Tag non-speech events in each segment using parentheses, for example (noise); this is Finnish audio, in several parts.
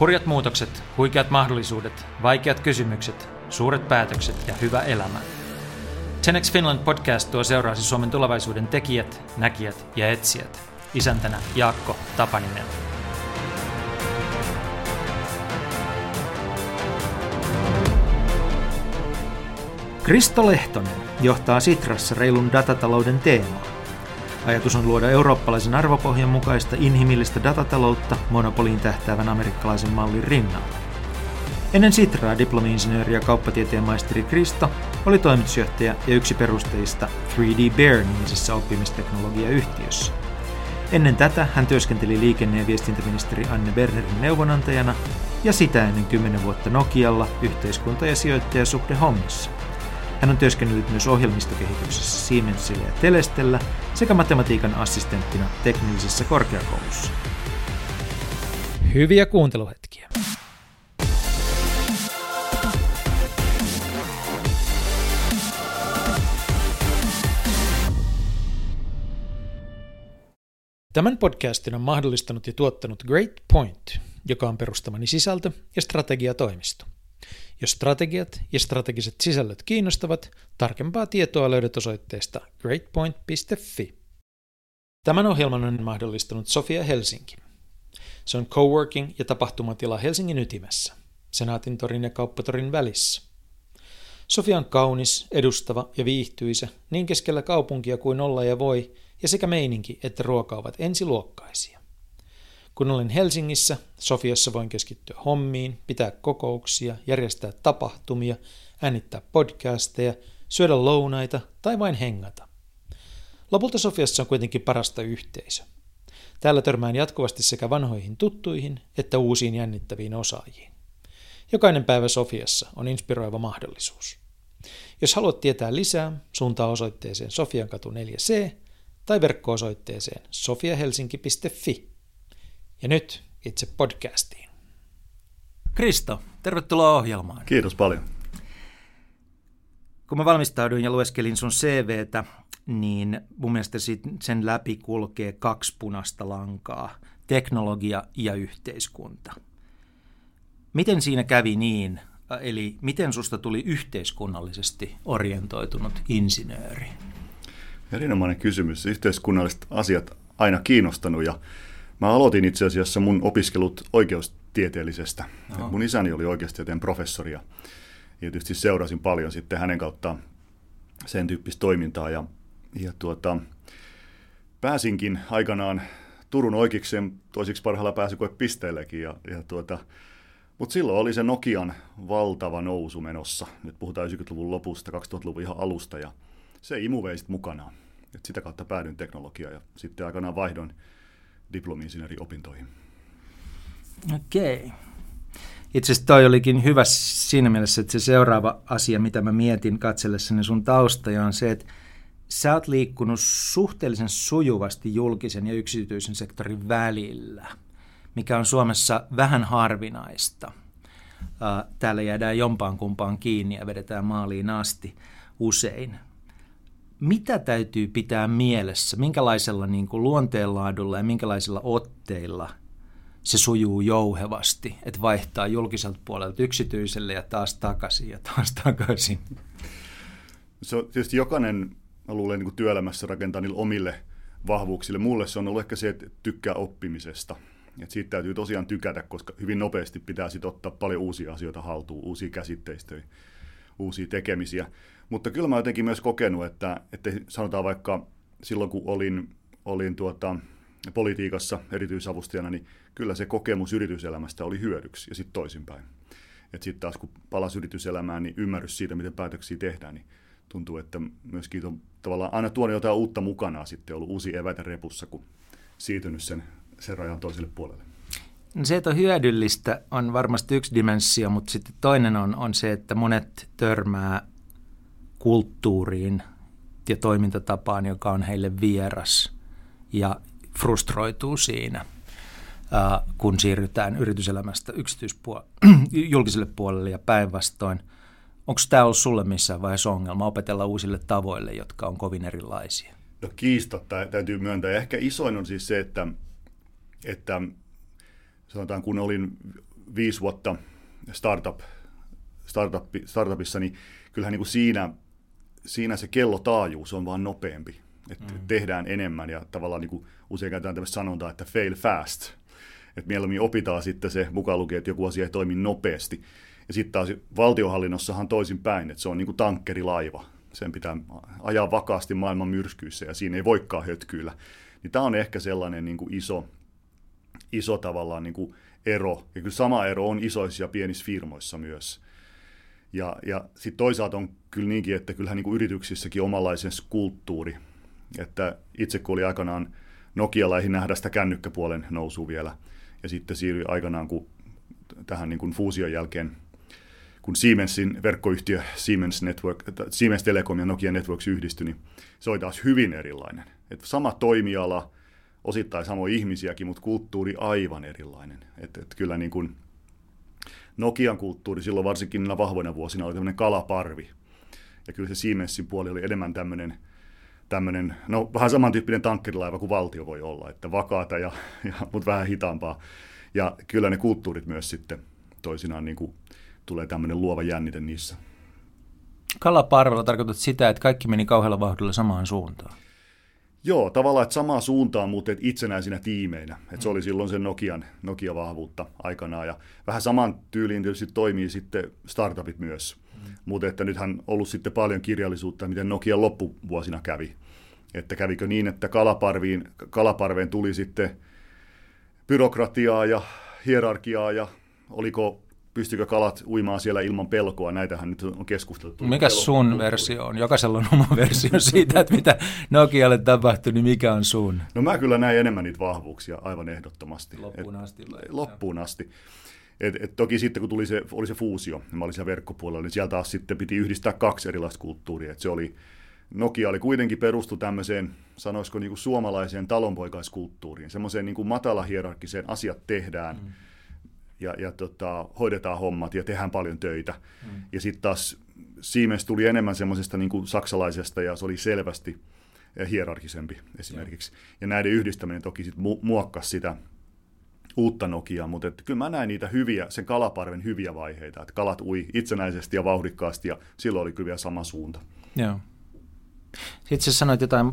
Hurjat muutokset, huikeat mahdollisuudet, vaikeat kysymykset, suuret päätökset ja hyvä elämä. 10 Finland podcast tuo seuraasi Suomen tulevaisuuden tekijät, näkijät ja etsijät. Isäntänä Jaakko Tapaninen. Kristo Lehtonen johtaa Sitrassa reilun datatalouden teemaa. Ajatus on luoda eurooppalaisen arvopohjan mukaista inhimillistä datataloutta monopoliin tähtäävän amerikkalaisen mallin rinnalla. Ennen Sitraa diplomi-insinööri ja kauppatieteen maisteri Kristo oli toimitusjohtaja ja yksi perustajista 3D Bear-nimisessä oppimisteknologiayhtiössä. Ennen tätä hän työskenteli liikenne- ja viestintäministeri Anne Bernerin neuvonantajana ja sitä ennen 10 vuotta Nokialla yhteiskunta- ja sijoittajasuhde hommissa. Hän on työskennellyt myös ohjelmistokehityksessä Siemensillä ja Telestellä sekä matematiikan assistenttina teknillisessä korkeakoulussa. Hyviä kuunteluhetkiä. Tämän podcastin on mahdollistanut ja tuottanut Great Point, joka on perustamani sisältö- ja strategiatoimisto. Jos strategiat ja strategiset sisällöt kiinnostavat, tarkempaa tietoa löydät osoitteesta greatpoint.fi. Tämän ohjelman on mahdollistanut Sofia Helsinki. Se on coworking ja tapahtumatila Helsingin ytimessä, Senaatin torin ja Kauppatorin välissä. Sofia on kaunis, edustava ja viihtyisä niin keskellä kaupunkia kuin olla ja voi, ja sekä meininki että ruoka ovat ensiluokkaisia. Kun olen Helsingissä, Sofiassa voin keskittyä hommiin, pitää kokouksia, järjestää tapahtumia, äänittää podcasteja, syödä lounaita tai vain hengata. Lopulta Sofiassa on kuitenkin parasta yhteisö. Täällä törmään jatkuvasti sekä vanhoihin tuttuihin että uusiin jännittäviin osaajiin. Jokainen päivä Sofiassa on inspiroiva mahdollisuus. Jos haluat tietää lisää, suuntaa osoitteeseen Sofiankatu 4C tai verkko-osoitteeseen sofiahelsinki.fi. Ja nyt itse podcastiin. Kristo, tervetuloa ohjelmaan. Kiitos paljon. Kun mä valmistauduin ja lueskelin sun CVtä, niin mun mielestä sen läpi kulkee kaksi punaista lankaa, teknologia ja yhteiskunta. Miten siinä kävi niin, eli miten susta tuli yhteiskunnallisesti orientoitunut insinööri? Erinomainen kysymys. Yhteiskunnalliset asiat aina kiinnostanut ja Mä aloitin itse asiassa mun opiskelut oikeustieteellisestä. Mun isäni oli oikeustieteen professori ja tietysti seurasin paljon sitten hänen kauttaan sen tyyppistä toimintaa. Ja, ja tuota, pääsinkin aikanaan Turun oikeikseen toisiksi parhaalla pääsykoepisteellekin. Ja, ja tuota, mutta silloin oli se Nokian valtava nousu menossa. Nyt puhutaan 90-luvun lopusta, 2000-luvun ihan alusta. Ja se imu vei mukanaan. Et sitä kautta päädyin teknologiaan ja sitten aikanaan vaihdoin diplomi-insinööriopintoihin. Okei. Itse asiassa toi olikin hyvä siinä mielessä, että se seuraava asia, mitä mä mietin katsellessani sun taustaja on se, että sä oot liikkunut suhteellisen sujuvasti julkisen ja yksityisen sektorin välillä, mikä on Suomessa vähän harvinaista. Täällä jäädään jompaan kumpaan kiinni ja vedetään maaliin asti usein mitä täytyy pitää mielessä, minkälaisella niin kuin luonteenlaadulla ja minkälaisilla otteilla se sujuu jouhevasti, että vaihtaa julkiselta puolelta yksityiselle ja taas takaisin ja taas takaisin? Se on tietysti jokainen, mä luulen, niin kuin työelämässä rakentaa niille omille vahvuuksille. Mulle se on ollut ehkä se, että tykkää oppimisesta. Et siitä täytyy tosiaan tykätä, koska hyvin nopeasti pitää sitten ottaa paljon uusia asioita haltuun, uusia käsitteistöjä, uusia tekemisiä. Mutta kyllä mä jotenkin myös kokenut, että, että sanotaan vaikka silloin kun olin, olin tuota, politiikassa erityisavustajana, niin kyllä se kokemus yrityselämästä oli hyödyksi ja sitten toisinpäin. Että sitten taas kun palasi yrityselämään, niin ymmärrys siitä, miten päätöksiä tehdään, niin tuntuu, että myöskin on tavallaan aina tuonut jotain uutta mukana sitten ollut uusi evätä repussa, kun siirtynyt sen, sen rajan toiselle puolelle. No se, että on hyödyllistä, on varmasti yksi dimensio, mutta sitten toinen on, on se, että monet törmää kulttuuriin ja toimintatapaan, joka on heille vieras ja frustroituu siinä, kun siirrytään yrityselämästä yksityispuolelle, (clears throat) julkiselle puolelle ja päinvastoin. Onko tämä ollut sulle missään vaiheessa ongelma opetella uusille tavoille, jotka on kovin erilaisia? No kiistatta täytyy myöntää. Ehkä isoin on siis se, että, että sanotaan kun olin viisi vuotta startup, startup, startupissa, niin kyllähän niin kuin siinä, siinä se kellotaajuus on vaan nopeampi. Että mm. tehdään enemmän ja tavallaan niin kuin usein käytetään tämmöistä sanontaa, että fail fast. Että mieluummin opitaan sitten se mukaan lukee, että joku asia ei toimi nopeasti. Ja sitten taas valtiohallinnossahan toisin päin, että se on niin kuin tankkerilaiva. Sen pitää ajaa vakaasti maailman myrskyissä ja siinä ei voikaan hötkyillä. Niin tämä on ehkä sellainen niin kuin iso, iso tavallaan niin kuin ero. Ja kyllä sama ero on isoissa ja pienissä firmoissa myös. Ja, ja sitten toisaalta on kyllä niinkin, että kyllähän niin kuin yrityksissäkin omanlaisen kulttuuri. Että itse kun oli aikanaan Nokialla nähdä sitä kännykkäpuolen nousu vielä, ja sitten siirryi aikanaan kun tähän niin kuin fuusion jälkeen, kun Siemensin verkkoyhtiö Siemens, Network, Siemens Telecom ja Nokia Networks yhdistyi, niin se oli taas hyvin erilainen. Että sama toimiala, osittain samoja ihmisiäkin, mutta kulttuuri aivan erilainen. Että et kyllä niin kuin Nokian kulttuuri silloin varsinkin niillä vahvoina vuosina oli tämmöinen kalaparvi. Ja kyllä se Siemensin puoli oli enemmän tämmöinen, tämmöinen no vähän samantyyppinen tankkerilaiva kuin valtio voi olla, että vakaata, ja, ja, mutta vähän hitaampaa. Ja kyllä ne kulttuurit myös sitten toisinaan niin kuin, tulee tämmöinen luova jännite niissä. Kalaparvella tarkoitat sitä, että kaikki meni kauhealla vauhdilla samaan suuntaan. Joo, tavallaan, että samaa suuntaan, mutta et itsenäisinä tiimeinä. Et se oli silloin sen Nokian, Nokia-vahvuutta aikanaan. Ja vähän saman tyyliin tietysti toimii sitten startupit myös. Mm. Mutta että nythän on ollut sitten paljon kirjallisuutta, miten Nokian loppuvuosina kävi. Että kävikö niin, että kalaparviin, kalaparveen tuli sitten byrokratiaa ja hierarkiaa ja oliko pystykö kalat uimaan siellä ilman pelkoa, näitähän nyt on keskusteltu. Mikä sun versio on? Jokaisella on oma (laughs) versio siitä, että mitä Nokialle tapahtui, niin mikä on sun? No mä kyllä näin enemmän niitä vahvuuksia aivan ehdottomasti. Loppuun asti. Et, loppuun asti. Et, et toki sitten kun tuli se, oli se fuusio, mä olin siellä verkkopuolella, niin sieltä taas sitten piti yhdistää kaksi erilaista kulttuuria. Et se oli, Nokia oli kuitenkin perustu tämmöiseen, sanoisiko niin kuin suomalaiseen talonpoikaiskulttuuriin, semmoiseen niin kuin matala hierarkkiseen asiat tehdään, mm ja, ja tota, hoidetaan hommat ja tehdään paljon töitä. Mm. Ja sitten taas Siemens tuli enemmän semmoisesta niin kuin saksalaisesta ja se oli selvästi eh, hierarkisempi esimerkiksi. Ja, ja näiden yhdistäminen toki sit mu- muokkasi sitä uutta Nokiaa, mutta että kyllä mä näin niitä hyviä, sen kalaparven hyviä vaiheita, että kalat ui itsenäisesti ja vauhdikkaasti ja silloin oli kyllä vielä sama suunta. Joo. Sitten sä sanoit jotain,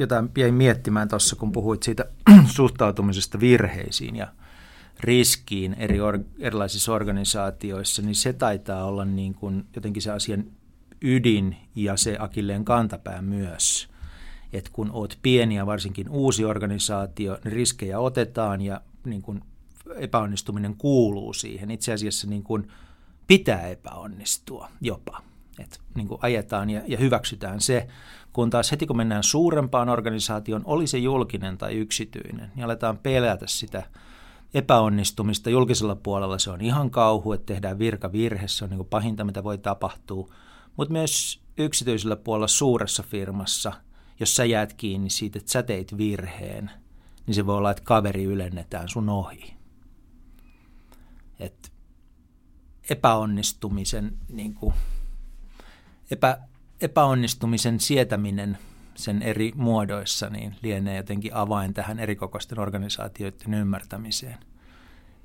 jotain jäin miettimään tuossa, kun puhuit siitä (clears throat) suhtautumisesta virheisiin ja riskiin eri or, erilaisissa organisaatioissa, niin se taitaa olla niin kuin jotenkin se asian ydin ja se akilleen kantapää myös. Et kun oot pieni ja varsinkin uusi organisaatio, niin riskejä otetaan ja niin kuin epäonnistuminen kuuluu siihen. Itse asiassa niin kuin pitää epäonnistua jopa. Et niin kuin ajetaan ja, ja hyväksytään se, kun taas heti kun mennään suurempaan organisaatioon, oli se julkinen tai yksityinen, niin aletaan pelätä sitä – epäonnistumista julkisella puolella se on ihan kauhu, että tehdään virkavirhe, se on niin pahinta, mitä voi tapahtua. Mutta myös yksityisellä puolella suuressa firmassa, jos sä jäät kiinni siitä, että sä teit virheen, niin se voi olla, että kaveri ylennetään sun ohi. Et epäonnistumisen, niin kuin, epä, epäonnistumisen sietäminen – sen eri muodoissa, niin lienee jotenkin avain tähän erikokoisten organisaatioiden ymmärtämiseen.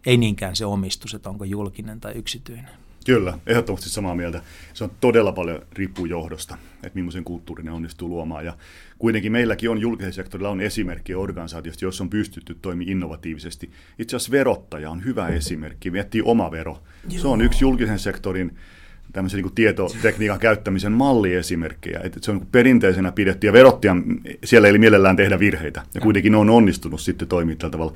Ei niinkään se omistus, että onko julkinen tai yksityinen. Kyllä, ehdottomasti samaa mieltä. Se on todella paljon riippuu johdosta, että millaisen kulttuurin ne onnistuu luomaan. Ja kuitenkin meilläkin on julkisen sektorilla on esimerkkiä organisaatiosta, jossa on pystytty toimimaan innovatiivisesti. Itse asiassa verottaja on hyvä esimerkki, miettii oma vero. Joo. Se on yksi julkisen sektorin tämmöisen niin tietotekniikan käyttämisen malliesimerkkejä. Että se on perinteisenä pidetty ja verottia siellä ei mielellään tehdä virheitä. Ja kuitenkin ne on onnistunut sitten toimia tällä tavalla,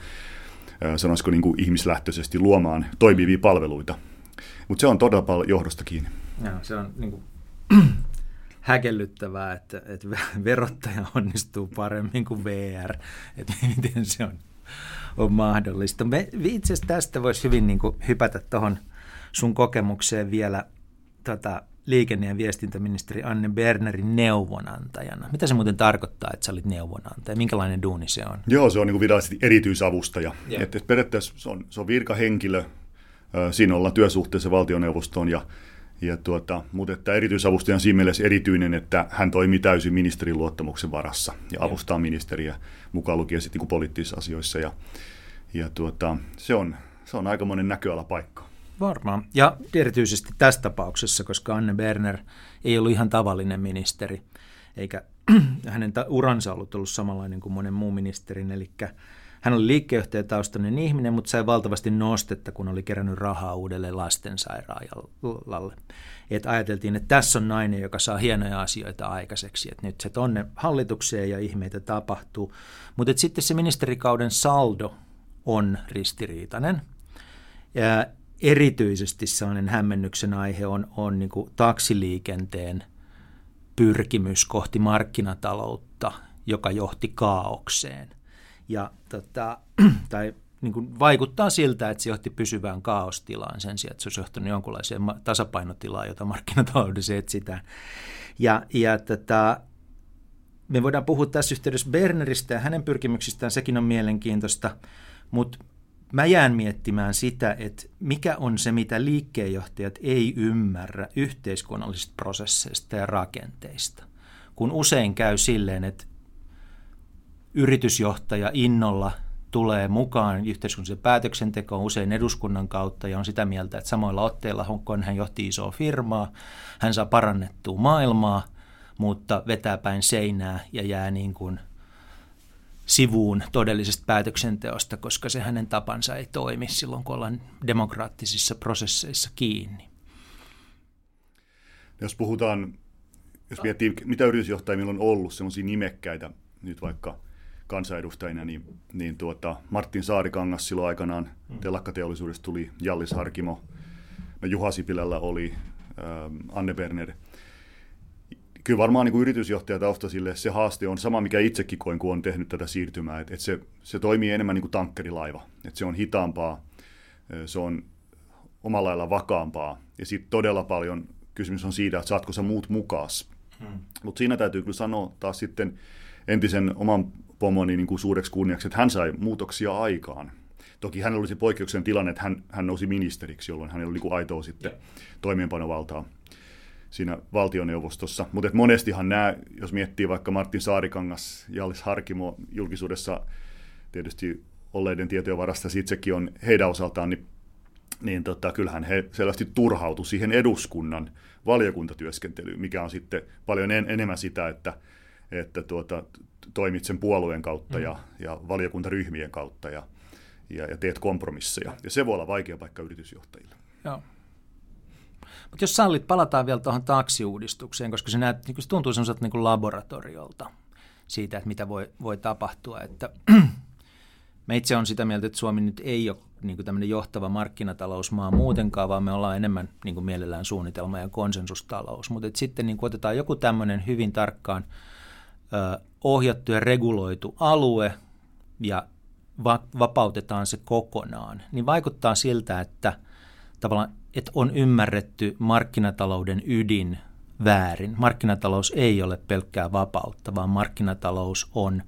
sanoisiko niin kuin ihmislähtöisesti luomaan toimivia palveluita. Mutta se on todella paljon johdosta kiinni. Joo, se on niin kuin (clears throat) häkellyttävää, että, että (laughs) verottaja onnistuu paremmin kuin VR. Että (laughs) miten se on, on mahdollista. Me, itse asiassa tästä voisi hyvin niin kuin hypätä tuohon sun kokemukseen vielä – tota, liikenne- ja viestintäministeri Anne Bernerin neuvonantajana. Mitä se muuten tarkoittaa, että sä olit neuvonantaja? Minkälainen duuni se on? Joo, se on niin virallisesti erityisavustaja. Et, et periaatteessa se on, se on virkahenkilö, siinä ollaan työsuhteessa valtioneuvostoon ja ja tuota, mutta että erityisavustaja on siinä mielessä erityinen, että hän toimii täysin ministerin luottamuksen varassa ja avustaa ministeriä mukaan lukien sitten niin poliittisissa asioissa. Ja, ja tuota, se on se on aikamoinen näköalapaikka. Varmaan. Ja erityisesti tässä tapauksessa, koska Anne Berner ei ollut ihan tavallinen ministeri, eikä (clears throat) hänen uransa ollut ollut samanlainen kuin monen muun ministerin, eli hän oli liikkeenjohtajataustainen ihminen, mutta sai valtavasti nostetta, kun oli kerännyt rahaa uudelle lastensairaalalle. Et ajateltiin, että tässä on nainen, joka saa hienoja asioita aikaiseksi, että nyt se tonne hallitukseen ja ihmeitä tapahtuu. Mutta sitten se ministerikauden saldo on ristiriitainen. Ja erityisesti sellainen hämmennyksen aihe on, on niin kuin taksiliikenteen pyrkimys kohti markkinataloutta, joka johti kaaukseen. Ja, tota, (clears throat) tai niin kuin vaikuttaa siltä, että se johti pysyvään kaostilaan sen sijaan, että se olisi johtanut jonkunlaiseen tasapainotilaan, jota markkinataloudessa etsitään. Ja, ja tota, me voidaan puhua tässä yhteydessä Berneristä ja hänen pyrkimyksistään, sekin on mielenkiintoista, mutta mä jään miettimään sitä, että mikä on se, mitä liikkeenjohtajat ei ymmärrä yhteiskunnallisista prosesseista ja rakenteista. Kun usein käy silleen, että yritysjohtaja innolla tulee mukaan yhteiskunnalliseen päätöksentekoon usein eduskunnan kautta ja on sitä mieltä, että samoilla otteilla kun hän johti isoa firmaa, hän saa parannettua maailmaa, mutta vetää päin seinää ja jää niin kuin sivuun todellisesta päätöksenteosta, koska se hänen tapansa ei toimi silloin, kun ollaan demokraattisissa prosesseissa kiinni. Jos puhutaan, jos miettii, mitä yritysjohtajia on ollut, sellaisia nimekkäitä, nyt vaikka kansanedustajina, niin, niin tuota, Martin Saarikangas silloin aikanaan mm. telakkateollisuudesta tuli Jallis Harkimo, no Juha Sipilällä oli ähm, Anne Berner – kyllä varmaan niin kuin yritysjohtajataustaisille se haaste on sama, mikä itsekin koin, kun on tehnyt tätä siirtymää, että, että se, se toimii enemmän niin kuin tankkerilaiva, että se on hitaampaa, se on omalla lailla vakaampaa ja sitten todella paljon kysymys on siitä, että saatko sä muut mukaas. Hmm. Mutta siinä täytyy kyllä sanoa taas sitten entisen oman pomoni niin kuin suureksi kunniaksi, että hän sai muutoksia aikaan. Toki hänellä olisi poikkeuksen tilanne, että hän, hän nousi ministeriksi, jolloin hänellä oli niin kuin aitoa sitten toimeenpanovaltaa siinä valtioneuvostossa. Mutta monestihan nämä, jos miettii vaikka Martin Saarikangas, Jallis Harkimo julkisuudessa tietysti olleiden tietojen varassa itsekin on heidän osaltaan, niin, niin tota, kyllähän he selvästi turhautu siihen eduskunnan valiokuntatyöskentelyyn, mikä on sitten paljon en, enemmän sitä, että, että tuota, toimit sen puolueen kautta mm. ja, ja valiokuntaryhmien kautta ja, ja, ja teet kompromisseja. Ja se voi olla vaikea paikka yritysjohtajille. Joo. Mutta jos sallit, palataan vielä tuohon taksiuudistukseen, koska se, näet, niin se tuntuu semmoiselta niin laboratoriolta siitä, että mitä voi, voi tapahtua. Että (clears throat) me itse on sitä mieltä, että Suomi nyt ei ole niin tämmöinen johtava markkinatalousmaa muutenkaan, vaan me ollaan enemmän niin kuin mielellään suunnitelma- ja konsensustalous. Mutta sitten niin otetaan joku tämmöinen hyvin tarkkaan ö, ohjattu ja reguloitu alue ja va- vapautetaan se kokonaan, niin vaikuttaa siltä, että tavallaan että on ymmärretty markkinatalouden ydin väärin. Markkinatalous ei ole pelkkää vapautta, vaan markkinatalous on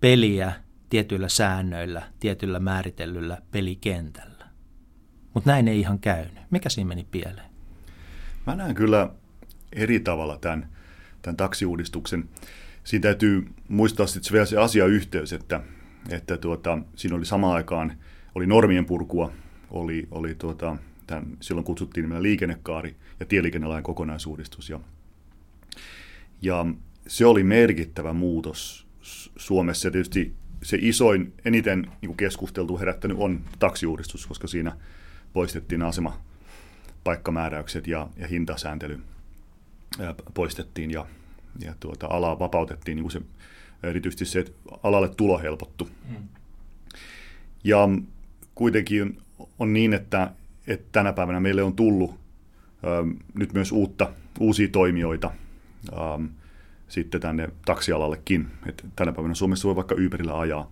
peliä tietyillä säännöillä, tietyllä määritellyllä pelikentällä. Mutta näin ei ihan käynyt. Mikä siinä meni pieleen? Mä näen kyllä eri tavalla tämän, tämän taksiuudistuksen. Siinä täytyy muistaa sitten vielä se asiayhteys, että, että tuota, siinä oli samaan aikaan oli normien purkua, oli, oli tuota, tämän, silloin kutsuttiin nimellä liikennekaari ja tieliikennelain kokonaisuudistus. Ja, ja se oli merkittävä muutos Suomessa. Ja tietysti se isoin, eniten niin keskusteltu herättänyt on taksiuudistus, koska siinä poistettiin asema paikkamääräykset ja, ja hintasääntely ää, poistettiin ja, ja tuota, alaa vapautettiin, niin se, erityisesti se, että alalle tulo helpottu. Mm. Ja kuitenkin on niin, että että tänä päivänä meille on tullut ähm, nyt myös uutta, uusia toimijoita ähm, sitten tänne taksialallekin. Et tänä päivänä Suomessa voi vaikka Uberillä ajaa,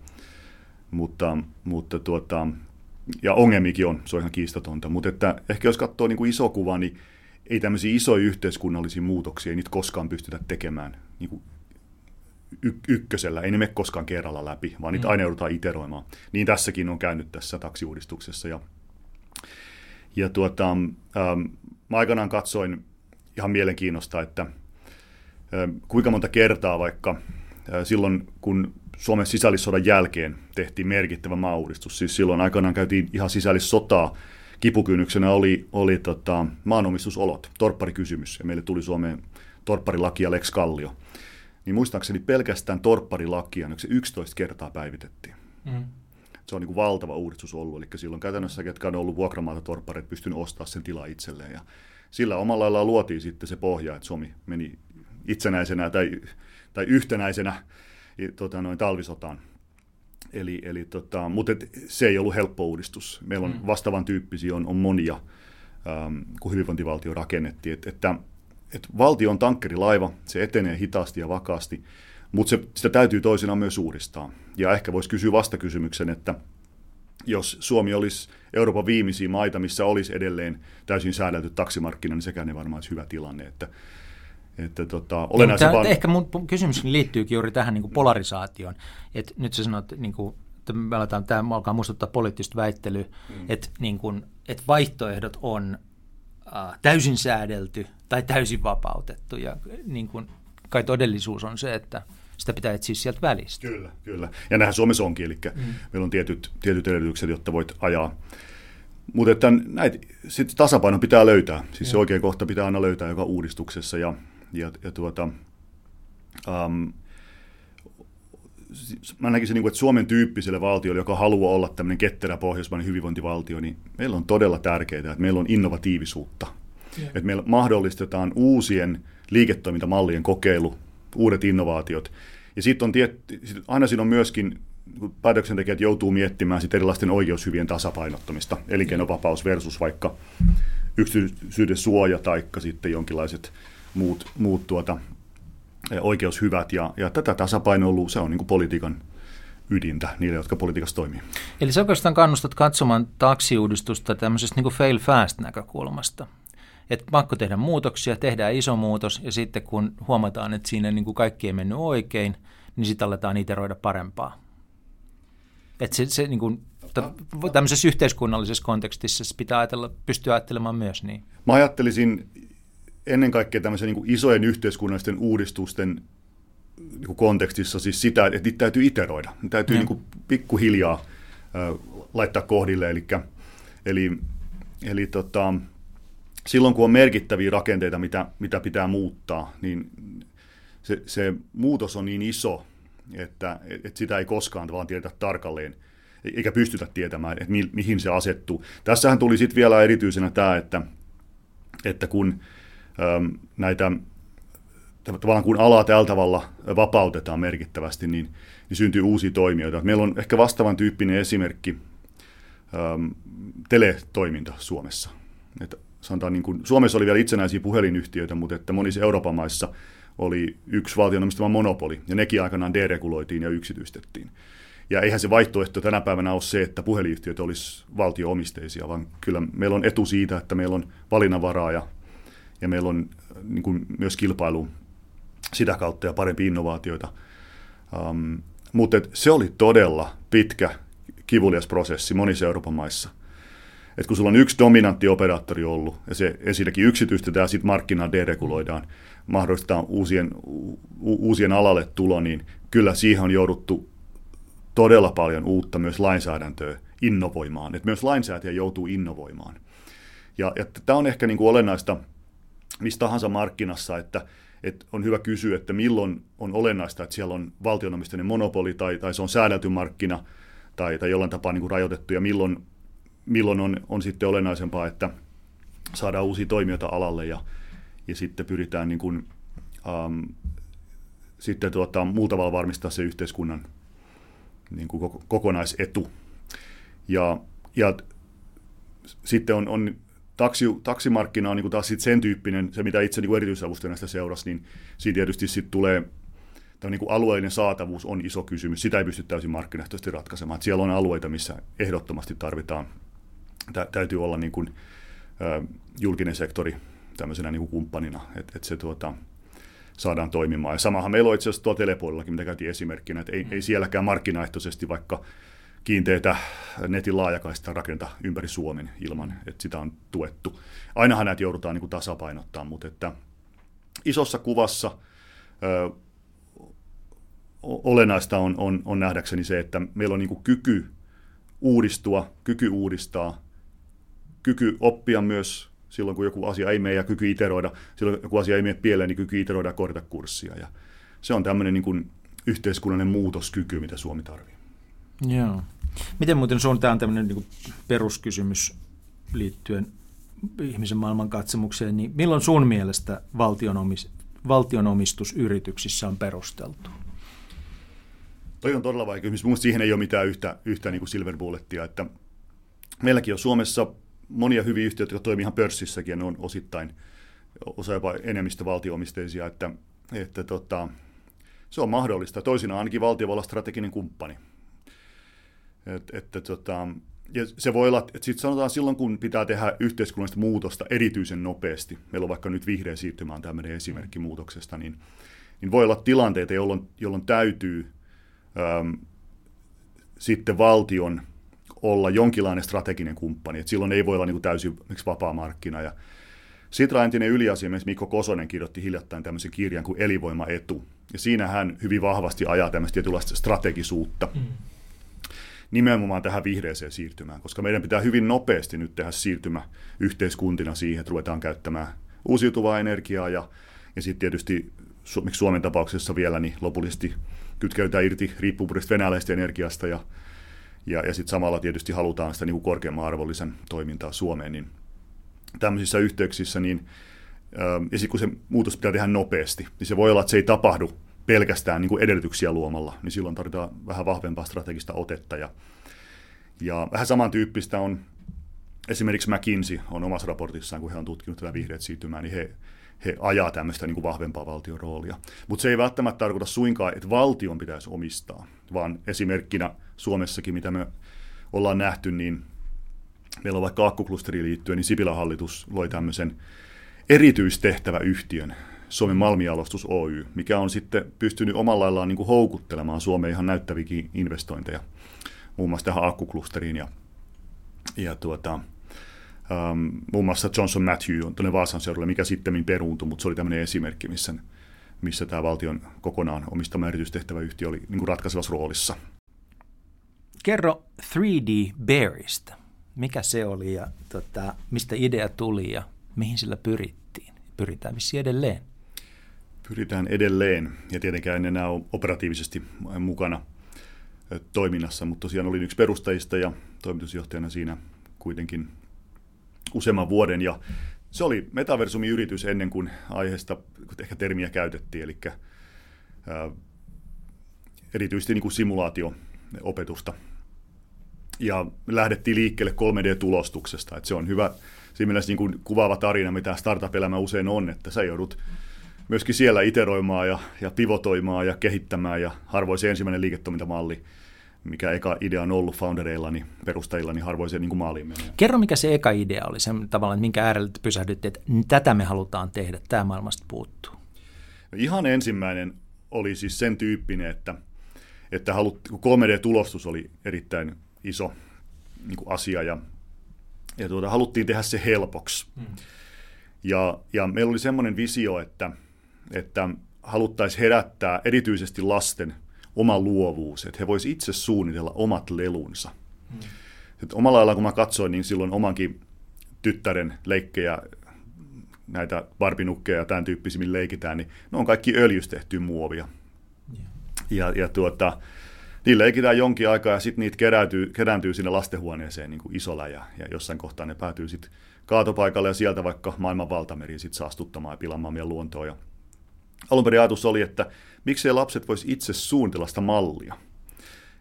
mutta, mutta tuota, ja ongelmikin on, se on ihan kiistatonta. Mutta että ehkä jos katsoo niin kuin iso kuva, niin ei tämmöisiä isoja yhteiskunnallisia muutoksia ei niitä koskaan pystytä tekemään niin kuin y- ykkösellä. Ei ne mene koskaan kerralla läpi, vaan niitä mm. aina joudutaan iteroimaan. Niin tässäkin on käynyt tässä taksiuudistuksessa. Ja ja tuota, ähm, mä aikanaan katsoin ihan mielenkiinnosta, että äh, kuinka monta kertaa vaikka äh, silloin, kun Suomen sisällissodan jälkeen tehtiin merkittävä maauudistus. Siis silloin aikanaan käytiin ihan sisällissotaa. Kipukynnyksenä oli, oli tota, maanomistusolot, torpparikysymys, ja meille tuli Suomeen torpparilaki ja Lex Kallio. Niin muistaakseni pelkästään torpparilakia se 11 kertaa päivitettiin. Mm. Se on niin kuin valtava uudistus ollut, eli silloin käytännössä, ketkä on ollut vuokramaata torpparit, pystynyt ostamaan sen tilaa itselleen. Ja sillä omalla lailla luotiin sitten se pohja, että Suomi meni itsenäisenä tai, tai yhtenäisenä tota, noin talvisotaan. Eli, eli tota, mutta et, se ei ollut helppo uudistus. Meillä on mm. vastaavan tyyppisiä on, on monia, ähm, kun hyvinvointivaltio rakennettiin. Et, että et valtio on tankkerilaiva, se etenee hitaasti ja vakaasti, mutta sitä täytyy toisinaan myös uudistaa. Ja ehkä voisi kysyä vastakysymyksen, että jos Suomi olisi Euroopan viimeisiä maita, missä olisi edelleen täysin säädelty taksimarkkina, niin sekään ei varmaan olisi hyvä tilanne. Että että tota, olennaisen vaan... Ehkä mun kysymys liittyykin juuri tähän niin kuin polarisaatioon. Et nyt sä sanoit, niin kuin, että me aletaan, tämä alkaa muistuttaa poliittista väittelyä, mm. että, niin kuin, että vaihtoehdot on äh, täysin säädelty tai täysin vapautettu. Ja niin kuin, kai todellisuus on se, että sitä pitää etsiä sieltä välistä. Kyllä, kyllä. Ja näinhän Suomessa onkin, eli mm. meillä on tietyt, tietyt edellytykset, jotta voit ajaa. Mutta että näitä, sit tasapaino pitää löytää. Siis ja. se oikea kohta pitää aina löytää joka uudistuksessa. Ja ja, ja tuota, um, mä näkisin, niin että Suomen tyyppiselle valtiolle, joka haluaa olla tämmöinen ketterä pohjoismainen hyvinvointivaltio, niin meillä on todella tärkeää, että meillä on innovatiivisuutta. Yeah. Että meillä mahdollistetaan uusien liiketoimintamallien kokeilu, uudet innovaatiot. Ja sitten on tietty, aina siinä on myöskin, kun päätöksentekijät joutuu miettimään sit erilaisten oikeushyvien tasapainottamista, elinkeinovapaus versus vaikka yksityisyyden suoja tai sitten jonkinlaiset muut, muut tuota, oikeushyvät. Ja, ja tätä tasapainoilua, se on niin politiikan ydintä niille, jotka politiikassa toimii. Eli sä oikeastaan kannustat katsomaan taksiuudistusta tämmöisestä niin fail fast näkökulmasta. Että pakko tehdä muutoksia, tehdään iso muutos ja sitten kun huomataan, että siinä niin kuin kaikki ei mennyt oikein, niin sitten aletaan iteroida parempaa. Että se, se niin kuin, tämmöisessä yhteiskunnallisessa kontekstissa pitää ajatella, pystyä ajattelemaan myös niin. Mä ajattelisin ennen kaikkea tämmöisen niin kuin isojen yhteiskunnallisten uudistusten niin kuin kontekstissa siis sitä, että niitä täytyy iteroida. Ne täytyy niin kuin pikkuhiljaa äh, laittaa kohdille. Eli, eli, eli tota, silloin kun on merkittäviä rakenteita, mitä, mitä pitää muuttaa, niin se, se muutos on niin iso, että, että sitä ei koskaan vaan tiedetä tarkalleen, eikä pystytä tietämään, että mi, mihin se asettuu. Tässähän tuli sitten vielä erityisenä tämä, että, että kun näitä tavallaan kun ala tällä tavalla vapautetaan merkittävästi, niin, niin syntyy uusia toimijoita. Meillä on ehkä vastaavan tyyppinen esimerkki ähm, teletoiminta Suomessa. Että sanotaan niin kuin, Suomessa oli vielä itsenäisiä puhelinyhtiöitä, mutta että monissa Euroopan maissa oli yksi valtionomistama monopoli, ja nekin aikanaan dereguloitiin ja yksityistettiin. Ja eihän se vaihtoehto tänä päivänä ole se, että puhelinyhtiöt olisi valtioomisteisia, vaan kyllä meillä on etu siitä, että meillä on valinnanvaraa ja ja meillä on niin kuin myös kilpailu sitä kautta ja parempi innovaatioita. Um, mutta se oli todella pitkä, kivulias prosessi monissa Euroopan maissa. Et kun sulla on yksi dominantti operaattori ollut, ja se ensinnäkin yksityistetään sitten markkinaa dereguloidaan, mahdollistetaan uusien, u, uusien alalle tulo, niin kyllä siihen on jouduttu todella paljon uutta myös lainsäädäntöä innovoimaan. Et myös lainsäätäjä joutuu innovoimaan. Ja, ja tämä on ehkä niin kuin olennaista – missä tahansa markkinassa, että, että on hyvä kysyä, että milloin on olennaista, että siellä on valtionomistainen monopoli tai, tai se on säädelty markkina tai, tai jollain tapaa niin kuin rajoitettu ja milloin, milloin on, on sitten olennaisempaa, että saadaan uusia toimijoita alalle ja, ja sitten pyritään niin kuin, ähm, sitten tuota, muulla tavalla varmistaa se yhteiskunnan niin kuin kokonaisetu. Ja, ja sitten on, on taksi, taksimarkkina on niin kuin taas sit sen tyyppinen, se mitä itse niin erityisavustajana näistä seurasi, niin siinä tietysti sitten tulee niin kuin alueellinen saatavuus on iso kysymys. Sitä ei pysty täysin markkinaehtoisesti ratkaisemaan. Että siellä on alueita, missä ehdottomasti tarvitaan, tä, täytyy olla niin kuin, ä, julkinen sektori tämmöisenä niin kuin kumppanina, että et se tuota, saadaan toimimaan. Ja samahan meillä on itse asiassa tuolla telepuolellakin, mitä käytiin esimerkkinä, että ei, ei sielläkään markkinaehtoisesti vaikka kiinteitä netin laajakaista rakentaa ympäri Suomen ilman, että sitä on tuettu. Ainahan näitä joudutaan niin kuin tasapainottaa, mutta että isossa kuvassa ö, olennaista on, on, on nähdäkseni se, että meillä on niin kuin kyky uudistua, kyky uudistaa, kyky oppia myös silloin, kun joku asia ei mene ja kyky iteroida, silloin kun joku asia ei mene pieleen, niin kyky iteroida ja korjata kurssia. Ja se on tämmöinen niin kuin yhteiskunnallinen muutoskyky, mitä Suomi tarvitsee. Joo. Miten muuten sun, tämä on tämmöinen niin peruskysymys liittyen ihmisen maailman katsomukseen, niin milloin sun mielestä valtionomis, valtionomistus yrityksissä on perusteltu? Toi on todella vaikea kysymys. Mielestäni siihen ei ole mitään yhtä, yhtä niin kuin silver bullettia. Että meilläkin on Suomessa monia hyviä yhtiöitä, jotka toimii ihan pörssissäkin ja ne on osittain osa jopa enemmistö valtioomisteisia, että, että tota, se on mahdollista. Toisinaan ainakin valtio voi olla strateginen kumppani. Et, että tota, ja se voi olla, että sitten sanotaan silloin, kun pitää tehdä yhteiskunnallista muutosta erityisen nopeasti, meillä on vaikka nyt vihreä siirtymä on tämmöinen esimerkki muutoksesta, niin, niin voi olla tilanteita, jolloin, jolloin täytyy äm, sitten valtion olla jonkinlainen strateginen kumppani, että silloin ei voi olla niin kuin täysin vapaa markkina. Ja Sitra entinen yliasiamies Mikko Kosonen kirjoitti hiljattain tämmöisen kirjan kuin Elivoimaetu, ja siinä hän hyvin vahvasti ajaa tämmöistä tietynlaista strategisuutta. Mm nimenomaan tähän vihreäseen siirtymään, koska meidän pitää hyvin nopeasti nyt tehdä siirtymä yhteiskuntina siihen, että ruvetaan käyttämään uusiutuvaa energiaa ja, ja sitten tietysti miksi Suomen tapauksessa vielä, niin lopullisesti kytkeytään irti riippuvuudesta venäläisestä energiasta ja, ja, ja sitten samalla tietysti halutaan sitä niin kuin korkeamman arvollisen toimintaa Suomeen, niin tämmöisissä yhteyksissä, niin, ja sitten kun se muutos pitää tehdä nopeasti, niin se voi olla, että se ei tapahdu pelkästään niin kuin edellytyksiä luomalla, niin silloin tarvitaan vähän vahvempaa strategista otetta. Ja, ja vähän samantyyppistä on esimerkiksi McKinsey on omassa raportissaan, kun he on tutkinut tätä vihreät siirtymää, niin he, he ajaa tämmöistä niin kuin vahvempaa valtion roolia. Mutta se ei välttämättä tarkoita suinkaan, että valtion pitäisi omistaa, vaan esimerkkinä Suomessakin, mitä me ollaan nähty, niin meillä on vaikka akkuklusteriin liittyen, niin Sipilän hallitus loi tämmöisen erityistehtäväyhtiön, Suomen Malmialostus Oy, mikä on sitten pystynyt omalla laillaan niin kuin houkuttelemaan Suomeen ihan näyttävikin investointeja, muun muassa tähän akkuklusteriin ja, ja tuota, um, muun muassa Johnson Matthew on tuonne Vaasan seudulle, mikä sitten peruuntui, mutta se oli tämmöinen esimerkki, missä, missä tämä valtion kokonaan omistama erityistehtäväyhtiö oli niin kuin ratkaisevassa roolissa. Kerro 3D Bearista. Mikä se oli ja tota, mistä idea tuli ja mihin sillä pyrittiin? Pyritään vissiin edelleen pyritään edelleen, ja tietenkään en enää ole operatiivisesti mukana toiminnassa, mutta tosiaan olin yksi perustajista ja toimitusjohtajana siinä kuitenkin useamman vuoden, ja se oli metaversumin yritys ennen kuin aiheesta ehkä termiä käytettiin, eli ää, erityisesti niin kuin simulaatio-opetusta. Ja lähdettiin liikkeelle 3D-tulostuksesta, että se on hyvä, siinä mielessä niin kuin kuvaava tarina, mitä startup-elämä usein on, että sä joudut myöskin siellä iteroimaan ja, ja pivotoimaan ja kehittämään ja harvoin se ensimmäinen liiketoimintamalli, mikä eka idea on ollut foundereillani, perustajillani, harvoin se niin kuin maaliin menee. Kerro, mikä se eka idea oli, sen tavallaan, minkä äärellä pysähdytte, että tätä me halutaan tehdä, tämä maailmasta puuttuu. No ihan ensimmäinen oli siis sen tyyppinen, että, että halut, 3D-tulostus oli erittäin iso niin kuin asia ja, ja tuota, haluttiin tehdä se helpoksi. Hmm. Ja, ja meillä oli semmoinen visio, että – että haluttaisiin herättää erityisesti lasten oma luovuus, että he voisivat itse suunnitella omat lelunsa. Hmm. omalla lailla kun mä katsoin, niin silloin omankin tyttären leikkejä, näitä barbinukkeja ja tämän tyyppisiä, millä leikitään, niin ne on kaikki öljystä tehtyä muovia. Yeah. Ja, ja tuota, niin leikitään jonkin aikaa ja sitten niitä kerääntyy, kerääntyy sinne lastenhuoneeseen niin kuin isolla ja, ja jossain kohtaa ne päätyy sitten kaatopaikalle ja sieltä vaikka maailman valtameriin sitten saastuttamaan ja pilaamaan meidän luontoa ja alun perin ajatus oli, että miksei lapset voisi itse suunnitella sitä mallia.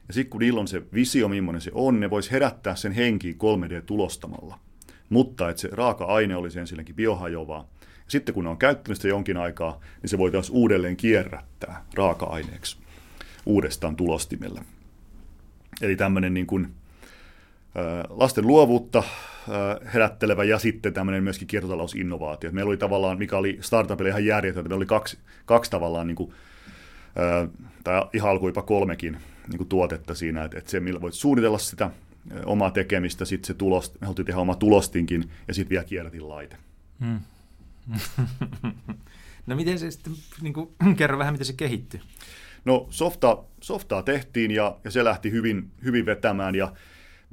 Ja sitten kun niillä on se visio, millainen se on, ne voisi herättää sen henkiin 3D-tulostamalla. Mutta että se raaka-aine olisi ensinnäkin biohajoavaa. Ja sitten kun ne on käyttänyt sitä jonkin aikaa, niin se voitaisiin uudelleen kierrättää raaka-aineeksi uudestaan tulostimelle. Eli tämmöinen niin kuin, lasten luovuutta herättelevä ja sitten tämmöinen myöskin kiertotalousinnovaatio. Meillä oli tavallaan, mikä oli startupille ihan järjetöntä, meillä oli kaksi, kaksi tavallaan, niin kuin, tai ihan alkoi jopa kolmekin niin kuin tuotetta siinä, että, että se, millä voit suunnitella sitä omaa tekemistä, sitten se tulos, me haluttiin tehdä oma tulostinkin ja sitten vielä kierrätin laite. Hmm. (laughs) no miten se sitten, niin kuin, (clears throat) kerro vähän, miten se kehittyy? No softa, softaa tehtiin ja, ja se lähti hyvin, hyvin vetämään ja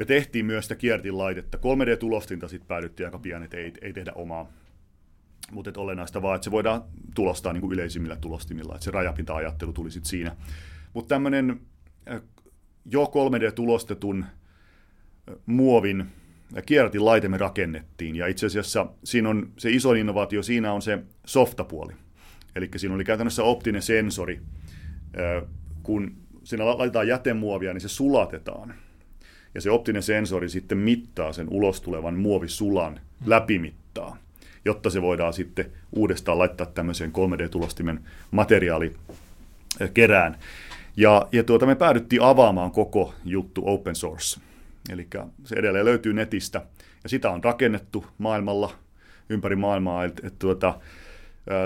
me tehtiin myös sitä kiertinlaitetta. 3D-tulostinta sitten päädyttiin aika pian, että ei, ei tehdä omaa. Mutta olennaista vaan, että se voidaan tulostaa niin kuin yleisimmillä tulostimilla, että se rajapinta-ajattelu tuli sitten siinä. Mutta tämmöinen jo 3D-tulostetun muovin kierrätinlaite me rakennettiin. Ja itse asiassa siinä on se iso innovaatio, siinä on se softapuoli. Eli siinä oli käytännössä optinen sensori. Kun siinä laitetaan jätemuovia, niin se sulatetaan. Ja se optinen sensori sitten mittaa sen ulos tulevan muovisulan läpimittaa, jotta se voidaan sitten uudestaan laittaa tämmöiseen 3D-tulostimen materiaalikerään. Ja, ja tuota, me päädyttiin avaamaan koko juttu open source. Eli se edelleen löytyy netistä. Ja sitä on rakennettu maailmalla, ympäri maailmaa. Et, et tuota,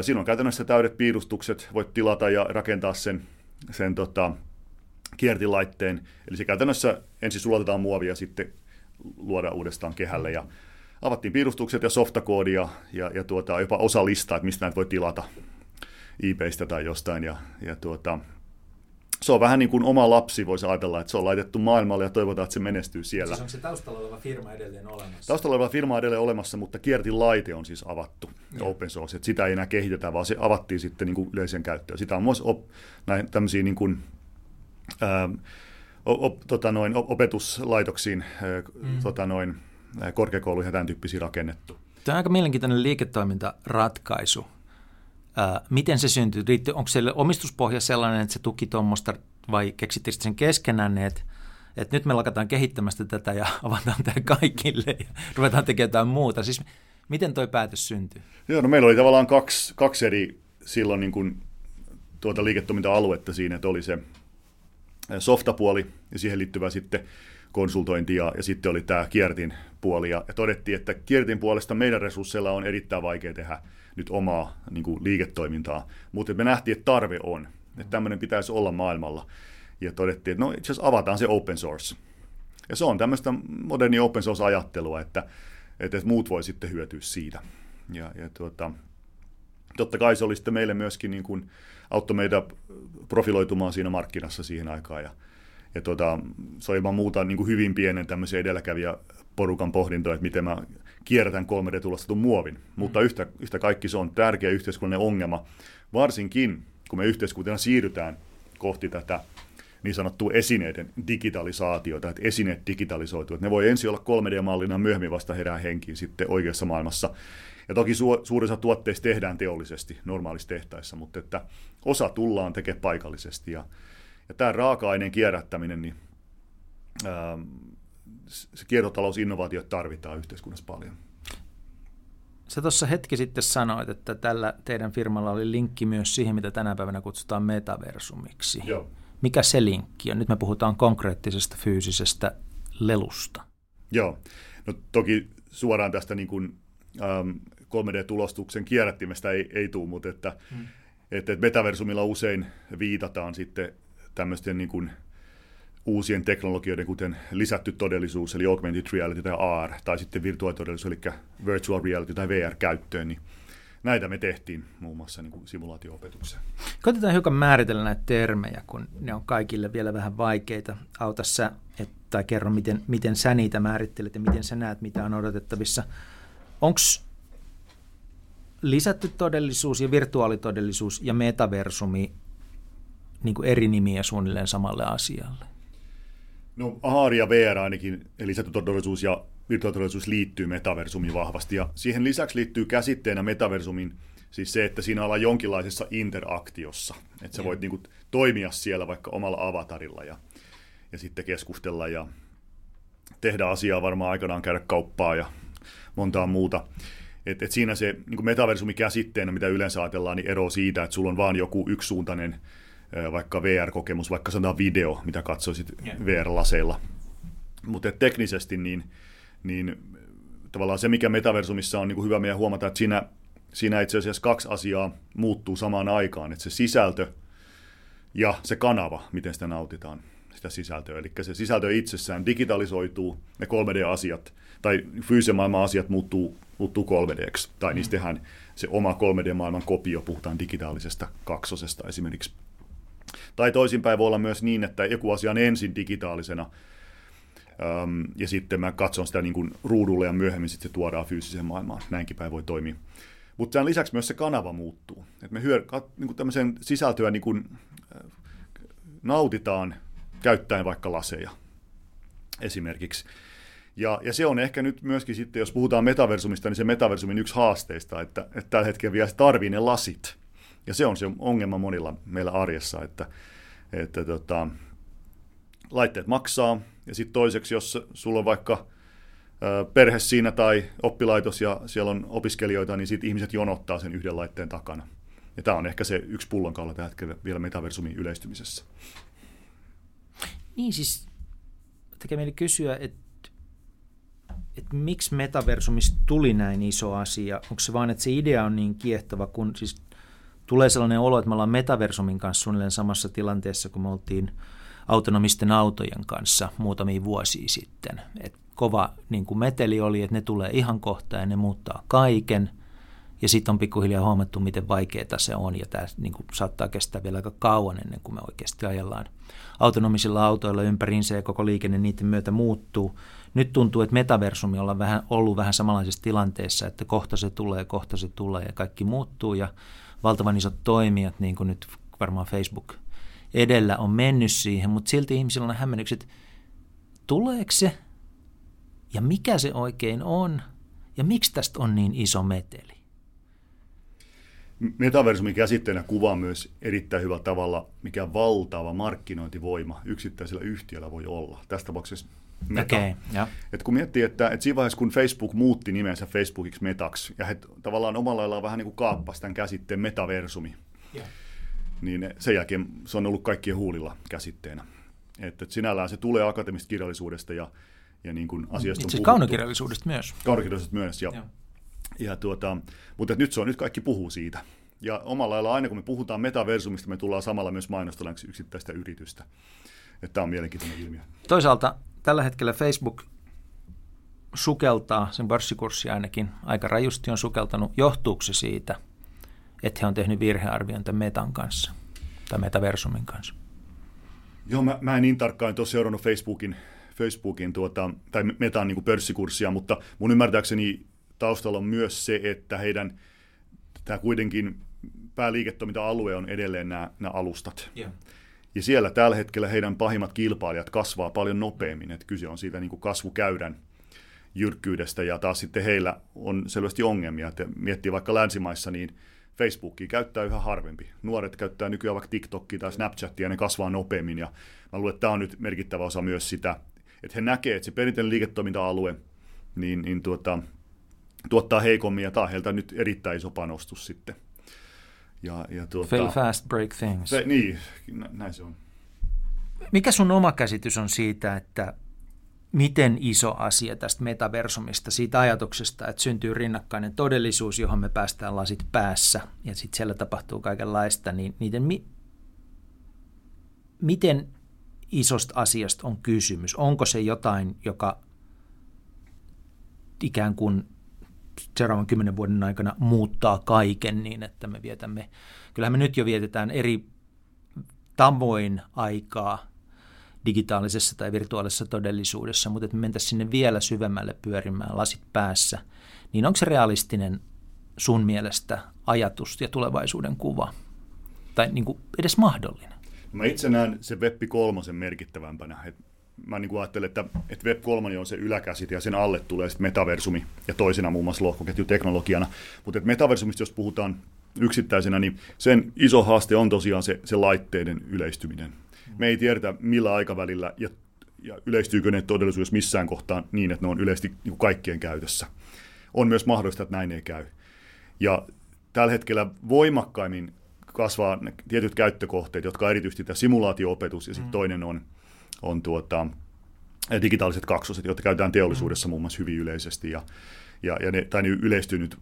siinä on käytännössä täydet piirustukset. Voit tilata ja rakentaa sen, sen tota, kiertilaitteen. Eli se käytännössä ensin sulatetaan muovia ja sitten luodaan uudestaan kehälle. Ja avattiin piirustukset ja softakoodia ja, ja tuota, jopa osa listaa, että mistä näitä voi tilata eBaystä tai jostain. Ja, ja tuota, se on vähän niin kuin oma lapsi, voisi ajatella, että se on laitettu maailmalle ja toivotaan, että se menestyy siellä. Siis onko se taustalla oleva firma edelleen olemassa? Taustalla oleva firma on edelleen olemassa, mutta kiertin laite on siis avattu, ja. open source, että sitä ei enää kehitetä, vaan se avattiin sitten niin kuin yleisen käyttöön. Sitä on myös op, näin, tämmöisiä niin kuin, op, tota noin, opetuslaitoksiin, ää, mm. tota noin, korkeakouluihin ja tämän tyyppisiä rakennettu. Tämä on aika mielenkiintoinen liiketoimintaratkaisu miten se syntyi? Onko siellä omistuspohja sellainen, että se tuki tuommoista vai keksittekö sen keskenään, että, että nyt me lakataan kehittämästä tätä ja (laughs) avataan tämä kaikille ja ruvetaan tekemään jotain muuta? Siis miten tuo päätös syntyi? Joo, no meillä oli tavallaan kaksi, kaksi eri silloin niin kuin tuota liiketoiminta-aluetta siinä, että oli se softapuoli ja siihen liittyvä sitten konsultointi ja, ja sitten oli tämä kiertin puoli ja, ja todettiin, että kiertin puolesta meidän resursseilla on erittäin vaikea tehdä nyt omaa niin kuin liiketoimintaa, mutta me nähtiin, että tarve on, että tämmöinen pitäisi olla maailmalla ja todettiin, että no itse asiassa avataan se open source. Ja se on tämmöistä modernia open source-ajattelua, että, että muut voi sitten hyötyä siitä. Ja, ja tuota, totta kai se oli sitten meille myöskin niin kuin, auttoi meitä profiloitumaan siinä markkinassa siihen aikaan. Ja, ja tuota, se on ilman muuta niin kuin hyvin pienen tämmöisen edelläkävijä porukan pohdintoja, että miten mä kierrätän 3D-tulostetun muovin. Mutta mm. yhtä, yhtä kaikki se on tärkeä yhteiskunnallinen ongelma, varsinkin kun me yhteiskuntana siirrytään kohti tätä niin sanottua esineiden digitalisaatiota, että esineet digitalisoituu. Että ne voi ensin olla 3D-mallina, myöhemmin vasta herää henkiin sitten oikeassa maailmassa. Ja toki su- suurin osa tuotteista tehdään teollisesti normaalissa tehtaissa, mutta että osa tullaan tekemään paikallisesti. Ja, ja tämä raaka-aineen kierrättäminen, niin ää, se kiertotalousinnovaatiot tarvitaan yhteiskunnassa paljon. Sä tuossa hetki sitten sanoit, että tällä teidän firmalla oli linkki myös siihen, mitä tänä päivänä kutsutaan metaversumiksi. Joo. Mikä se linkki on? Nyt me puhutaan konkreettisesta fyysisestä lelusta. Joo. No toki suoraan tästä niin kuin, ähm, 3D-tulostuksen kierrättimestä ei, ei tule, mutta että, hmm. että, että metaversumilla usein viitataan sitten tämmöisten niin kuin, uusien teknologioiden, kuten lisätty todellisuus, eli augmented reality tai AR, tai sitten virtuaalitodellisuus, eli virtual reality tai VR-käyttöön, niin näitä me tehtiin muun muassa niin kuin simulaatio-opetukseen. Koitetaan hiukan määritellä näitä termejä, kun ne on kaikille vielä vähän vaikeita. Auta sä, et, tai kerro, miten, miten sä niitä määrittelet ja miten sä näet, mitä on odotettavissa. Onko lisätty todellisuus ja virtuaalitodellisuus ja metaversumi niin kuin eri nimiä suunnilleen samalle asialle? No AR ja VR ainakin, eli todellisuus ja virtuaalitodellisuus liittyy metaversumiin vahvasti. Ja siihen lisäksi liittyy käsitteenä metaversumin siis se, että siinä ollaan jonkinlaisessa interaktiossa. Että sä voit niin kuin, toimia siellä vaikka omalla avatarilla ja, ja sitten keskustella ja tehdä asiaa varmaan aikanaan käydä kauppaa ja montaa muuta. Et, et siinä se niin metaversumi käsitteenä, mitä yleensä ajatellaan, niin ero siitä, että sulla on vain joku yksisuuntainen vaikka VR-kokemus, vaikka sanotaan video, mitä katsoisit yeah. VR-laseilla. Mutta teknisesti niin, niin tavallaan se, mikä metaversumissa on niin kuin hyvä meidän huomata, että siinä, siinä itse asiassa kaksi asiaa muuttuu samaan aikaan, että se sisältö ja se kanava, miten sitä nautitaan, sitä sisältöä. Eli se sisältö itsessään digitalisoituu, ne 3D-asiat tai fyysisen maailman asiat muuttuu, muuttuu 3D, tai mm. niistä tehdään se oma 3D-maailman kopio, puhutaan digitaalisesta kaksosesta esimerkiksi Tai toisinpäin voi olla myös niin, että joku asia on ensin digitaalisena, Um, ja sitten mä katson sitä niin kuin ruudulle ja myöhemmin sitten se tuodaan fyysiseen maailmaan. Näinkin päin voi toimia. Mutta sen lisäksi myös se kanava muuttuu. Et me hyö, kat, niin kuin tämmöisen sisältöä niin kuin, äh, nautitaan käyttäen vaikka laseja esimerkiksi. Ja, ja se on ehkä nyt myöskin sitten, jos puhutaan metaversumista, niin se metaversumin yksi haasteista, että, että tällä hetkellä vielä tarvii ne lasit. Ja se on se ongelma monilla meillä arjessa, että, että tota, laitteet maksaa, ja sitten toiseksi, jos sulla on vaikka perhe siinä tai oppilaitos ja siellä on opiskelijoita, niin sitten ihmiset jonottaa sen yhden laitteen takana. Ja tämä on ehkä se yksi pullonkaula tällä hetkellä vielä metaversumin yleistymisessä. Niin siis tekee mieli kysyä, että että miksi metaversumista tuli näin iso asia? Onko se vaan, että se idea on niin kiehtova, kun siis tulee sellainen olo, että me ollaan metaversumin kanssa suunnilleen samassa tilanteessa, kun me oltiin autonomisten autojen kanssa muutamia vuosia sitten. Et kova niin kuin meteli oli, että ne tulee ihan kohta ja ne muuttaa kaiken. Ja sitten on pikkuhiljaa huomattu, miten vaikeaa se on, ja tämä niin saattaa kestää vielä aika kauan ennen kuin me oikeasti ajellaan autonomisilla autoilla ympäriinsä ja koko liikenne niiden myötä muuttuu. Nyt tuntuu, että metaversumi on vähän, ollut vähän samanlaisessa tilanteessa, että kohta se tulee, kohta se tulee ja kaikki muuttuu ja valtavan isot toimijat, niin kuin nyt varmaan Facebook edellä on mennyt siihen, mutta silti ihmisillä on hämmennykset, tuleeko se ja mikä se oikein on ja miksi tästä on niin iso meteli? Metaversumi käsitteenä kuvaa myös erittäin hyvällä tavalla, mikä valtava markkinointivoima yksittäisellä yhtiöllä voi olla. Tässä tapauksessa Meta. Okay, ja. Et kun miettii, että, että siinä vaiheessa kun Facebook muutti nimensä Facebookiksi Metaksi, ja he tavallaan omalla laillaan vähän niin kuin kaappasi tämän käsitteen metaversumi, yeah. niin sen jälkeen se on ollut kaikkien huulilla käsitteenä. Että, että sinällään se tulee akateemisesta kirjallisuudesta ja, ja niin kuin asiasta Itse kaunokirjallisuudesta myös. Kaunokirjallisuudesta myös, ja, ja. ja tuota, mutta nyt se on, nyt kaikki puhuu siitä. Ja omalla lailla aina kun me puhutaan metaversumista, me tullaan samalla myös mainostelemaan yksittäistä yritystä. Että tämä on mielenkiintoinen ilmiö. Toisaalta tällä hetkellä Facebook sukeltaa, sen pörssikurssi ainakin aika rajusti on sukeltanut. Johtuuko se siitä, että he on tehnyt virhearvion tämän Metan kanssa tai Metaversumin kanssa? Joo, mä, mä en niin tarkkaan ole seurannut Facebookin, Facebookin tuota, tai Metan niin pörssikurssia, mutta mun ymmärtääkseni taustalla on myös se, että heidän tämä kuitenkin pääliiketoiminta-alue on edelleen nämä, nämä alustat. Yeah. Ja siellä tällä hetkellä heidän pahimmat kilpailijat kasvaa paljon nopeammin, että kyse on siitä niin kuin kasvukäydän jyrkkyydestä, ja taas sitten heillä on selvästi ongelmia, että miettii vaikka länsimaissa, niin Facebookia käyttää yhä harvempi. Nuoret käyttää nykyään vaikka TikTokia tai Snapchatia, ja ne kasvaa nopeammin, ja mä luulen, että tämä on nyt merkittävä osa myös sitä, että he näkevät, että se perinteinen liiketoiminta-alue niin, niin tuota, tuottaa heikommin, ja tämä on heiltä nyt erittäin iso panostus sitten. Ja, ja tuota, Fail fast, break things. Se, niin, näin se on. Mikä sun oma käsitys on siitä, että miten iso asia tästä metaversumista, siitä ajatuksesta, että syntyy rinnakkainen todellisuus, johon me päästään lasit päässä ja sitten siellä tapahtuu kaikenlaista, niin niiden mi- miten isosta asiasta on kysymys? Onko se jotain, joka ikään kuin seuraavan kymmenen vuoden aikana muuttaa kaiken niin, että me vietämme, kyllähän me nyt jo vietetään eri tavoin aikaa digitaalisessa tai virtuaalisessa todellisuudessa, mutta että me mentäisiin sinne vielä syvemmälle pyörimään lasit päässä, niin onko se realistinen sun mielestä ajatus ja tulevaisuuden kuva? Tai niin kuin edes mahdollinen? Mä itse näen sen Web 3 merkittävämpänä. Et mä niin ajattelen, että, että Web 3 on se yläkäsite ja sen alle tulee sitten metaversumi ja toisena muun muassa lohkoketjuteknologiana. Mutta metaversumista, jos puhutaan yksittäisenä, niin sen iso haaste on tosiaan se, se laitteiden yleistyminen. Me ei tiedetä millä aikavälillä ja, ja yleistyykö ne todellisuudessa missään kohtaan niin, että ne on yleisesti niin kaikkien käytössä. On myös mahdollista, että näin ei käy. Ja tällä hetkellä voimakkaimmin kasvaa ne tietyt käyttökohteet, jotka on erityisesti tämä simulaatio-opetus, ja sitten mm. toinen on on tuota, digitaaliset kaksoset, joita käytetään teollisuudessa mm. muun muassa hyvin yleisesti, ja, ja, ja ne, tai ne yleistyy nyt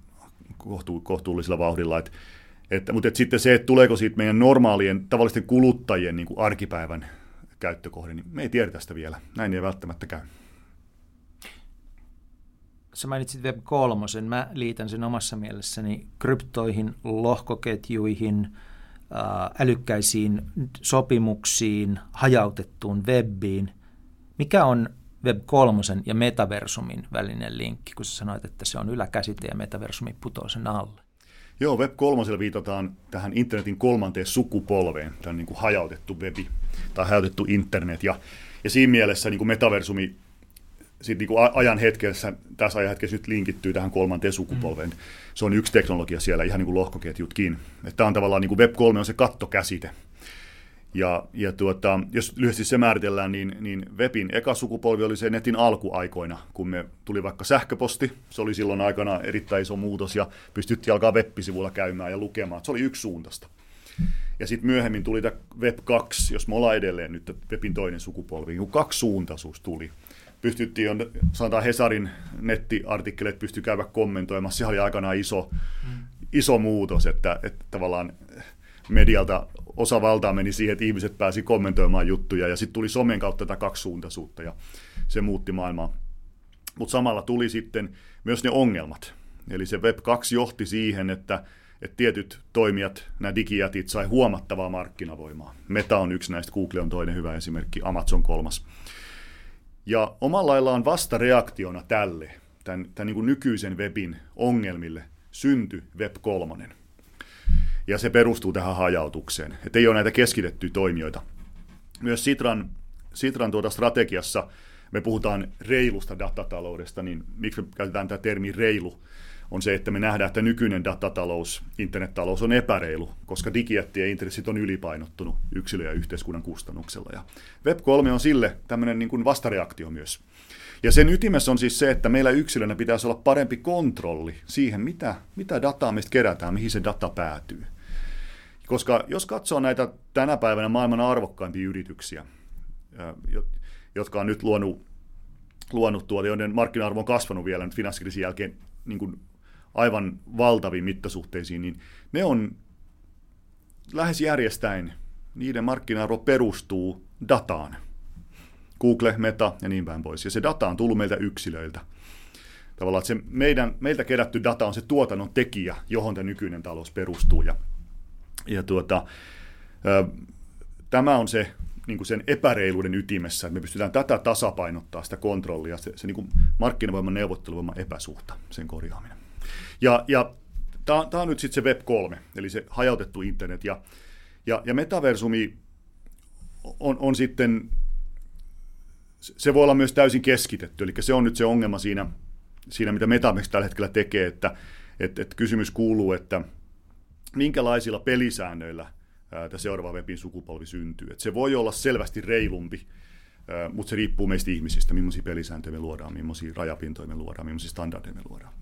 kohtu, kohtuullisella vauhdilla. Et, et, mutta et sitten se, että tuleeko siitä meidän normaalien tavallisten kuluttajien niin kuin arkipäivän käyttökohde, niin me ei tiedä tästä vielä. Näin ei välttämättä käy. Sä mainitsit Web 3, mä liitän sen omassa mielessäni kryptoihin, lohkoketjuihin, älykkäisiin sopimuksiin, hajautettuun webiin. Mikä on Web 3 ja metaversumin välinen linkki, kun sä sanoit, että se on yläkäsite ja metaversumi putoaa sen alle? Joo, Web 3 viitataan tähän internetin kolmanteen sukupolveen, tämä niin kuin hajautettu webi tai hajautettu internet. Ja, ja siinä mielessä niin kuin metaversumi sit niin kuin ajan hetkessä, tässä ajan hetkessä nyt linkittyy tähän kolmanteen sukupolveen. Mm. Se on yksi teknologia siellä, ihan niin kuin lohkoketjutkin. Tämä on tavallaan niin kuin Web 3 on se kattokäsite. Ja, ja tuota, jos lyhyesti se määritellään, niin, niin webin eka sukupolvi oli se netin alkuaikoina, kun me tuli vaikka sähköposti. Se oli silloin aikana erittäin iso muutos ja pystyttiin alkaa web-sivulla käymään ja lukemaan. Se oli yksi suuntasta. Ja sitten myöhemmin tuli tämä Web 2, jos me ollaan edelleen nyt webin toinen sukupolvi, kun kaksi suuntaisuus tuli. Pystyttiin, on, sanotaan Hesarin nettiartikkeleet pystyi käydä kommentoimassa. Se oli aikanaan iso, mm. iso muutos, että, että tavallaan medialta osa valtaa meni siihen, että ihmiset pääsi kommentoimaan juttuja ja sitten tuli somen kautta tätä kaksisuuntaisuutta ja se muutti maailmaa. Mutta samalla tuli sitten myös ne ongelmat. Eli se Web 2 johti siihen, että, että tietyt toimijat, nämä digijätit, sai huomattavaa markkinavoimaa. Meta on yksi näistä, Google on toinen hyvä esimerkki, Amazon kolmas. Ja omalla laillaan vastareaktiona tälle, tämän, tämän niin kuin nykyisen webin ongelmille, syntyi Web 3 ja se perustuu tähän hajautukseen. Että ei ole näitä keskitettyjä toimijoita. Myös Sitran, Sitran tuota strategiassa me puhutaan reilusta datataloudesta, niin miksi me käytetään tämä termi reilu, on se, että me nähdään, että nykyinen datatalous, internettalous on epäreilu, koska digijättien intressit on ylipainottunut yksilö- ja yhteiskunnan kustannuksella. Ja Web3 on sille tämmöinen niin kuin vastareaktio myös. Ja sen ytimessä on siis se, että meillä yksilönä pitäisi olla parempi kontrolli siihen, mitä, mitä dataa meistä kerätään, mihin se data päätyy. Koska jos katsoo näitä tänä päivänä maailman arvokkaimpia yrityksiä, jotka on nyt luonut, luonut tuolla, joiden markkina-arvo on kasvanut vielä nyt finanssikriisin jälkeen niin kuin aivan valtaviin mittasuhteisiin, niin ne on lähes järjestäen, niiden markkina-arvo perustuu dataan. Google, Meta ja niin päin pois. Ja se data on tullut meiltä yksilöiltä. Tavallaan, että se meidän, meiltä kerätty data on se tuotannon tekijä, johon tämä nykyinen talous perustuu. Ja ja tuota, tämä on se niin kuin sen epäreiluuden ytimessä, että me pystytään tätä tasapainottaa, sitä kontrollia, se, se niin markkinavoiman neuvotteluvoiman epäsuhta, sen korjaaminen. Ja, ja tämä on nyt sitten se Web 3, eli se hajautettu internet, ja, ja, ja metaversumi on, on sitten, se voi olla myös täysin keskitetty, eli se on nyt se ongelma siinä, siinä mitä Metaverse tällä hetkellä tekee, että et, et kysymys kuuluu, että minkälaisilla pelisäännöillä tämä seuraava webin sukupolvi syntyy. Et se voi olla selvästi reilumpi, mutta se riippuu meistä ihmisistä, millaisia pelisääntöjä me luodaan, millaisia rajapintoja me luodaan, millaisia standardeja me luodaan.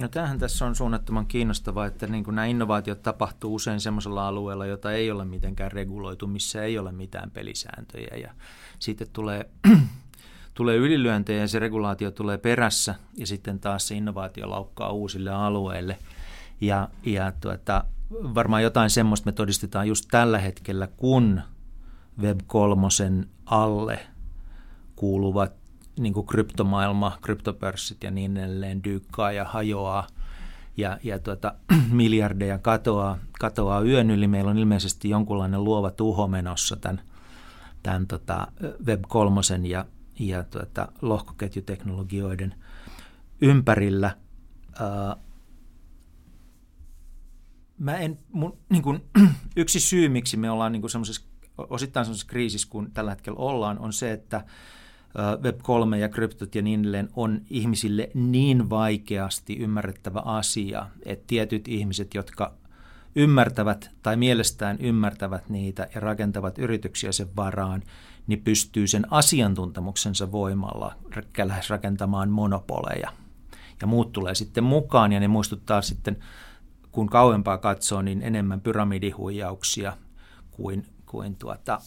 No tämähän tässä on suunnattoman kiinnostavaa, että niin kuin nämä innovaatiot tapahtuu usein sellaisella alueella, jota ei ole mitenkään reguloitu, missä ei ole mitään pelisääntöjä. Ja sitten tulee, (clears throat) tulee ylilyöntejä ja se regulaatio tulee perässä ja sitten taas se innovaatio laukkaa uusille alueille – ja, ja tuota, varmaan jotain semmoista me todistetaan just tällä hetkellä, kun Web 3 alle kuuluvat niin kuin kryptomaailma, kryptopörssit ja niin edelleen dyykkaa ja hajoaa ja, ja tuota, (clears throat) miljardeja katoaa, katoaa yön yli. Meillä on ilmeisesti jonkunlainen luova tuho menossa tämän, tämän tota Web 3 ja, ja tuota, lohkoketjuteknologioiden ympärillä. Ää, mä en, mun, niin kuin, (clears throat) yksi syy, miksi me ollaan niin semmoisessa, osittain semmoisessa kriisissä, kun tällä hetkellä ollaan, on se, että Web3 ja kryptot ja niin edelleen on ihmisille niin vaikeasti ymmärrettävä asia, että tietyt ihmiset, jotka ymmärtävät tai mielestään ymmärtävät niitä ja rakentavat yrityksiä sen varaan, niin pystyy sen asiantuntemuksensa voimalla lähes rakentamaan monopoleja. Ja muut tulee sitten mukaan ja ne muistuttaa sitten kun kauempaa katsoo, niin enemmän pyramidihuijauksia kuin, kuin tuota,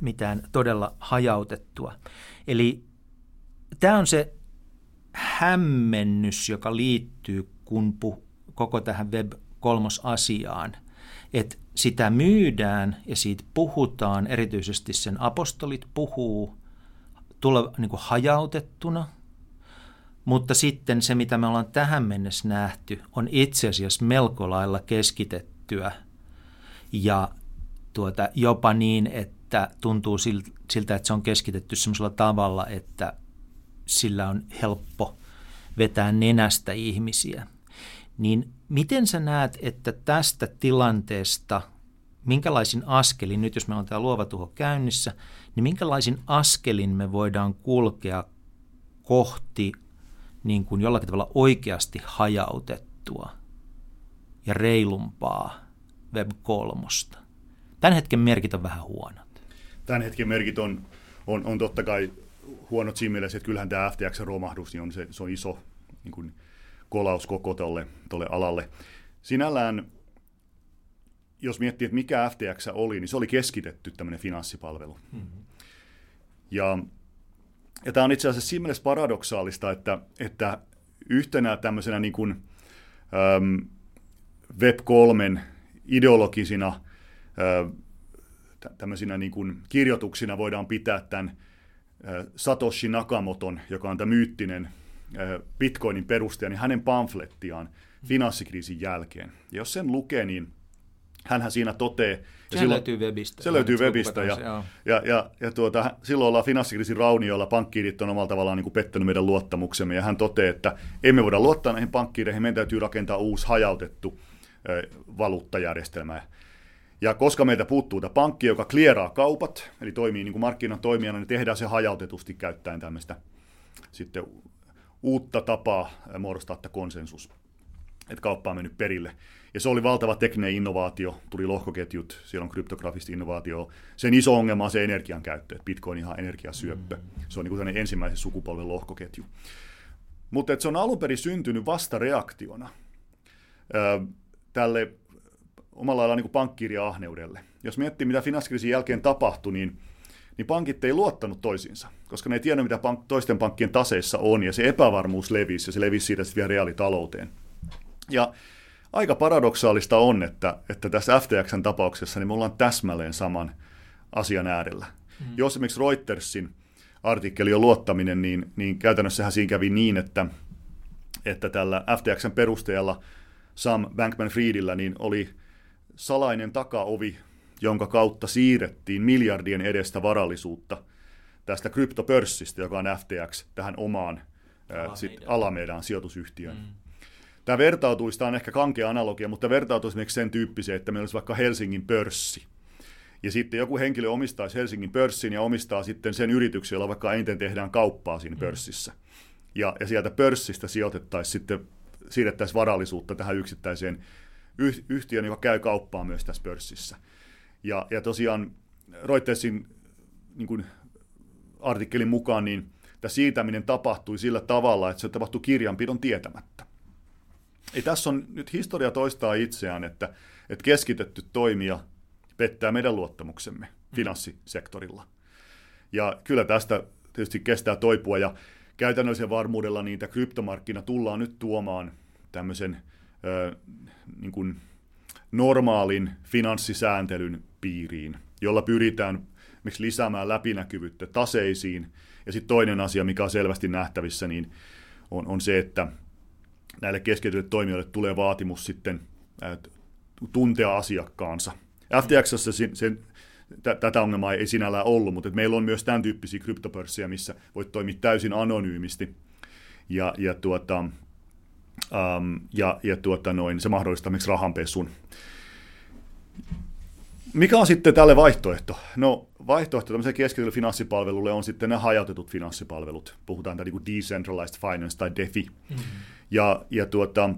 mitään todella hajautettua. Eli tämä on se hämmennys, joka liittyy kun pu, koko tähän web kolmosasiaan, että sitä myydään ja siitä puhutaan, erityisesti sen apostolit puhuu tule, niin kuin hajautettuna – mutta sitten se, mitä me ollaan tähän mennessä nähty, on itse asiassa melko lailla keskitettyä ja tuota, jopa niin, että tuntuu siltä, että se on keskitetty sellaisella tavalla, että sillä on helppo vetää nenästä ihmisiä. Niin miten sä näet, että tästä tilanteesta, minkälaisin askelin, nyt jos meillä on tämä luova tuho käynnissä, niin minkälaisin askelin me voidaan kulkea kohti niin kuin jollakin tavalla oikeasti hajautettua ja reilumpaa Web 3. Tämän hetken merkit on vähän huonot. Tämän hetken merkit on, on, on totta kai huonot siinä mielessä, että kyllähän tämä FTX-romahdus niin on, se, se on iso niin kuin, kolaus koko tolle, tolle alalle. Sinällään, jos miettii, että mikä FTX oli, niin se oli keskitetty tämmöinen finanssipalvelu. Mm-hmm. Ja, ja tämä on itse asiassa siinä mielessä paradoksaalista, että, että yhtenä tämmöisenä niin kuin, äm, Web3 ideologisina tämmöisinä niin kuin kirjoituksina voidaan pitää tämän Satoshi Nakamoton, joka on tämä myyttinen Bitcoinin perustaja, niin hänen pamflettiaan finanssikriisin jälkeen. Ja jos sen lukee, niin hänhän siinä totee... Se silloin, löytyy webistä. Se löytyy webistä ja, ja, ja, ja, ja tuota, silloin ollaan finanssikriisin raunioilla, pankkiirit on omalla tavallaan niin kuin pettänyt meidän luottamuksemme ja hän toteaa, että emme voida luottaa näihin pankkiireihin, meidän täytyy rakentaa uusi hajautettu valuuttajärjestelmä. Ja koska meiltä puuttuu tämä pankki, joka klieraa kaupat, eli toimii niin kuin markkinan toimijana, niin tehdään se hajautetusti käyttäen tämmöistä sitten uutta tapaa muodostaa tämä konsensus, että kauppa on mennyt perille. Ja se oli valtava tekninen innovaatio, tuli lohkoketjut, siellä on kryptografista innovaatio. Sen iso ongelma on se energian käyttö, että Bitcoin ihan energiasyöppö. Se on niin kuin ensimmäisen sukupolven lohkoketju. Mutta se on alun perin syntynyt vasta reaktiona tälle omalla lailla niin pankkiiriahneudelle. Jos miettii, mitä finanssikriisin jälkeen tapahtui, niin, niin pankit ei luottanut toisiinsa, koska ne ei tiennyt, mitä pank- toisten pankkien taseissa on, ja se epävarmuus levisi, ja se levisi siitä sitten vielä reaalitalouteen. Ja aika paradoksaalista on, että, että tässä FTXn tapauksessa niin me ollaan täsmälleen saman asian äärellä. Mm. Jos esimerkiksi Reutersin artikkeli on luottaminen, niin, niin käytännössähän siinä kävi niin, että, että tällä FTXn perusteella Sam Bankman-Friedillä niin oli salainen takaovi, jonka kautta siirrettiin miljardien edestä varallisuutta tästä kryptopörssistä, joka on FTX, tähän omaan Alameda. sit Alamedaan sijoitusyhtiöön. Mm. Tämä vertautuisi, tämä on ehkä kankea analogia, mutta vertautuisi esimerkiksi sen tyyppiseen, että meillä olisi vaikka Helsingin pörssi. Ja sitten joku henkilö omistaisi Helsingin pörssin ja omistaa sitten sen yrityksen, jolla vaikka eniten tehdään kauppaa siinä mm. pörssissä. Ja, ja sieltä pörssistä sijoitettaisiin sitten, siirrettäisiin varallisuutta tähän yksittäiseen yhtiön, joka käy kauppaa myös tässä pörssissä. Ja, ja tosiaan Reutersin niin kuin artikkelin mukaan niin tämä siirtäminen tapahtui sillä tavalla, että se tapahtui kirjanpidon tietämättä. Ei tässä on nyt historia toistaa itseään, että, että keskitetty toimija pettää meidän luottamuksemme finanssisektorilla. Ja kyllä tästä tietysti kestää toipua ja käytännöllisen varmuudella niitä kryptomarkkina tullaan nyt tuomaan tämmöisen niin kuin normaalin finanssisääntelyn piiriin, jolla pyritään miksi lisäämään läpinäkyvyyttä taseisiin. Ja sitten toinen asia, mikä on selvästi nähtävissä, niin on, on se, että näille keskityille toimijoille tulee vaatimus sitten tuntea asiakkaansa. FTXssä se, se, t- tätä ongelmaa ei sinällään ollut, mutta meillä on myös tämän tyyppisiä kryptopörssejä, missä voit toimia täysin anonyymisti. Ja, ja tuota, Um, ja ja tuota noin, se mahdollistaa miksi rahanpesun. Mikä on sitten tälle vaihtoehto? No vaihtoehto tämmöiselle keskitylle finanssipalvelulle on sitten ne hajautetut finanssipalvelut. Puhutaan tämä niin decentralized finance tai DeFi. Mm-hmm. Ja, ja tuota,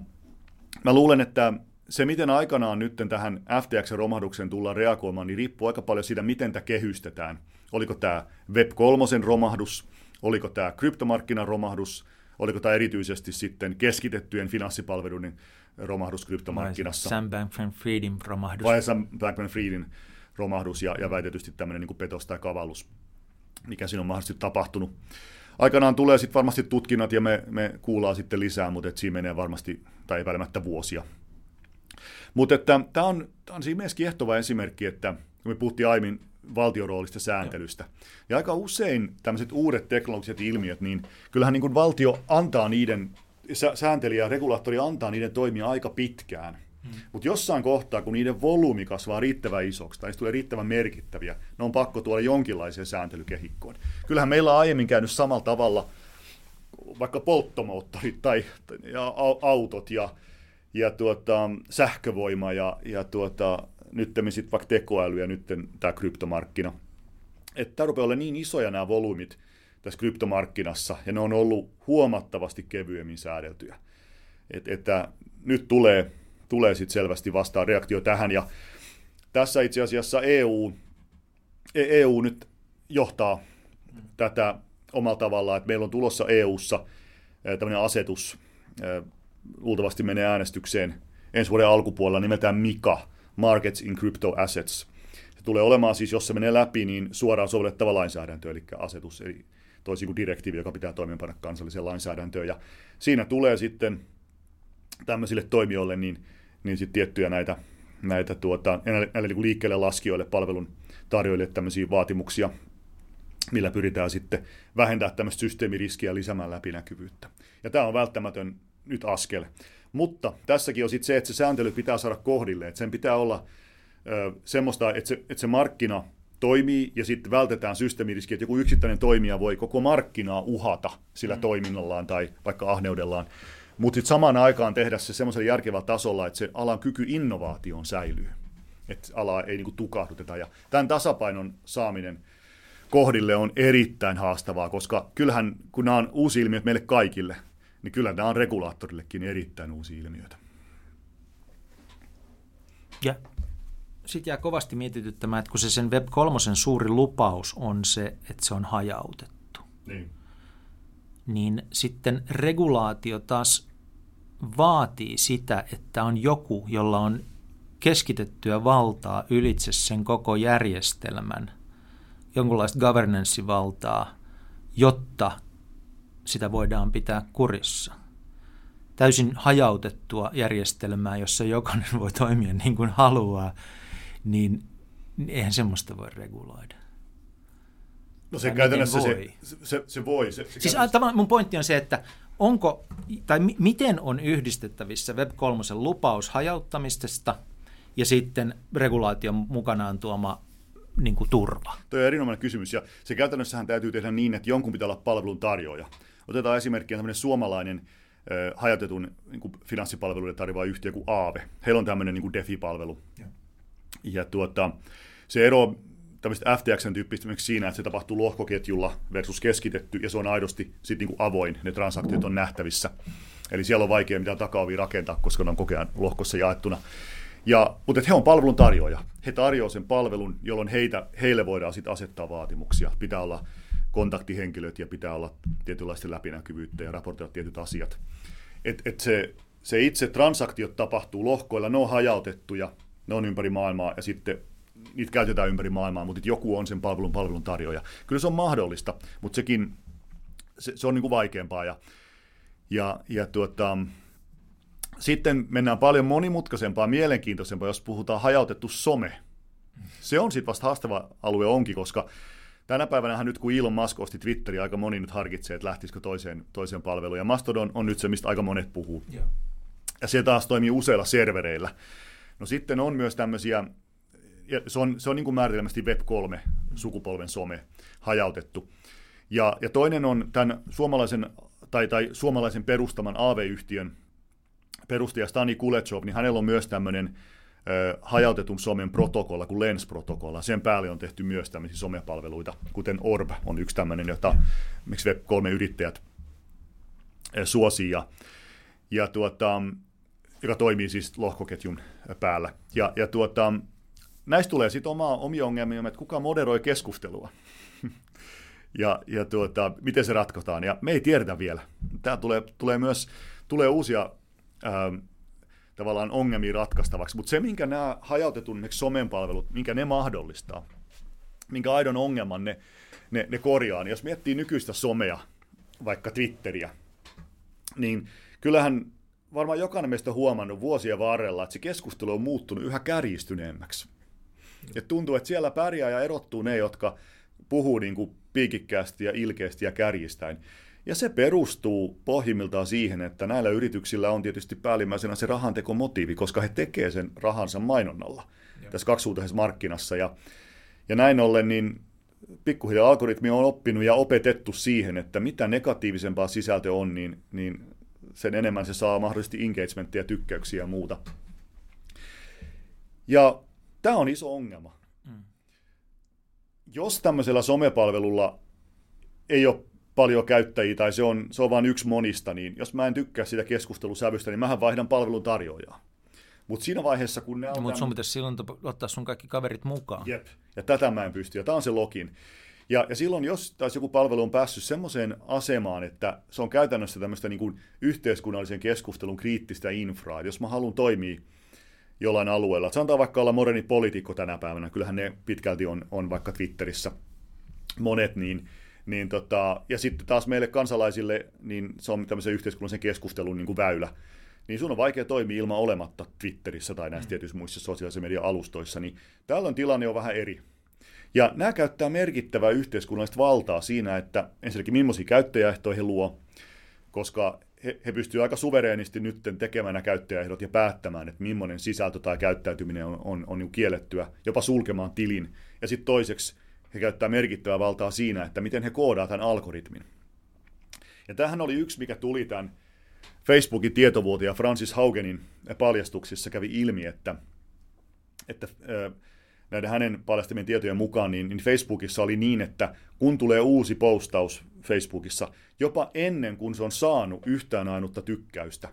mä luulen, että se, miten aikanaan nyt tähän FTX-romahdukseen tullaan reagoimaan, niin riippuu aika paljon siitä, miten tämä kehystetään. Oliko tämä Web3 romahdus, oliko tämä kryptomarkkinan romahdus, oliko tämä erityisesti sitten keskitettyjen finanssipalveluiden romahdus kryptomarkkinassa. Sam Bankman-Friedin romahdus. Vai Sam Bankman-Friedin romahdus ja, ja väitetysti tämmöinen niin petos tai kavallus, mikä siinä on mahdollisesti tapahtunut. Aikanaan tulee sitten varmasti tutkinnat ja me, me kuullaan sitten lisää, mutta et siinä menee varmasti tai epäilemättä vuosia. Mutta tämä on, on siinä mielessä kiehtova esimerkki, että kun me puhuttiin aiemmin valtioroolista sääntelystä. Ja aika usein tämmöiset uudet teknologiset ilmiöt, niin kyllähän niin kuin valtio antaa niiden, sääntelijä ja regulaattori antaa niiden toimia aika pitkään. Mm. Mutta jossain kohtaa, kun niiden volyymi kasvaa riittävän isoksi tai tulee riittävän merkittäviä, ne on pakko tuoda jonkinlaiseen sääntelykehikkoon. Kyllähän meillä on aiemmin käynyt samalla tavalla vaikka polttomoottorit tai ja autot ja, ja tuota, sähkövoima ja, ja tuota, nyt sitten vaikka tekoäly ja nyt tämä kryptomarkkina. Että tämä rupeaa olla niin isoja nämä volyymit tässä kryptomarkkinassa, ja ne on ollut huomattavasti kevyemmin säädeltyjä. Et, että nyt tulee, tulee sitten selvästi vastaan reaktio tähän, ja tässä itse asiassa EU, EU nyt johtaa tätä omalla tavallaan, että meillä on tulossa EUssa tämmöinen asetus, luultavasti menee äänestykseen ensi vuoden alkupuolella nimeltään MIKA, Markets in Crypto Assets. Se tulee olemaan siis, jos se menee läpi, niin suoraan sovellettava lainsäädäntö, eli asetus, eli toisin kuin direktiivi, joka pitää toimeenpanna kansalliseen lainsäädäntöön. Ja siinä tulee sitten tämmöisille toimijoille niin, niin sitten tiettyjä näitä, näitä tuota, näille niin liikkeelle laskijoille, palvelun tarjoajille tämmöisiä vaatimuksia, millä pyritään sitten vähentämään tämmöistä systeemiriskiä lisäämään läpinäkyvyyttä. Ja tämä on välttämätön nyt askel. Mutta tässäkin on sitten se, että se sääntely pitää saada kohdille, että sen pitää olla ö, semmoista, että se, että se markkina toimii ja sitten vältetään systeemiriski, että joku yksittäinen toimija voi koko markkinaa uhata sillä mm. toiminnallaan tai vaikka ahneudellaan. Mutta sitten samaan aikaan tehdä se semmoisella järkevällä tasolla, että se alan kyky innovaatioon säilyy. Että alaa ei niinku tukahduteta. Ja tämän tasapainon saaminen kohdille on erittäin haastavaa, koska kyllähän kun nämä on uusi ilmiö meille kaikille, niin kyllä nämä on regulaattorillekin erittäin uusia ilmiöitä. Ja sitten jää kovasti mietityttämään, että kun se sen Web 3 suuri lupaus on se, että se on hajautettu, niin, niin sitten regulaatio taas vaatii sitä, että on joku, jolla on keskitettyä valtaa ylitse sen koko järjestelmän, jonkunlaista governance-valtaa, jotta sitä voidaan pitää kurissa. Täysin hajautettua järjestelmää, jossa jokainen voi toimia niin kuin haluaa, niin eihän semmoista voi reguloida. No se käytännössä voi. Se, se, se voi. Se, se siis tavallaan mun pointti on se, että onko, tai m- miten on yhdistettävissä Web3 lupaus hajauttamisesta ja sitten regulaation mukanaan tuoma niin kuin turva? Tuo on erinomainen kysymys, ja se käytännössähän täytyy tehdä niin, että jonkun pitää olla palvelun tarjoaja. Otetaan esimerkkinä tämmöinen suomalainen äh, hajotetun niin kuin finanssipalveluiden tarjoava yhtiö kuin Aave. Heillä on tämmöinen niin kuin DeFi-palvelu. Ja, ja tuota, se ero tämmöistä FTXn tyyppistä siinä, että se tapahtuu lohkoketjulla versus keskitetty, ja se on aidosti sit niin kuin avoin, ne transaktiot on nähtävissä. Eli siellä on vaikea mitään takaovia rakentaa, koska ne on kokea lohkossa jaettuna. Ja, mutta he on palvelun tarjoaja. He tarjoavat sen palvelun, jolloin heitä, heille voidaan sitten asettaa vaatimuksia. Pitää olla kontaktihenkilöt ja pitää olla tietynlaista läpinäkyvyyttä ja raportoida tietyt asiat. Et, et se, se itse transaktiot tapahtuu lohkoilla, ne on hajautettuja, ne on ympäri maailmaa ja sitten niitä käytetään ympäri maailmaa, mutta joku on sen palvelun palvelun tarjoaja. Kyllä se on mahdollista, mutta sekin se, se on niin vaikeampaa. Ja, ja, ja tuota, sitten mennään paljon monimutkaisempaa, mielenkiintoisempaa, jos puhutaan hajautettu some. Se on sitten vasta haastava alue onkin, koska tänä päivänä nyt kun Elon Musk osti Twitteri, aika moni nyt harkitsee, että lähtisikö toiseen, toiseen palveluun. Ja Mastodon on nyt se, mistä aika monet puhuu. Yeah. Ja se taas toimii useilla servereillä. No sitten on myös tämmöisiä, ja se on, se on niin kuin määritelmästi Web3 sukupolven some hajautettu. Ja, ja toinen on tämän suomalaisen, tai, tai suomalaisen perustaman AV-yhtiön perustaja Stani Kulechov, niin hänellä on myös tämmöinen hajautetun somen protokolla kuin Lens-protokolla. Sen päälle on tehty myös tämmöisiä somepalveluita, kuten Orb on yksi tämmöinen, jota miksi Web3-yrittäjät suosii, ja, ja tuota, joka toimii siis lohkoketjun päällä. Ja, ja tuota, näistä tulee sitten oma, omia ongelmia, että kuka moderoi keskustelua. (laughs) ja, ja tuota, miten se ratkotaan. Ja me ei tiedetä vielä. Tämä tulee, tulee myös tulee uusia ää, tavallaan ongelmia ratkaistavaksi. Mutta se, minkä nämä hajautetun somen palvelut, minkä ne mahdollistaa, minkä aidon ongelman ne, ne, ne korjaa, niin jos miettii nykyistä somea, vaikka Twitteriä, niin kyllähän varmaan jokainen meistä on huomannut vuosien varrella, että se keskustelu on muuttunut yhä kärjistyneemmäksi. Ja tuntuu, että siellä pärjää ja erottuu ne, jotka puhuu niin kuin piikikkäästi ja ilkeästi ja kärjistäin. Ja se perustuu pohjimmiltaan siihen, että näillä yrityksillä on tietysti päällimmäisenä se rahantekomotiivi, koska he tekevät sen rahansa mainonnalla Joo. tässä kaksisuuntaisessa markkinassa. Ja, ja näin ollen niin pikkuhiljaa algoritmi on oppinut ja opetettu siihen, että mitä negatiivisempaa sisältö on, niin, niin sen enemmän se saa mahdollisesti engagementtia, tykkäyksiä ja muuta. Ja tämä on iso ongelma. Mm. Jos tämmöisellä somepalvelulla ei ole paljon käyttäjiä tai se on, se on vain yksi monista, niin jos mä en tykkää sitä keskustelusävystä, niin mähän vaihdan palvelun tarjoajaa. Mutta siinä vaiheessa, kun ne on... Mutta sun pitäisi silloin ottaa sun kaikki kaverit mukaan. Jep, ja tätä mä en pysty, ja tämä on se login. Ja, ja silloin, jos taas joku palvelu on päässyt semmoiseen asemaan, että se on käytännössä tämmöistä niin kuin yhteiskunnallisen keskustelun kriittistä infraa, jos mä haluan toimia jollain alueella, sanotaan vaikka olla moderni poliitikko tänä päivänä, kyllähän ne pitkälti on, on vaikka Twitterissä monet, niin, niin tota, ja sitten taas meille kansalaisille, niin se on tämmöisen yhteiskunnallisen keskustelun niin kuin väylä, niin sun on vaikea toimia ilman olematta Twitterissä tai näissä mm. tietyissä muissa sosiaalisen median alustoissa, niin tällöin tilanne on vähän eri. Ja nämä käyttää merkittävää yhteiskunnallista valtaa siinä, että ensinnäkin millaisia käyttäjäehtoja he luo, koska he, he pystyvät aika suvereenisti nyt tekemään nämä käyttäjäehdot ja päättämään, että millainen sisältö tai käyttäytyminen on, on, on niin kiellettyä, jopa sulkemaan tilin. Ja sitten toiseksi he käyttää merkittävää valtaa siinä, että miten he koodaavat tämän algoritmin. Ja tähän oli yksi, mikä tuli tämän Facebookin tietovuotia Francis Haugenin paljastuksissa kävi ilmi, että, että näiden hänen paljastamien tietojen mukaan, niin, niin Facebookissa oli niin, että kun tulee uusi postaus Facebookissa, jopa ennen kuin se on saanut yhtään ainutta tykkäystä,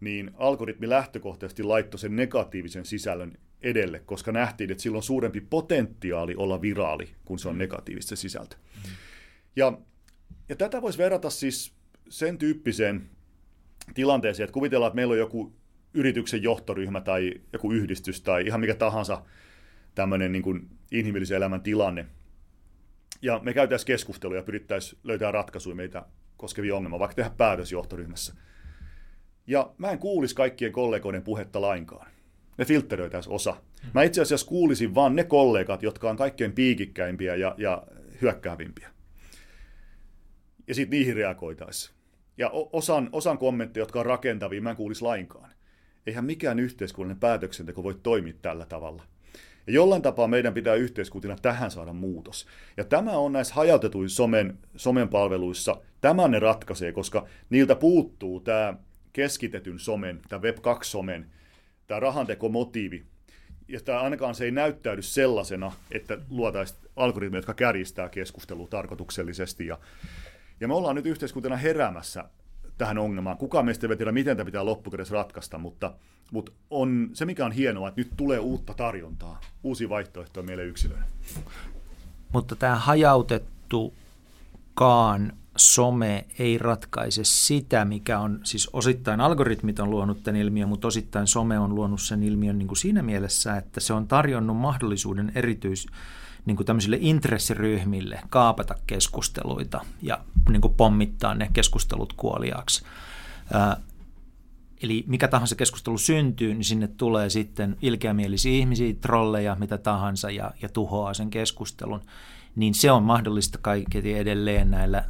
niin algoritmi lähtökohtaisesti laittoi sen negatiivisen sisällön edelle, koska nähtiin, että sillä on suurempi potentiaali olla viraali, kun se on negatiivista sisältö. Ja, ja tätä voisi verrata siis sen tyyppiseen tilanteeseen, että kuvitellaan, että meillä on joku yrityksen johtoryhmä tai joku yhdistys tai ihan mikä tahansa tämmöinen niin kuin inhimillisen elämän tilanne. Ja me käytäisiin keskustelua ja pyrittäisiin löytää ratkaisuja meitä koskevia ongelmia, vaikka tehdä päätös johtoryhmässä. Ja mä en kuulisi kaikkien kollegoiden puhetta lainkaan. Ne filtteröitäisiin osa. Mä itse asiassa kuulisin vaan ne kollegat, jotka on kaikkein piikikkäimpiä ja, ja hyökkäävimpiä. Ja sitten niihin reagoitaisiin. Ja osan, osan kommentteja, jotka on rakentavia, mä en kuulisi lainkaan. Eihän mikään yhteiskunnallinen päätöksenteko voi toimia tällä tavalla. Ja jollain tapaa meidän pitää yhteiskuntina tähän saada muutos. Ja tämä on näissä hajautetuissa somen, somen palveluissa, tämä ne ratkaisee, koska niiltä puuttuu tämä keskitetyn somen, tämä Web2-somen, tämä rahantekomotiivi. Ja tämä ainakaan se ei näyttäydy sellaisena, että luotaisiin algoritmeja, jotka kärjistää keskustelua tarkoituksellisesti. Ja, ja me ollaan nyt yhteiskuntana heräämässä tähän ongelmaan. Kukaan meistä ei tiedä, miten tämä pitää loppukädessä ratkaista, mutta, mutta on se, mikä on hienoa, että nyt tulee uutta tarjontaa, uusi vaihtoehtoja meille yksilöille. Mutta tämä hajautettukaan some ei ratkaise sitä, mikä on, siis osittain algoritmit on luonut tämän ilmiön, mutta osittain some on luonut sen ilmiön niin kuin siinä mielessä, että se on tarjonnut mahdollisuuden erityis, niin kuin tämmöisille intressiryhmille kaapata keskusteluita ja niin kuin pommittaa ne keskustelut kuoliaaksi. Eli mikä tahansa keskustelu syntyy, niin sinne tulee sitten ilkeämielisiä ihmisiä, trolleja, mitä tahansa ja, ja tuhoaa sen keskustelun. Niin se on mahdollista kaiketi edelleen näillä,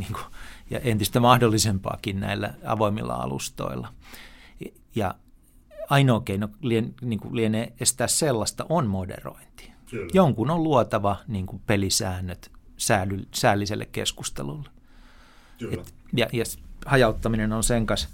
niin kuin, ja entistä mahdollisempaakin näillä avoimilla alustoilla. Ja ainoa keino lien, niin kuin lienee estää sellaista on moderointi. Kyllä. Jonkun on luotava niin kuin pelisäännöt sääly, säälliselle keskustelulle. Kyllä. Et, ja, ja hajauttaminen on sen kanssa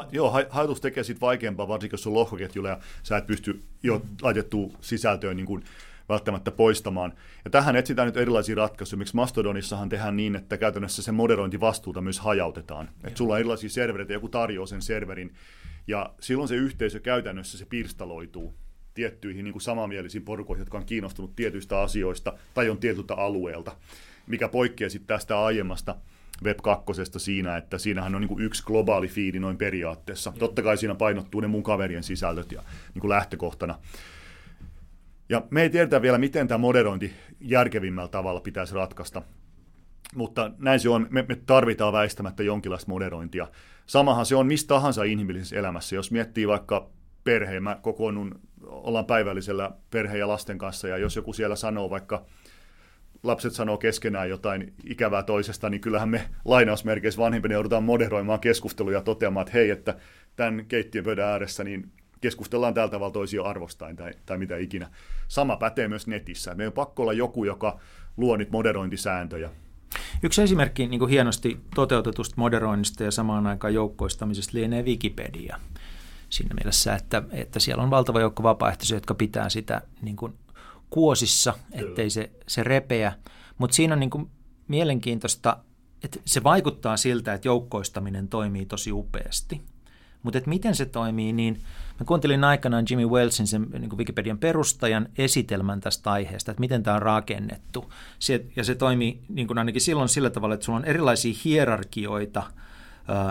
ha, joo, hajotus tekee siitä vaikeampaa, varsinkin jos on lohkoketjulla ja sä et pysty jo laitettua sisältöön niin kuin välttämättä poistamaan. Ja tähän etsitään nyt erilaisia ratkaisuja. Miksi Mastodonissahan tehdään niin, että käytännössä se moderointivastuuta myös hajautetaan. Että sulla on erilaisia servereitä, joku tarjoaa sen serverin, ja silloin se yhteisö käytännössä se pirstaloituu tiettyihin niin kuin samanmielisiin porukoihin, jotka on kiinnostunut tietyistä asioista tai on tietyltä alueelta, mikä poikkeaa sitten tästä aiemmasta Web 2 siinä, että siinähän on niin kuin yksi globaali fiidi noin periaatteessa. Totta kai siinä painottuu ne mun kaverien sisällöt ja niin kuin lähtökohtana. Ja me ei tiedetä vielä, miten tämä moderointi järkevimmällä tavalla pitäisi ratkaista, mutta näin se on. Me, me tarvitaan väistämättä jonkinlaista moderointia. Samahan se on mistä tahansa inhimillisessä elämässä. Jos miettii vaikka perheen, mä kokoonnun, ollaan päivällisellä perheen ja lasten kanssa, ja jos joku siellä sanoo vaikka lapset sanoo keskenään jotain ikävää toisesta, niin kyllähän me lainausmerkeissä vanhempina joudutaan moderoimaan keskusteluja ja toteamaan, että hei, että tämän keittiön pöydän ääressä niin keskustellaan tällä tavalla toisia arvostain tai, tai mitä ikinä. Sama pätee myös netissä. Meidän on pakko olla joku, joka luo niitä moderointisääntöjä. Yksi esimerkki niin kuin hienosti toteutetusta moderoinnista ja samaan aikaan joukkoistamisesta lienee Wikipedia. Siinä mielessä, että, että siellä on valtava joukko vapaaehtoisia, jotka pitää sitä niin kuin kuosissa, ettei se, se repeä. Mutta siinä on niin kuin mielenkiintoista, että se vaikuttaa siltä, että joukkoistaminen toimii tosi upeasti. Mutta miten se toimii, niin mä kuuntelin aikanaan Jimmy Wellsin, sen niin Wikipedian perustajan, esitelmän tästä aiheesta, että miten tämä on rakennettu. Se, ja se toimii niin kuin ainakin silloin sillä tavalla, että sulla on erilaisia hierarkioita –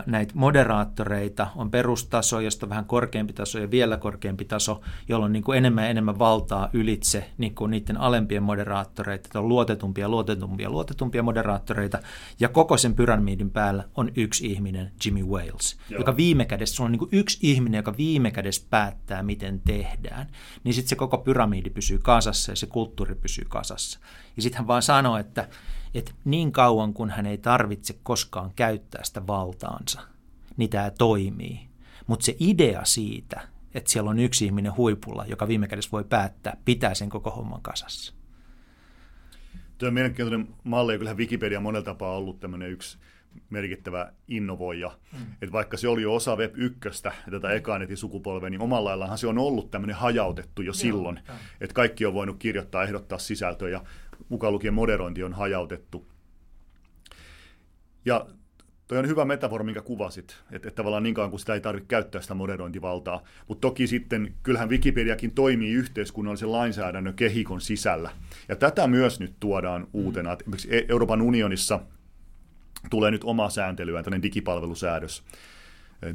näitä moderaattoreita, on perustaso, josta vähän korkeampi taso ja vielä korkeampi taso, jolla on niin kuin enemmän ja enemmän valtaa ylitse niin kuin niiden alempien moderaattoreita, että on luotetumpia, luotetumpia, luotetumpia moderaattoreita, ja koko sen pyramidin päällä on yksi ihminen, Jimmy Wales, Joo. joka viime kädessä, sulla on niin kuin yksi ihminen, joka viime kädessä päättää, miten tehdään, niin sitten se koko pyramidi pysyy kasassa ja se kulttuuri pysyy kasassa. Ja sitten hän vaan sanoo, että että niin kauan kun hän ei tarvitse koskaan käyttää sitä valtaansa, niin tämä toimii. Mutta se idea siitä, että siellä on yksi ihminen huipulla, joka viime kädessä voi päättää, pitää sen koko homman kasassa. Tuo on mielenkiintoinen malli, ja kyllähän Wikipedia monella tapaa ollut tämmöinen yksi merkittävä innovoija. Mm. Että vaikka se oli jo osa Web 1, tätä ekanetin sukupolvea, niin omalla laillahan se on ollut tämmöinen hajautettu jo silloin. Että kaikki on voinut kirjoittaa, ehdottaa sisältöä, ja mukaan lukien moderointi on hajautettu. Ja toi on hyvä metafora, minkä kuvasit, että, että tavallaan niin kauan kuin sitä ei tarvitse käyttää sitä moderointivaltaa. Mutta toki sitten, kyllähän Wikipediakin toimii yhteiskunnallisen lainsäädännön kehikon sisällä. Ja tätä myös nyt tuodaan uutena. Esimerkiksi e- Euroopan unionissa tulee nyt oma sääntelyä, tämmöinen digipalvelusäädös,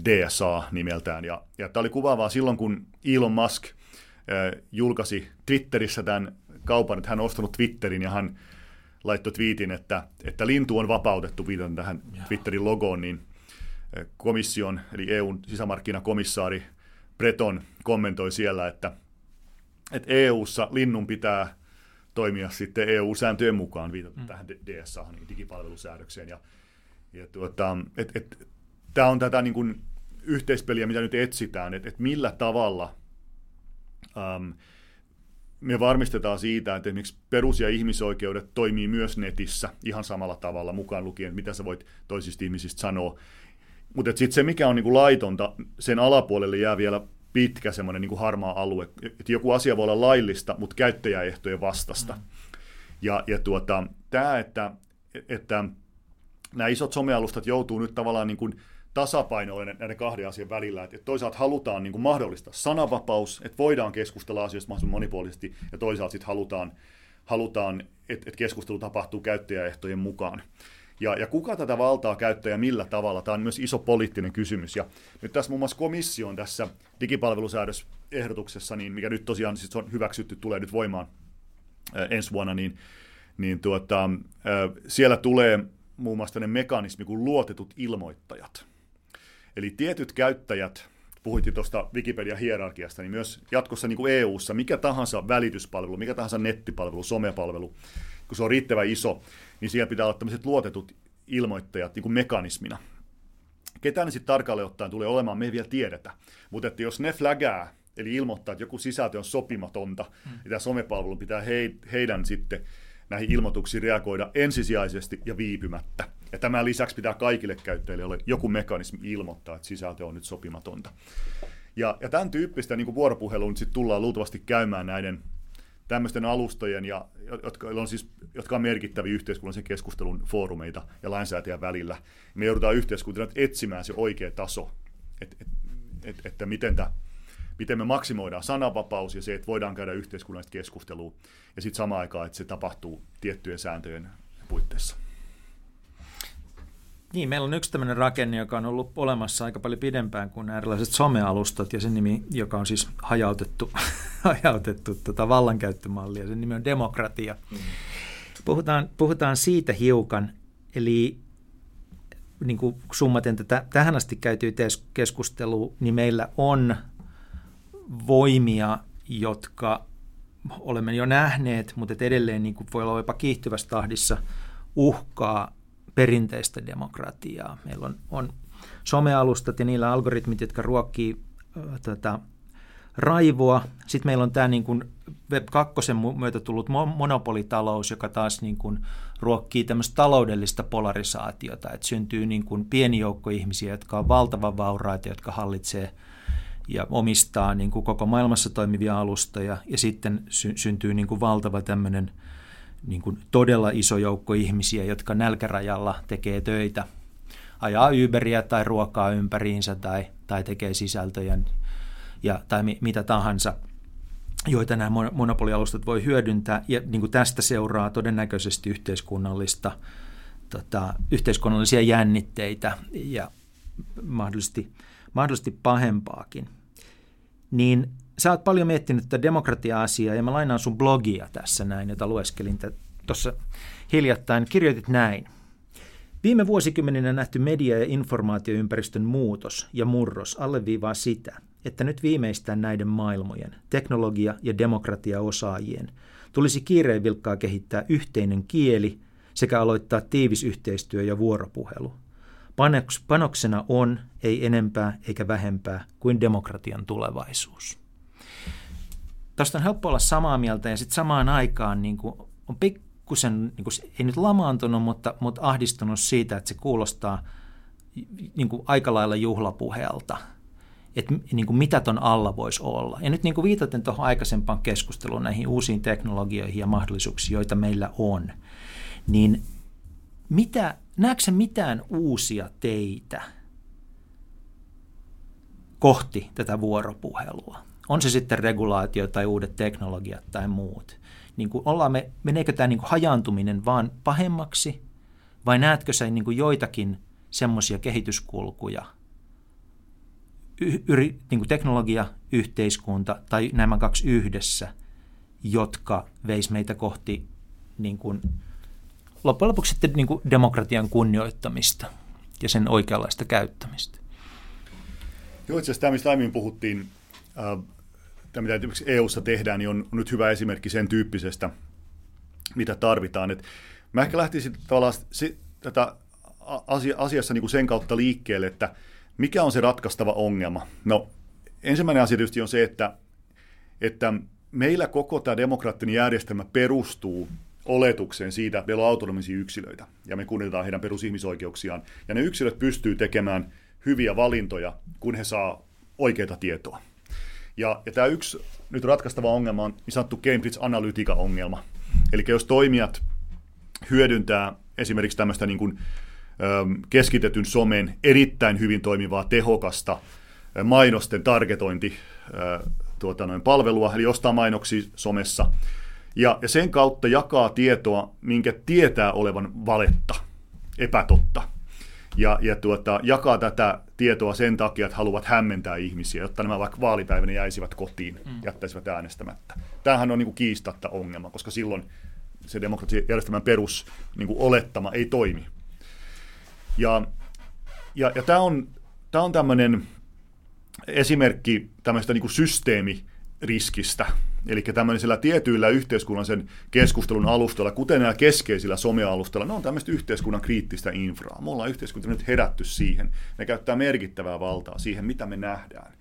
DSA nimeltään. Ja, ja tämä oli kuvaavaa silloin, kun Elon Musk julkaisi Twitterissä tämän kaupan, että hän on ostanut Twitterin ja hän laittoi twiitin, että, että lintu on vapautettu, viitaten tähän Twitterin logoon, niin eh, komission, eli EUn sisämarkkinakomissaari Breton kommentoi siellä, että, että EUssa linnun pitää toimia sitten EU-sääntöjen mukaan, viitata mm. tähän DSA, niin digipalvelusäädökseen. Ja, ja tuota, et, et, tämä on tätä niin kuin yhteispeliä, mitä nyt etsitään, että et millä tavalla um, me varmistetaan siitä, että esimerkiksi perus- ja ihmisoikeudet toimii myös netissä ihan samalla tavalla, mukaan lukien, mitä sä voit toisista ihmisistä sanoa. Mutta sitten se, mikä on niinku laitonta, sen alapuolelle jää vielä pitkä semmoinen niinku harmaa alue. Et joku asia voi olla laillista, mutta käyttäjäehtojen vastasta. Mm. Ja, ja tuota, tämä, että, että nämä isot somealustat joutuu nyt tavallaan niin kuin tasapainoinen näiden kahden asian välillä. Että toisaalta halutaan niin kuin mahdollistaa sananvapaus, että voidaan keskustella asioista mahdollisimman monipuolisesti, ja toisaalta sitten halutaan, halutaan että, että keskustelu tapahtuu käyttäjäehtojen mukaan. Ja, ja kuka tätä valtaa käyttää ja millä tavalla, tämä on myös iso poliittinen kysymys. Ja nyt tässä muun muassa komissio on tässä digipalvelusäädösehdotuksessa, niin mikä nyt tosiaan siis on hyväksytty, tulee nyt voimaan ää, ensi vuonna, niin, niin tuota, ää, siellä tulee muun muassa mekanismi kuin luotetut ilmoittajat. Eli tietyt käyttäjät, puhuitin tuosta Wikipedia-hierarkiasta, niin myös jatkossa niin kuin EU-ssa mikä tahansa välityspalvelu, mikä tahansa nettipalvelu, somepalvelu, kun se on riittävän iso, niin siellä pitää olla tämmöiset luotetut ilmoittajat niin kuin mekanismina. Ketä ne sitten tarkalleen ottaen tulee olemaan, me ei vielä tiedetä. Mutta että jos ne flagää, eli ilmoittaa, että joku sisältö on sopimatonta, mm. niin tämä somepalvelu pitää he, heidän sitten näihin ilmoituksiin reagoida ensisijaisesti ja viipymättä. Ja tämän lisäksi pitää kaikille käyttäjille olla joku mekanismi ilmoittaa, että sisältö on nyt sopimatonta. Ja, ja tämän tyyppistä niin vuoropuhelua nyt sit tullaan luultavasti käymään näiden tämmöisten alustojen, ja, jotka, on siis, jotka on merkittäviä yhteiskunnallisen keskustelun foorumeita ja lainsäätäjän välillä. Me joudutaan yhteiskuntana etsimään se oikea taso, että et, et, että miten, tämä, miten me maksimoidaan sananvapaus ja se, että voidaan käydä yhteiskunnallista keskustelua, ja sitten samaan aikaan, että se tapahtuu tiettyjen sääntöjen puitteissa. Niin, meillä on yksi tämmöinen rakenne, joka on ollut olemassa aika paljon pidempään kuin nämä erilaiset somealustat, ja sen nimi, joka on siis hajautettu, (laughs) hajautettu tota vallankäyttömalli, ja sen nimi on demokratia. Mm. Puhutaan, puhutaan siitä hiukan, eli niin kuin summaten tätä tähän asti käytyy keskustelua, niin meillä on voimia, jotka olemme jo nähneet, mutta edelleen niin kuin voi olla jopa kiihtyvässä tahdissa uhkaa perinteistä demokratiaa. Meillä on, on somealustat ja niillä algoritmit, jotka ruokkii äh, tätä raivoa. Sitten meillä on tämä niin kuin Web 2 myötä tullut monopolitalous, joka taas niin kuin ruokkii tämmöistä taloudellista polarisaatiota, että syntyy niin kuin pieni joukko ihmisiä, jotka on valtavan vauraita, jotka hallitsee ja omistaa niin kuin koko maailmassa toimivia alustoja, ja sitten sy- syntyy niin kuin valtava tämmöinen niin kuin todella iso joukko ihmisiä, jotka nälkärajalla tekee töitä, ajaa Uberia tai ruokaa ympäriinsä tai, tai tekee sisältöjä ja, tai mi, mitä tahansa, joita nämä monopolialustat voi hyödyntää. Ja niin kuin tästä seuraa todennäköisesti yhteiskunnallista, tota, yhteiskunnallisia jännitteitä ja mahdollisesti, mahdollisesti pahempaakin. Niin sä oot paljon miettinyt tätä demokratia-asiaa ja mä lainaan sun blogia tässä näin, jota lueskelin tuossa hiljattain. Kirjoitit näin. Viime vuosikymmeninä nähty media- ja informaatioympäristön muutos ja murros alleviivaa sitä, että nyt viimeistään näiden maailmojen, teknologia- ja demokratiaosaajien, tulisi kiireen vilkkaa kehittää yhteinen kieli sekä aloittaa tiivis yhteistyö ja vuoropuhelu. Panoksena on, ei enempää eikä vähempää, kuin demokratian tulevaisuus. Tuosta on helppo olla samaa mieltä ja sitten samaan aikaan niin kuin on pikkusen, niin kuin, ei nyt lamaantunut, mutta, mutta ahdistunut siitä, että se kuulostaa niin kuin aika lailla juhlapuheelta – että niin kuin mitä ton alla voisi olla. Ja nyt niin kuin viitaten tuohon aikaisempaan keskusteluun näihin uusiin teknologioihin ja mahdollisuuksiin, joita meillä on, niin mitä, näetkö mitään uusia teitä kohti tätä vuoropuhelua? On se sitten regulaatio tai uudet teknologiat tai muut. Niin kuin ollaan me, meneekö tämä niin kuin hajaantuminen vaan pahemmaksi vai näetkö sä niin kuin joitakin semmoisia kehityskulkuja – yri, niin kuin teknologia, yhteiskunta tai nämä kaksi yhdessä, jotka veisi meitä kohti niin kuin, loppujen lopuksi sitten niin kuin demokratian kunnioittamista ja sen oikeanlaista käyttämistä. Joo, itse asiassa tämä, mistä aiemmin puhuttiin, äh, tämä mitä EU-ssa tehdään, niin on nyt hyvä esimerkki sen tyyppisestä, mitä tarvitaan. Et mä ehkä lähtisin tavallaan si, tätä asia, asiassa niin kuin sen kautta liikkeelle, että – mikä on se ratkaistava ongelma? No, ensimmäinen asia tietysti on se, että, että meillä koko tämä demokraattinen järjestelmä perustuu oletukseen siitä, että meillä on autonomisia yksilöitä ja me kunnioitetaan heidän perusihmisoikeuksiaan. Ja ne yksilöt pystyy tekemään hyviä valintoja, kun he saa oikeita tietoa. Ja, ja tämä yksi nyt ratkaistava ongelma on niin sanottu Cambridge Analytica-ongelma. Eli jos toimijat hyödyntää esimerkiksi tämmöistä niin kuin keskitetyn somen erittäin hyvin toimivaa, tehokasta mainosten targetointi tuota noin, palvelua, eli ostaa mainoksia somessa, ja, ja sen kautta jakaa tietoa, minkä tietää olevan valetta, epätotta, ja, ja tuota, jakaa tätä tietoa sen takia, että haluavat hämmentää ihmisiä, jotta nämä vaikka vaalipäivänä jäisivät kotiin, mm. jättäisivät äänestämättä. Tämähän on niin kuin kiistatta ongelma, koska silloin se demokratiajärjestelmän perus niin kuin olettama ei toimi. Ja, ja, ja tämä on, tää on tämmöinen esimerkki tämmöistä niin systeemiriskistä, Eli tämmöisellä tietyillä yhteiskunnallisen keskustelun alustalla, kuten nämä keskeisillä somealustalla, ne on tämmöistä yhteiskunnan kriittistä infraa. Me ollaan yhteiskunta nyt herätty siihen. Ne käyttää merkittävää valtaa siihen, mitä me nähdään.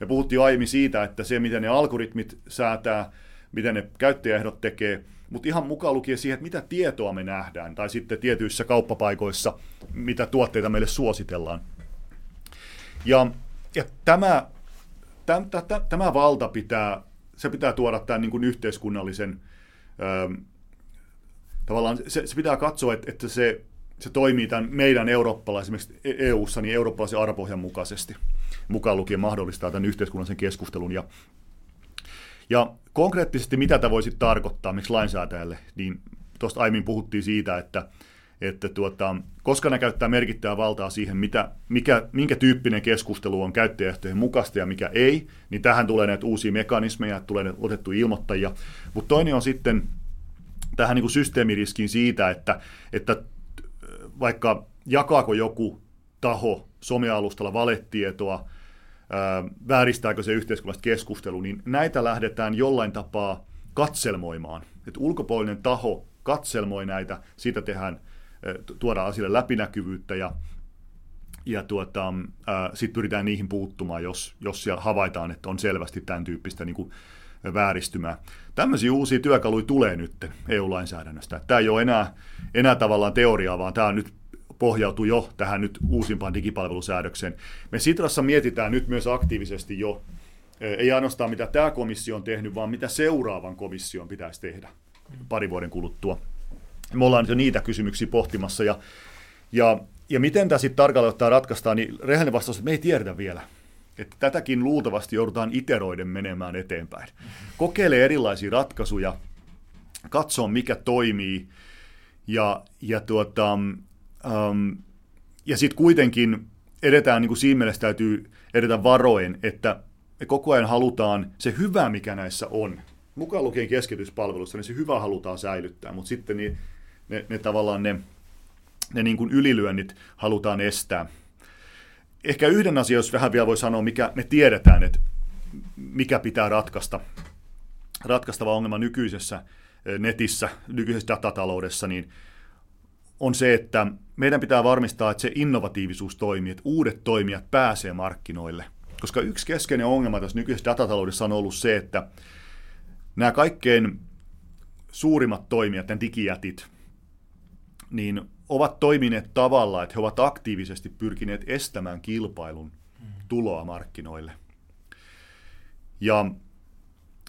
Me puhuttiin aiemmin siitä, että se, miten ne algoritmit säätää, miten ne käyttäjäehdot tekee, mutta ihan mukaan lukien siihen, että mitä tietoa me nähdään, tai sitten tietyissä kauppapaikoissa, mitä tuotteita meille suositellaan. Ja, ja tämä, tämä, tämä valta pitää, se pitää tuoda tämän niin kuin yhteiskunnallisen, ähm, tavallaan se, se pitää katsoa, että, että se, se toimii tämän meidän eurooppalaisen, esimerkiksi EU-ssa, niin eurooppalaisen arvopohjan mukaisesti, mukaan lukien mahdollistaa tämän yhteiskunnallisen keskustelun. Ja ja konkreettisesti mitä tämä voisi tarkoittaa miksi lainsäätäjälle, niin tuosta aiemmin puhuttiin siitä, että, että tuota, koska ne käyttää merkittävää valtaa siihen, mitä, mikä, minkä tyyppinen keskustelu on käyttäjäehtojen mukaista ja mikä ei, niin tähän tulee näitä uusia mekanismeja, tulee näitä otettu ilmoittajia. Mutta toinen on sitten tähän niin kuin systeemiriskiin siitä, että, että vaikka jakaako joku taho somealustalla valetietoa, vääristääkö se yhteiskunnallista keskustelua, niin näitä lähdetään jollain tapaa katselmoimaan. Että ulkopuolinen taho katselmoi näitä, siitä tehdään, tuodaan asialle läpinäkyvyyttä ja, ja tuota, sitten pyritään niihin puuttumaan, jos, jos siellä havaitaan, että on selvästi tämän tyyppistä niin kuin, vääristymää. Tämmöisiä uusia työkaluja tulee nyt EU-lainsäädännöstä. Tämä ei ole enää, enää tavallaan teoriaa, vaan tämä on nyt pohjautuu jo tähän nyt uusimpaan digipalvelusäädökseen. Me Sitrassa mietitään nyt myös aktiivisesti jo, ei ainoastaan mitä tämä komissio on tehnyt, vaan mitä seuraavan komission pitäisi tehdä pari vuoden kuluttua. Me ollaan jo niitä kysymyksiä pohtimassa ja, ja, ja miten tämä sitten tarkalleen ottaa ratkaistaan, niin rehellinen vastaus, että me ei tiedetä vielä. Että tätäkin luultavasti joudutaan iteroiden menemään eteenpäin. Kokeile erilaisia ratkaisuja, katsoa mikä toimii ja, ja, tuota, um, ja sitten kuitenkin edetään, niin kuin siinä mielessä täytyy edetä varoen, että me koko ajan halutaan se hyvä, mikä näissä on, mukaan lukien keskityspalvelussa, niin se hyvä halutaan säilyttää, mutta sitten niin, ne, ne tavallaan ne, ne niin kuin ylilyönnit halutaan estää. Ehkä yhden asian, jos vähän vielä voi sanoa, mikä me tiedetään, että mikä pitää ratkaista, ratkaistava ongelma nykyisessä eh, netissä, nykyisessä datataloudessa, niin on se, että meidän pitää varmistaa, että se innovatiivisuus toimii, että uudet toimijat pääsee markkinoille. Koska yksi keskeinen ongelma tässä nykyisessä datataloudessa on ollut se, että nämä kaikkein suurimmat toimijat, nämä digijätit, niin ovat toimineet tavalla, että he ovat aktiivisesti pyrkineet estämään kilpailun tuloa markkinoille. Ja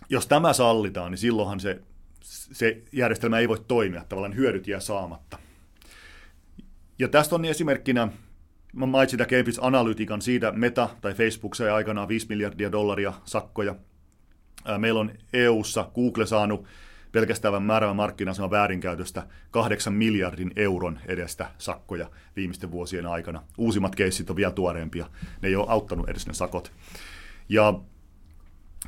jos tämä sallitaan, niin silloinhan se, se järjestelmä ei voi toimia, tavallaan hyödyt jää saamatta. Ja tästä on esimerkkinä, mä mainitsin Cambridge Analytican, siitä Meta tai Facebook sai aikanaan 5 miljardia dollaria sakkoja. Meillä on EU-ssa Google saanut pelkästään määräävän markkina väärinkäytöstä 8 miljardin euron edestä sakkoja viimeisten vuosien aikana. Uusimmat keissit on vielä tuoreempia. Ne ei ole auttanut edes ne sakot. Ja,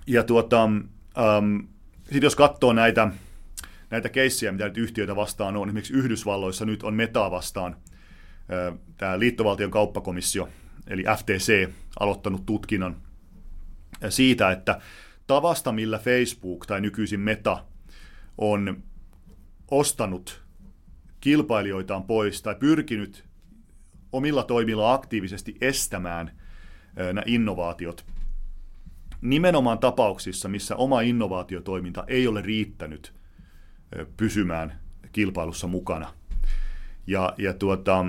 ja tuota, ähm, sitten jos katsoo näitä, näitä keissejä, mitä nyt yhtiöitä vastaan on, esimerkiksi Yhdysvalloissa nyt on Meta vastaan äh, tämä liittovaltion kauppakomissio, eli FTC, aloittanut tutkinnan äh, siitä, että tavasta, millä Facebook tai nykyisin Meta on ostanut kilpailijoitaan pois tai pyrkinyt omilla toimilla aktiivisesti estämään nämä innovaatiot nimenomaan tapauksissa, missä oma innovaatiotoiminta ei ole riittänyt pysymään kilpailussa mukana. Ja, ja, tuota,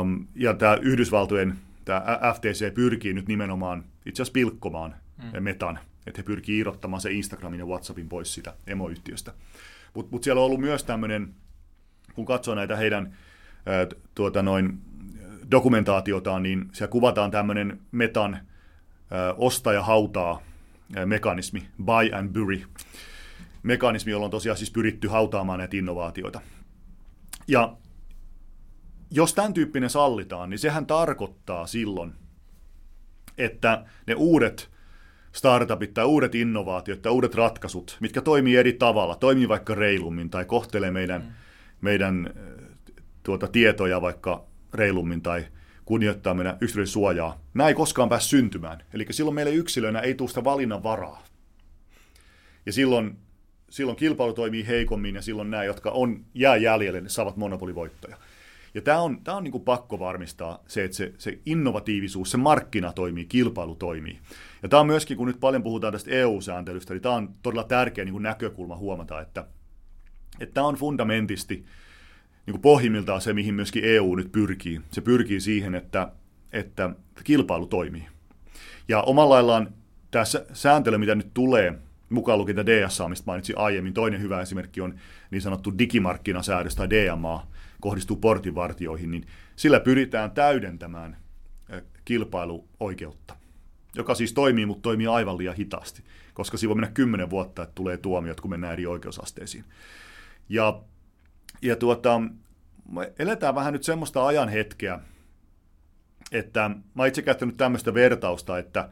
um, ja tämä Yhdysvaltojen tämä FTC pyrkii nyt nimenomaan itse asiassa pilkkomaan mm. metan että he pyrkii irrottamaan se Instagramin ja WhatsAppin pois sitä emoyhtiöstä. Mutta mut siellä on ollut myös tämmöinen, kun katsoo näitä heidän ää, tuota noin, dokumentaatiotaan, niin siellä kuvataan tämmöinen metan ää, osta ja hautaa ää, mekanismi, buy and bury mekanismi, jolla on tosiaan siis pyritty hautaamaan näitä innovaatioita. Ja jos tämän tyyppinen sallitaan, niin sehän tarkoittaa silloin, että ne uudet startupit tai uudet innovaatiot tai uudet ratkaisut, mitkä toimii eri tavalla, toimii vaikka reilummin tai kohtelee meidän, mm. meidän tuota, tietoja vaikka reilummin tai kunnioittaa meidän yksilöiden suojaa. Nämä ei koskaan pääse syntymään. Eli silloin meille yksilöinä ei tule sitä valinnan varaa. Ja silloin, silloin kilpailu toimii heikommin ja silloin nämä, jotka on, jää jäljelle, ne saavat monopolivoittoja. Ja tämä on, tämä on niin kuin pakko varmistaa se, että se, se innovatiivisuus, se markkina toimii, kilpailu toimii. Ja tämä on myöskin, kun nyt paljon puhutaan tästä EU-sääntelystä, niin tämä on todella tärkeä niin kuin näkökulma huomata, että, että tämä on fundamentisti niin kuin pohjimmiltaan se, mihin myöskin EU nyt pyrkii. Se pyrkii siihen, että, että kilpailu toimii. Ja omalla laillaan tämä sääntely, mitä nyt tulee, mukaan lukien DSA, mistä mainitsin aiemmin, toinen hyvä esimerkki on niin sanottu digimarkkinasäädös tai DMA, kohdistuu portinvartioihin, niin sillä pyritään täydentämään kilpailuoikeutta, joka siis toimii, mutta toimii aivan liian hitaasti, koska siinä voi mennä kymmenen vuotta, että tulee tuomiot, kun mennään eri oikeusasteisiin. Ja, ja tuota, me eletään vähän nyt semmoista ajan hetkeä, että mä itse käyttänyt tämmöistä vertausta, että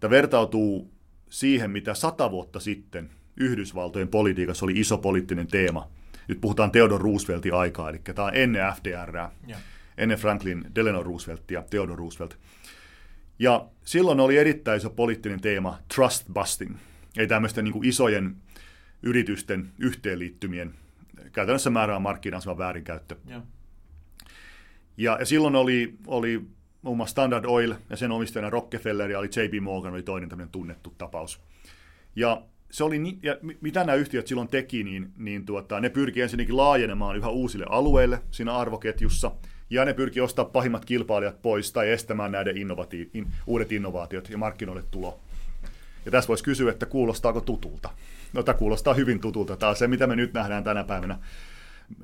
tämä vertautuu siihen, mitä sata vuotta sitten Yhdysvaltojen politiikassa oli iso poliittinen teema – nyt puhutaan Theodore Rooseveltin aikaa, eli tämä on ennen FDR, ja. ennen Franklin Delano Rooseveltia, Theodore Roosevelt. Ja silloin oli erittäin iso poliittinen teema trust busting, ei tämmöisten niin isojen yritysten yhteenliittymien käytännössä määrää markkina väärinkäyttö. Joo. Ja, ja silloin oli, oli muun muassa Standard Oil ja sen omistajana Rockefeller ja oli JP Morgan oli toinen tämmöinen tunnettu tapaus. Ja se oli, ja mitä nämä yhtiöt silloin teki, niin, niin tuota, ne pyrkii ensinnäkin laajenemaan yhä uusille alueille siinä arvoketjussa, ja ne pyrkii ostamaan pahimmat kilpailijat pois tai estämään näiden innovati- in, uudet innovaatiot ja markkinoille tulo. Ja tässä voisi kysyä, että kuulostaako tutulta. No tämä kuulostaa hyvin tutulta. Tämä on se, mitä me nyt nähdään tänä päivänä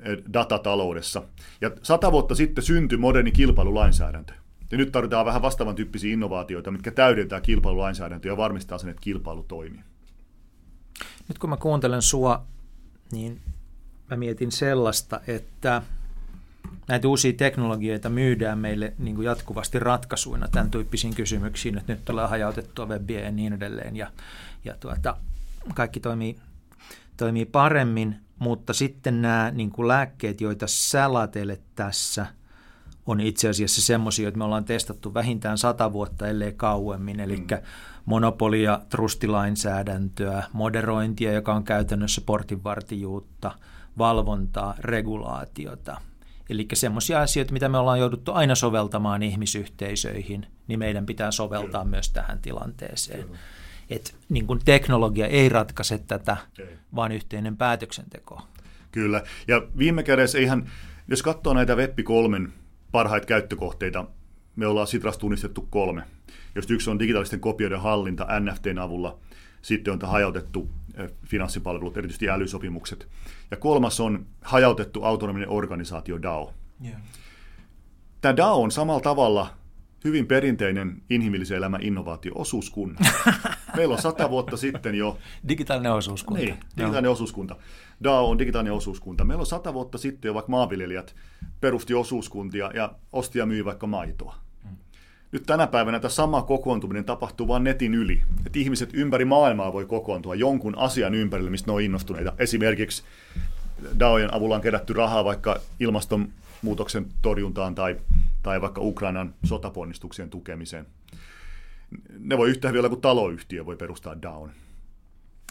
eh, datataloudessa. Ja sata vuotta sitten syntyi moderni kilpailulainsäädäntö. Ja nyt tarvitaan vähän vastaavan tyyppisiä innovaatioita, mitkä täydentää kilpailulainsäädäntöä ja varmistaa sen, että kilpailu toimii. Nyt kun mä kuuntelen sua, niin mä mietin sellaista, että näitä uusia teknologioita myydään meille niin kuin jatkuvasti ratkaisuina tämän tyyppisiin kysymyksiin, että nyt tulee hajautettua webbiä ja niin edelleen, ja, ja tuota, kaikki toimii, toimii paremmin, mutta sitten nämä niin kuin lääkkeet, joita sä latelet tässä, on itse asiassa semmoisia, että me ollaan testattu vähintään sata vuotta, ellei kauemmin, eli mm. monopolia, trustilainsäädäntöä, moderointia, joka on käytännössä portinvartijuutta, valvontaa, regulaatiota. Eli semmoisia asioita, mitä me ollaan jouduttu aina soveltamaan ihmisyhteisöihin, niin meidän pitää soveltaa Kyllä. myös tähän tilanteeseen. Kyllä että niin kuin teknologia ei ratkaise tätä, ei. vaan yhteinen päätöksenteko. Kyllä, ja viime kädessä ihan, jos katsoo näitä Web 3 parhaita käyttökohteita, me ollaan Sitras tunnistettu kolme, jos yksi on digitaalisten kopioiden hallinta NFTn avulla, sitten on hajautettu finanssipalvelut, erityisesti älysopimukset, ja kolmas on hajautettu autonominen organisaatio DAO. Yeah. Tämä DAO on samalla tavalla hyvin perinteinen inhimillisen elämän innovaatio-osuuskunta. (laughs) Meillä on sata vuotta sitten jo... Digitaalinen osuuskunta. Niin, digitaalinen osuuskunta. DAO on digitaalinen osuuskunta. Meillä on sata vuotta sitten jo vaikka maanviljelijät perusti osuuskuntia ja osti ja myi vaikka maitoa. Nyt tänä päivänä tämä sama kokoontuminen tapahtuu vain netin yli. Että ihmiset ympäri maailmaa voi kokoontua jonkun asian ympärille, mistä ne on innostuneita. Esimerkiksi DAOjen avulla on kerätty rahaa vaikka ilmastonmuutoksen torjuntaan tai tai vaikka Ukrainan sotaponnistuksien tukemiseen. Ne voi yhtä olla kuin taloyhtiö voi perustaa down.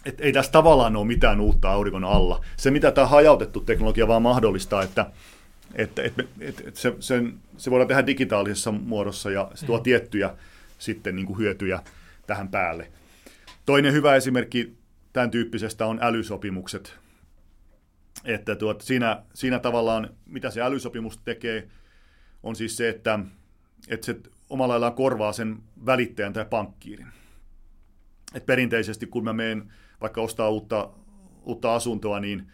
Et ei tässä tavallaan ole mitään uutta auringon alla. Se, mitä tämä hajautettu teknologia vaan mahdollistaa, että, että, että, että, että se, sen, se voidaan tehdä digitaalisessa muodossa ja se tuo mm. tiettyjä sitten niin kuin hyötyjä tähän päälle. Toinen hyvä esimerkki tämän tyyppisestä on älysopimukset. Että tuot, siinä, siinä tavallaan, mitä se älysopimus tekee – on siis se, että, että se omalla laillaan korvaa sen välittäjän tai pankkiirin. Et perinteisesti, kun mä menen vaikka ostaa uutta, uutta asuntoa, niin,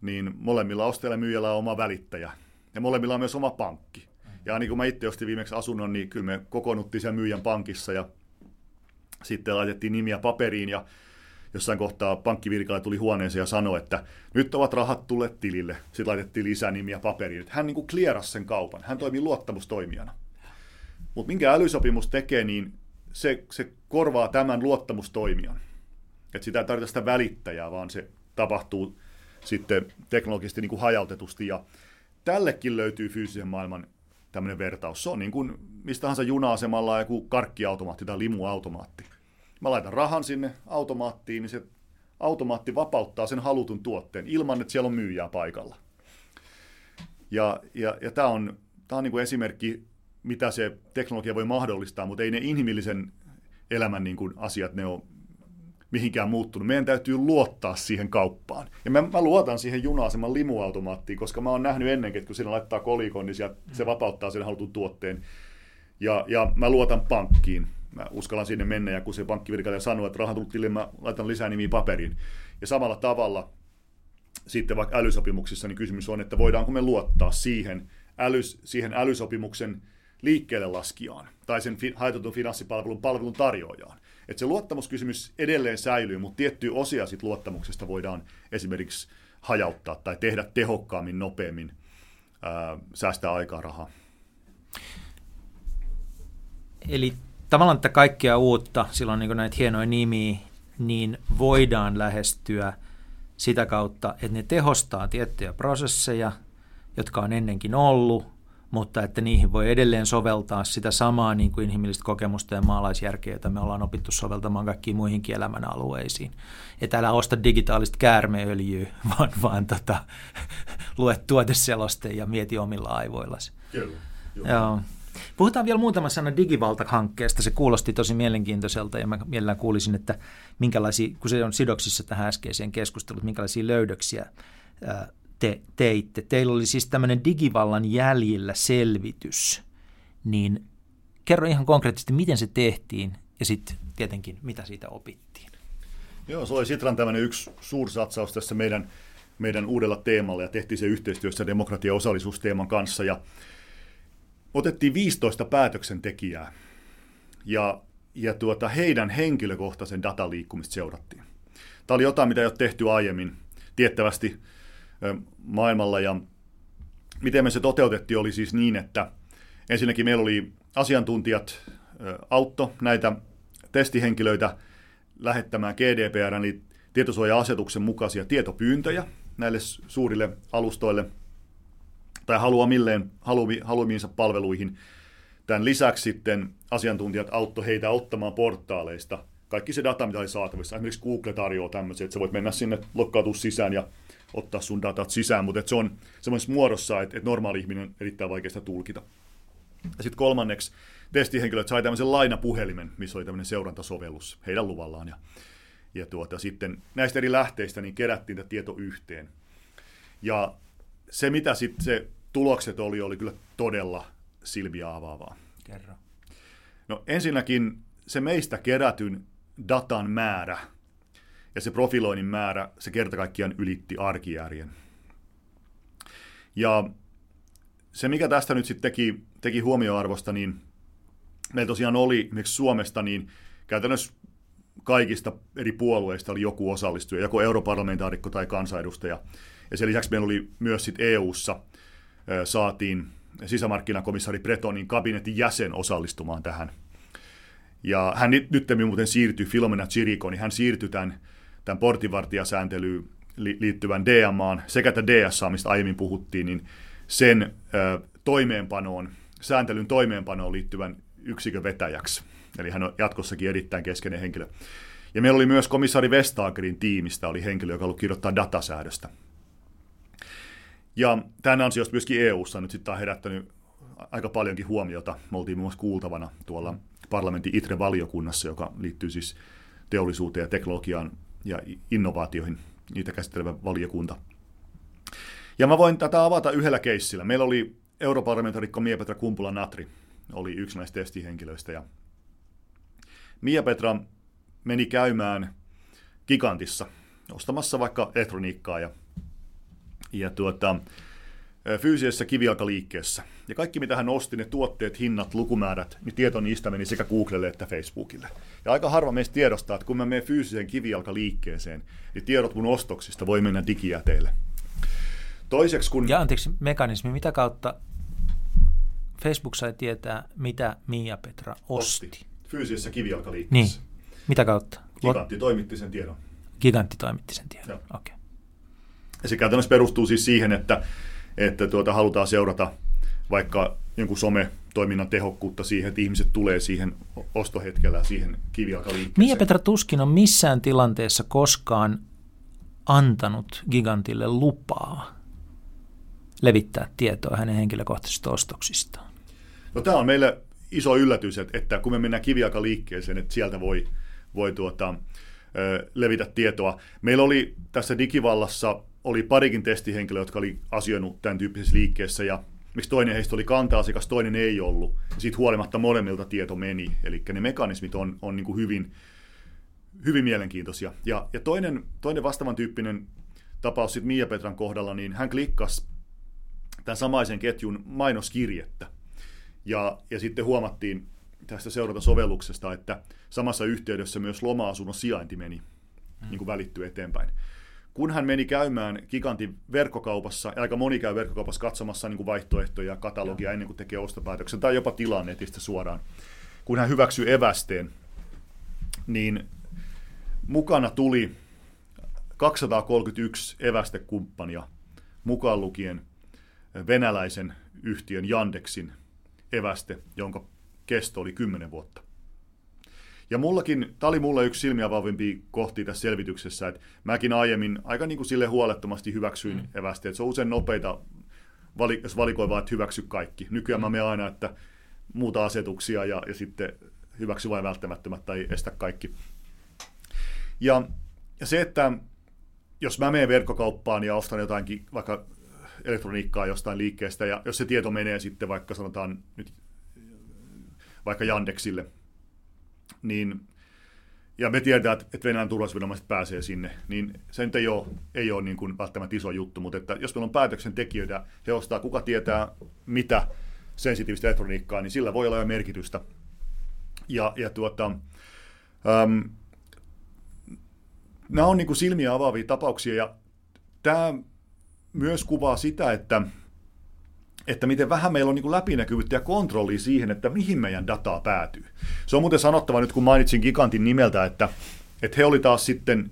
niin molemmilla ostajilla ja myyjällä on oma välittäjä. Ja molemmilla on myös oma pankki. Ja niin kuin mä itse ostin viimeksi asunnon, niin kyllä me kokoonnuttiin sen myyjän pankissa ja sitten laitettiin nimiä paperiin ja jossain kohtaa pankkivirkailija tuli huoneeseen ja sanoi, että nyt ovat rahat tulleet tilille. Sitten laitettiin lisää nimiä paperiin. Hän niin kuin sen kaupan. Hän toimii luottamustoimijana. Mutta minkä älysopimus tekee, niin se, se korvaa tämän luottamustoimijan. Että sitä ei tarvita sitä välittäjää, vaan se tapahtuu sitten teknologisesti niin kuin hajautetusti. Ja tällekin löytyy fyysisen maailman tämmöinen vertaus. Se on niin kuin mistä tahansa juna-asemalla joku karkkiautomaatti tai limuautomaatti mä laitan rahan sinne automaattiin, niin se automaatti vapauttaa sen halutun tuotteen ilman, että siellä on myyjää paikalla. Ja, ja, ja tämä on, tää on niin kuin esimerkki, mitä se teknologia voi mahdollistaa, mutta ei ne inhimillisen elämän niin kuin asiat, ne on mihinkään muuttunut. Meidän täytyy luottaa siihen kauppaan. Ja mä, mä luotan siihen juna-aseman limuautomaattiin, koska mä oon nähnyt ennenkin, että kun siinä laittaa kolikon, niin se vapauttaa sen halutun tuotteen. Ja, ja mä luotan pankkiin mä uskallan sinne mennä, ja kun se pankkivirkailija sanoo, että rahat tullut mä laitan lisää nimiä paperiin. Ja samalla tavalla sitten vaikka älysopimuksissa, niin kysymys on, että voidaanko me luottaa siihen, älys, siihen älysopimuksen liikkeelle laskijaan tai sen fi, haetutun finanssipalvelun palvelun tarjoajaan. Että se luottamuskysymys edelleen säilyy, mutta tiettyjä osia sit luottamuksesta voidaan esimerkiksi hajauttaa tai tehdä tehokkaammin, nopeammin, ää, säästää aikaa rahaa. Eli tavallaan että kaikkea uutta, silloin niin näitä hienoja nimiä, niin voidaan lähestyä sitä kautta, että ne tehostaa tiettyjä prosesseja, jotka on ennenkin ollut, mutta että niihin voi edelleen soveltaa sitä samaa niin kuin inhimillistä kokemusta ja maalaisjärkeä, jota me ollaan opittu soveltamaan kaikkiin muihinkin elämän alueisiin. Että älä osta digitaalista käärmeöljyä, (laughs) vaan, vaan tota, (laughs) lue tuoteseloste ja mieti omilla aivoillasi. Kyllä. Joo. Puhutaan vielä muutama sana Digivalta-hankkeesta. Se kuulosti tosi mielenkiintoiselta ja mä mielellään kuulisin, että minkälaisia, kun se on sidoksissa tähän äskeiseen keskusteluun, minkälaisia löydöksiä te teitte. Teillä oli siis tämmöinen digivallan jäljillä selvitys, niin kerro ihan konkreettisesti, miten se tehtiin ja sitten tietenkin, mitä siitä opittiin. Joo, se oli Sitran tämmöinen yksi suursatsaus tässä meidän, meidän uudella teemalla ja tehtiin se yhteistyössä demokratia- ja osallisuusteeman kanssa ja otettiin 15 päätöksentekijää ja, ja tuota, heidän henkilökohtaisen dataliikkumista seurattiin. Tämä oli jotain, mitä ei ole tehty aiemmin. Tiettävästi maailmalla. Ja miten me se toteutettiin oli siis niin, että ensinnäkin meillä oli asiantuntijat autto näitä testihenkilöitä lähettämään GDPR, eli tietosuoja-asetuksen mukaisia tietopyyntöjä näille suurille alustoille tai haluamilleen, haluamiinsa palveluihin. Tämän lisäksi sitten asiantuntijat auttoi heitä ottamaan portaaleista kaikki se data, mitä oli saatavissa. Esimerkiksi Google tarjoaa tämmöisiä, että sä voit mennä sinne, lokkautua sisään ja ottaa sun datat sisään, mutta se on semmoisessa muodossa, että, että normaali ihminen on erittäin vaikeasta tulkita. Ja sitten kolmanneksi testihenkilöt sai tämmöisen lainapuhelimen, missä oli tämmöinen seurantasovellus heidän luvallaan. Ja, ja tuota, sitten näistä eri lähteistä niin kerättiin tätä tieto yhteen. Ja se, mitä sitten se tulokset oli, oli kyllä todella silmiä avaavaa. Kerro. No ensinnäkin se meistä kerätyn datan määrä ja se profiloinnin määrä, se kerta kaikkiaan ylitti arkijärjen. Ja se, mikä tästä nyt sitten teki, teki huomioarvosta, niin meillä tosiaan oli esimerkiksi Suomesta, niin käytännössä kaikista eri puolueista oli joku osallistuja, joko europarlamentaarikko tai kansanedustaja. Ja sen lisäksi meillä oli myös sitten EU-ssa saatiin sisämarkkinakomissaari Bretonin kabinetin jäsen osallistumaan tähän. Ja hän nyt, nyt muuten siirtyi, Filomena Chiriko, niin hän siirtyi tämän tämän portinvartijasääntelyyn liittyvän DMAan sekä tämän DSA, mistä aiemmin puhuttiin, niin sen toimeenpanoon, sääntelyn toimeenpanoon liittyvän yksikön vetäjäksi. Eli hän on jatkossakin erittäin keskeinen henkilö. Ja meillä oli myös komissaari Vestagerin tiimistä oli henkilö, joka ollut kirjoittaa datasäädöstä. Ja tämän ansiosta myöskin EU-ssa nyt sitten on herättänyt aika paljonkin huomiota. Me oltiin muun muassa kuultavana tuolla parlamentin ITRE-valiokunnassa, joka liittyy siis teollisuuteen ja teknologiaan ja innovaatioihin, niitä käsittelevä valiokunta. Ja mä voin tätä avata yhdellä keissillä. Meillä oli europarlamentaarikko Mia-Petra Kumpula-Natri, oli yksi näistä testihenkilöistä. Ja Mia-Petra meni käymään Gigantissa ostamassa vaikka elektroniikkaa ja, ja tuota, fyysisessä kivijalkaliikkeessä. Ja kaikki, mitä hän osti, ne tuotteet, hinnat, lukumäärät, niin tieto niistä meni sekä Googlelle että Facebookille. Ja aika harva meistä tiedostaa, että kun mä menen fyysiseen kivijalkaliikkeeseen, niin tiedot mun ostoksista voi mennä digijäteille. Toiseksi kun... Ja anteeksi, mekanismi, mitä kautta Facebook sai tietää, mitä Mia Petra osti? osti. Fyysisessä kivijalkaliikkeessä. Niin. Mitä kautta? Gigantti toimitti sen tiedon. Gigantti toimitti sen tiedon, okei. Okay. Ja se käytännössä perustuu siis siihen, että että tuota, halutaan seurata vaikka jonkun some-toiminnan tehokkuutta siihen, että ihmiset tulee siihen ostohetkellä siihen kivijalkaliikkeeseen. Mia Petra tuskin on missään tilanteessa koskaan antanut gigantille lupaa levittää tietoa hänen henkilökohtaisista ostoksistaan. No, tämä on meille iso yllätys, että, että kun me mennään kivijalkaliikkeeseen, että sieltä voi, voi tuota, levitä tietoa. Meillä oli tässä digivallassa oli parikin testihenkilöä, jotka oli asioinut tämän tyyppisessä liikkeessä ja miksi toinen heistä oli kanta-asiakas, toinen ei ollut. Ja siitä huolimatta molemmilta tieto meni. Eli ne mekanismit on, on niin kuin hyvin, hyvin mielenkiintoisia. Ja, ja toinen, toinen vastaavan tyyppinen tapaus sitten Mia Petran kohdalla, niin hän klikkasi tämän samaisen ketjun mainoskirjettä. Ja, ja sitten huomattiin tästä seurata sovelluksesta, että samassa yhteydessä myös loma-asunnon sijainti meni, mm. niin kuin välittyi eteenpäin kun hän meni käymään gigantin verkkokaupassa, ja aika moni käy verkkokaupassa katsomassa niin kuin vaihtoehtoja ja katalogia ja. ennen kuin tekee ostopäätöksen, tai jopa tilaa netistä suoraan, kun hän hyväksyy evästeen, niin mukana tuli 231 evästekumppania, mukaan lukien venäläisen yhtiön Yandexin eväste, jonka kesto oli 10 vuotta. Ja mullakin, tämä oli mulle yksi silmiä vahvempi kohti tässä selvityksessä, että mäkin aiemmin aika niin kuin sille huolettomasti hyväksyin mm. evästi, että se on usein nopeita, jos valikoi vaan, että hyväksy kaikki. Nykyään mm. mä menen aina, että muuta asetuksia ja, ja sitten hyväksy vain välttämättömät tai estä kaikki. Ja, ja se, että jos mä menen verkkokauppaan ja ostan jotainkin, vaikka elektroniikkaa jostain liikkeestä, ja jos se tieto menee sitten vaikka sanotaan nyt vaikka Yandexille, niin ja me tiedetään, että Venäjän turvallisuusviranomaiset pääsee sinne, niin se nyt ei ole, ei ole niin kuin välttämättä iso juttu, mutta että jos meillä on päätöksentekijöitä, he ostaa, kuka tietää mitä sensitiivistä elektroniikkaa, niin sillä voi olla jo merkitystä. Ja, ja tuota, äm, nämä on niin kuin silmiä avaavia tapauksia, ja tämä myös kuvaa sitä, että että miten vähän meillä on niin kuin läpinäkyvyyttä ja kontrollia siihen, että mihin meidän dataa päätyy. Se on muuten sanottava nyt, kun mainitsin Gigantin nimeltä, että, että he oli taas sitten,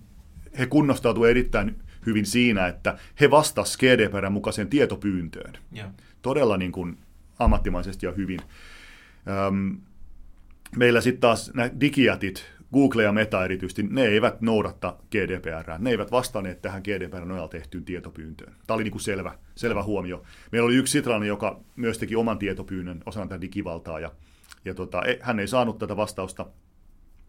he kunnostautuivat erittäin hyvin siinä, että he vastasivat GDPRn mukaisen tietopyyntöön. Yeah. Todella niin kuin ammattimaisesti ja hyvin. Öm, meillä sitten taas nämä digijätit, Google ja Meta erityisesti, ne eivät noudatta GDPR. Ne eivät vastanneet tähän GDPR nojalla tehtyyn tietopyyntöön. Tämä oli niin kuin selvä, selvä huomio. Meillä oli yksi sitrainen, joka myös teki oman tietopyynnön osana tätä digivaltaa, ja, ja tota, e, hän ei saanut tätä vastausta.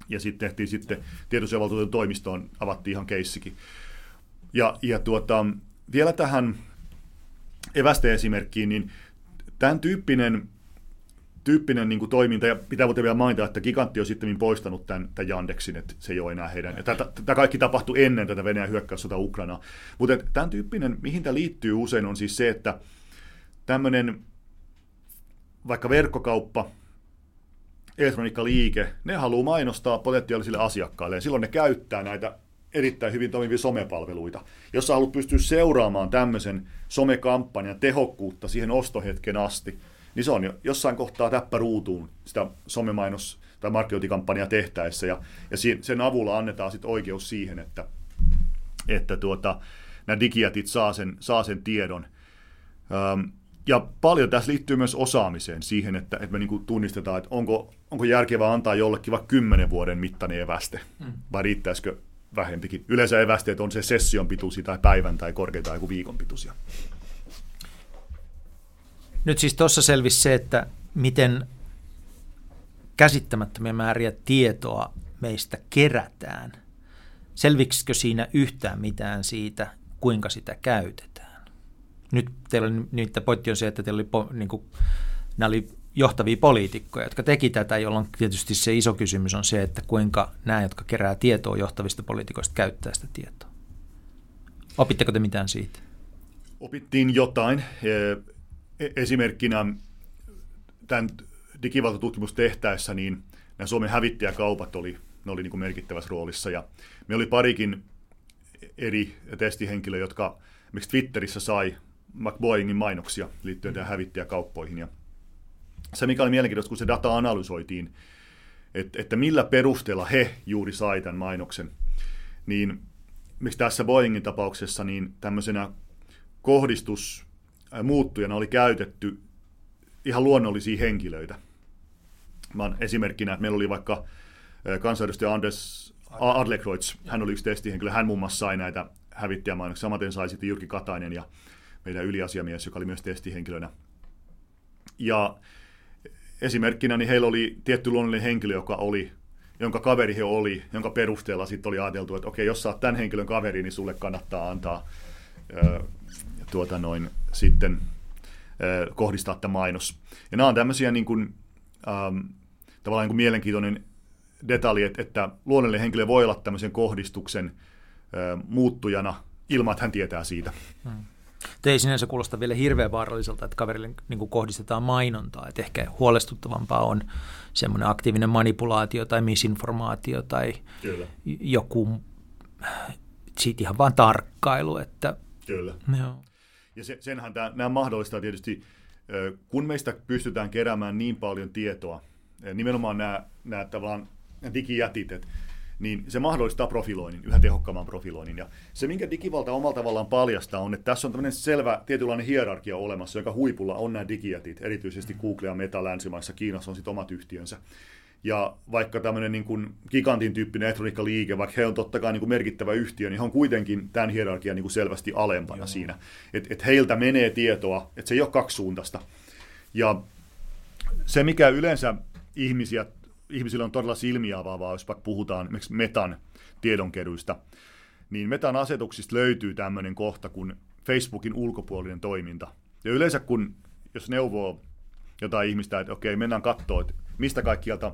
Ja sitten tehtiin sitten tietosuojavaltuutetun toimistoon, avattiin ihan keissikin. Ja, ja tuota, vielä tähän evästeesimerkkiin, niin tämän tyyppinen tyyppinen niin kuin toiminta, ja pitää muuten vielä mainita, että Gigantti on sitten poistanut tämän, tämän Yandexin, että se ei ole enää heidän. Ja tämä kaikki tapahtui ennen tätä Venäjän hyökkäyssota Ukrainaa. Mutta tämän tyyppinen, mihin tämä liittyy usein, on siis se, että tämmöinen vaikka verkkokauppa, elektroniikkaliike, ne haluaa mainostaa potentiaalisille asiakkaille, ja silloin ne käyttää näitä erittäin hyvin toimivia somepalveluita. Jos sä haluat pystyä seuraamaan tämmöisen somekampanjan tehokkuutta siihen ostohetken asti, niin se on jo jossain kohtaa täppä ruutuun sitä somemainos- tai markkinointikampanjaa tehtäessä, ja, ja sen avulla annetaan sitten oikeus siihen, että, että tuota, nämä digijätit saa sen, saa sen tiedon. Ähm, ja paljon tässä liittyy myös osaamiseen siihen, että, että me niin kuin tunnistetaan, että onko, onko järkevää antaa jollekin vaikka kymmenen vuoden mittainen eväste, mm. vai riittäisikö vähempikin. Yleensä evästeet on se session pituisia tai päivän tai korkeintaan joku viikon pituisia. Nyt siis tuossa selvisi se, että miten käsittämättömiä määriä tietoa meistä kerätään. Selviksikö siinä yhtään mitään siitä, kuinka sitä käytetään? Nyt teillä oli, nyt pointti on se, että teillä oli, niin kuin, nämä oli johtavia poliitikkoja, jotka teki tätä, jolloin tietysti se iso kysymys on se, että kuinka nämä, jotka kerää tietoa johtavista poliitikoista, käyttää sitä tietoa. Opitteko te mitään siitä? Opittiin jotain. E- esimerkkinä tämän digivaltatutkimus tehtäessä, niin nämä Suomen hävittäjäkaupat oli, ne oli niin kuin merkittävässä roolissa. Ja me oli parikin eri testihenkilöä, jotka miksi Twitterissä sai McBoeingin mainoksia liittyen tähän hävittäjäkauppoihin. Ja se, mikä oli mielenkiintoista, kun se data analysoitiin, että, että millä perusteella he juuri sai tämän mainoksen, niin miksi tässä Boeingin tapauksessa niin tämmöisenä kohdistus muuttujana oli käytetty ihan luonnollisia henkilöitä. Mä esimerkkinä, että meillä oli vaikka kansanedustaja Anders Adlercreutz, hän oli yksi testihenkilö, hän muun muassa sai näitä hävittäjämainoksia, samaten sai sitten Jyrki Katainen ja meidän yliasiamies, joka oli myös testihenkilönä. Ja esimerkkinä niin heillä oli tietty luonnollinen henkilö, joka oli, jonka kaveri he oli, jonka perusteella sitten oli ajateltu, että okei, jos sä oot tämän henkilön kaveri, niin sulle kannattaa antaa tuota noin, sitten äh, kohdistaa tämä mainos. Ja nämä on tämmöisiä niin kuin, ähm, tavallaan niin kuin mielenkiintoinen detalji, että, että luonnollinen henkilö voi olla tämmöisen kohdistuksen äh, muuttujana ilman, että hän tietää siitä. Hmm. Te ei sinänsä kuulosta vielä hirveän vaaralliselta, että kaverille niin kuin kohdistetaan mainontaa. Että ehkä huolestuttavampaa on semmoinen aktiivinen manipulaatio tai misinformaatio tai Kyllä. joku siitä ihan vaan tarkkailu. Että, Kyllä. Joo. Ja se, senhän tämä, nämä mahdollistaa tietysti, kun meistä pystytään keräämään niin paljon tietoa, nimenomaan nämä, nämä tavallaan digijätit, että niin se mahdollistaa profiloinnin, yhä tehokkaamman profiloinnin. Ja se, minkä digivalta omalla tavallaan paljastaa, on, että tässä on tämmöinen selvä tietynlainen hierarkia olemassa, joka huipulla on nämä digijätit, erityisesti Google ja Meta länsimaissa, Kiinassa on sitten omat yhtiönsä. Ja vaikka tämmöinen niin kuin gigantin tyyppinen elektroniikkaliike, vaikka he on totta kai niin kuin merkittävä yhtiö, niin he on kuitenkin tämän hierarkian niin kuin selvästi alempana Joo. siinä. Että et heiltä menee tietoa, että se ei ole kaksisuuntaista. Ja se, mikä yleensä ihmisiä, ihmisillä on todella silmiä avaavaa, jos vaikka puhutaan esimerkiksi metan tiedonkeruista, niin metan asetuksista löytyy tämmöinen kohta kuin Facebookin ulkopuolinen toiminta. Ja yleensä kun, jos neuvoo jotain ihmistä, että okei, mennään katsoa, että mistä kaikkialta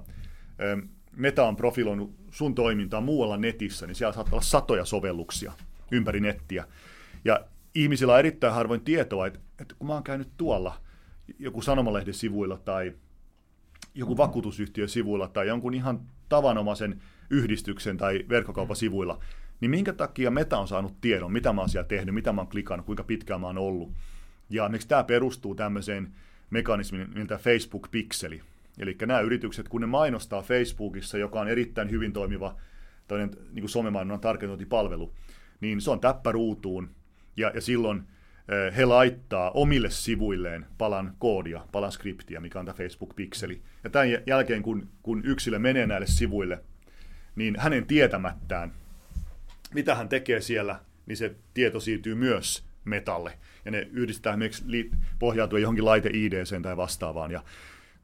Meta on profiloinut sun toimintaa muualla netissä, niin siellä saattaa olla satoja sovelluksia ympäri nettiä. Ja ihmisillä on erittäin harvoin tietoa, että, että kun mä oon käynyt tuolla joku sanomalehden sivuilla tai joku vakuutusyhtiön sivuilla tai jonkun ihan tavanomaisen yhdistyksen tai verkkokaupan sivuilla, niin minkä takia Meta on saanut tiedon, mitä mä oon siellä tehnyt, mitä mä oon klikannut, kuinka pitkään mä oon ollut. Ja miksi tämä perustuu tämmöiseen mekanismiin, miltä Facebook-pikseli. Eli nämä yritykset, kun ne mainostaa Facebookissa, joka on erittäin hyvin toimiva toinen niin kuin somemainonnan tarkentointipalvelu, niin se on täppäruutuun, ja, ja silloin he laittaa omille sivuilleen palan koodia, palan skriptiä, mikä on tämä Facebook-pikseli. Ja tämän jälkeen, kun, kun yksilö menee näille sivuille, niin hänen tietämättään, mitä hän tekee siellä, niin se tieto siirtyy myös metalle. Ja ne yhdistetään esimerkiksi pohjautua johonkin laite id tai vastaavaan. Ja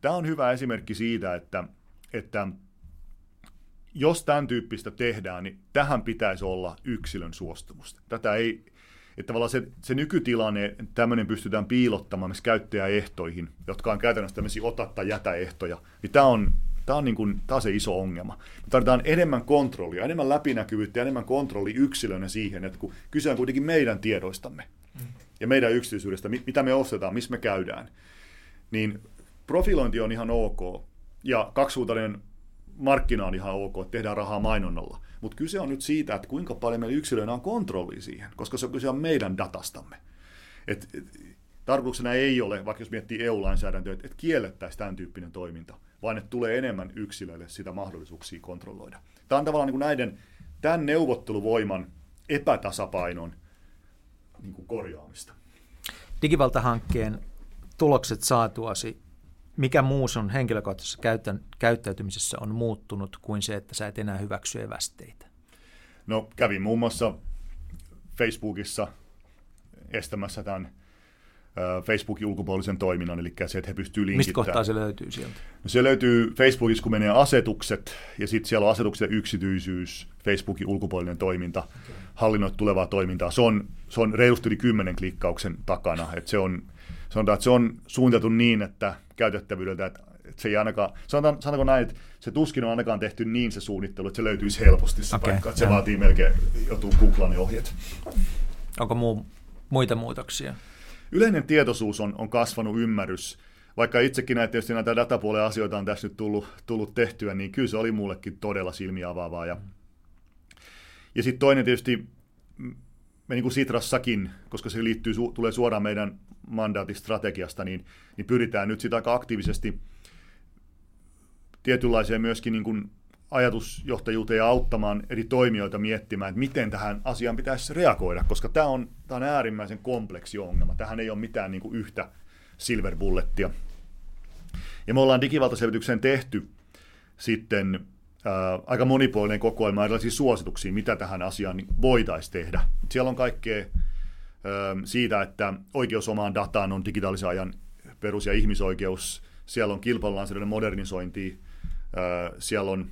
tämä on hyvä esimerkki siitä, että, että jos tämän tyyppistä tehdään, niin tähän pitäisi olla yksilön suostumus. Tätä ei, että tavallaan se, se nykytilanne, tämmöinen pystytään piilottamaan myös käyttäjäehtoihin, jotka on käytännössä tämmöisiä ota tai jätä ehtoja, niin tämä on, tämä on, niin kuin, tämä on se iso ongelma. Me tarvitaan enemmän kontrollia, enemmän läpinäkyvyyttä ja enemmän kontrolli yksilönä siihen, että kun kyse on kuitenkin meidän tiedoistamme mm. ja meidän yksityisyydestä, mitä me ostetaan, missä me käydään, niin profilointi on ihan ok ja kaksisuuntainen markkina on ihan ok, että tehdään rahaa mainonnalla. Mutta kyse on nyt siitä, että kuinka paljon meillä yksilöinä on kontrolli siihen, koska se on kyse on meidän datastamme. Et, et, tarkoituksena ei ole, vaikka jos miettii EU-lainsäädäntöä, että et kiellettäisiin tämän tyyppinen toiminta, vaan että tulee enemmän yksilöille sitä mahdollisuuksia kontrolloida. Tämä on tavallaan niin kuin näiden, tämän neuvotteluvoiman epätasapainon niin kuin korjaamista. Digivaltahankkeen tulokset saatuasi mikä muu sun henkilökohtaisessa käyttäytymisessä on muuttunut kuin se, että sä et enää hyväksy evästeitä? No kävin muun muassa Facebookissa estämässä tämän Facebookin ulkopuolisen toiminnan, eli se, että he pystyvät linkittämään. Mistä kohtaa se löytyy sieltä? No se löytyy Facebookissa, kun menee asetukset, ja sitten siellä on asetuksen yksityisyys, Facebookin ulkopuolinen toiminta, okay. hallinnoit tulevaa toimintaa. Se on, se on reilusti yli kymmenen klikkauksen takana, että se on, sanotaan, että se on suunniteltu niin, että käytettävyydeltä, että se ei ainakaan, sanotaan, sanotaanko näin, että se tuskin on ainakaan tehty niin se suunnittelu, että se löytyisi helposti se okay, paikka, että se vaatii melkein joutuu googlan ohjeet. Onko muu, muita muutoksia? Yleinen tietoisuus on, on kasvanut ymmärrys, vaikka itsekin näitä, tietysti näitä datapuolen asioita on tässä nyt tullut, tullut tehtyä, niin kyllä se oli mullekin todella silmiä avaavaa. Ja, ja sitten toinen tietysti, me niin kuin Sitrassakin, koska se liittyy, tulee suoraan meidän mandaatistrategiasta, niin, niin pyritään nyt sitä aika aktiivisesti tietynlaiseen myöskin niin kuin ajatusjohtajuuteen ja auttamaan eri toimijoita miettimään, että miten tähän asiaan pitäisi reagoida, koska tämä on, tämä on äärimmäisen kompleksi ongelma. Tähän ei ole mitään niin kuin yhtä silver bullettia. Ja me ollaan digivaltaselvitykseen tehty sitten ää, aika monipuolinen kokoelma erilaisia suosituksia, mitä tähän asiaan voitaisiin tehdä. Siellä on kaikkea siitä, että oikeus omaan dataan on digitaalisen ajan perus- ja ihmisoikeus. Siellä on kilpailulainsäädännön modernisointi, siellä on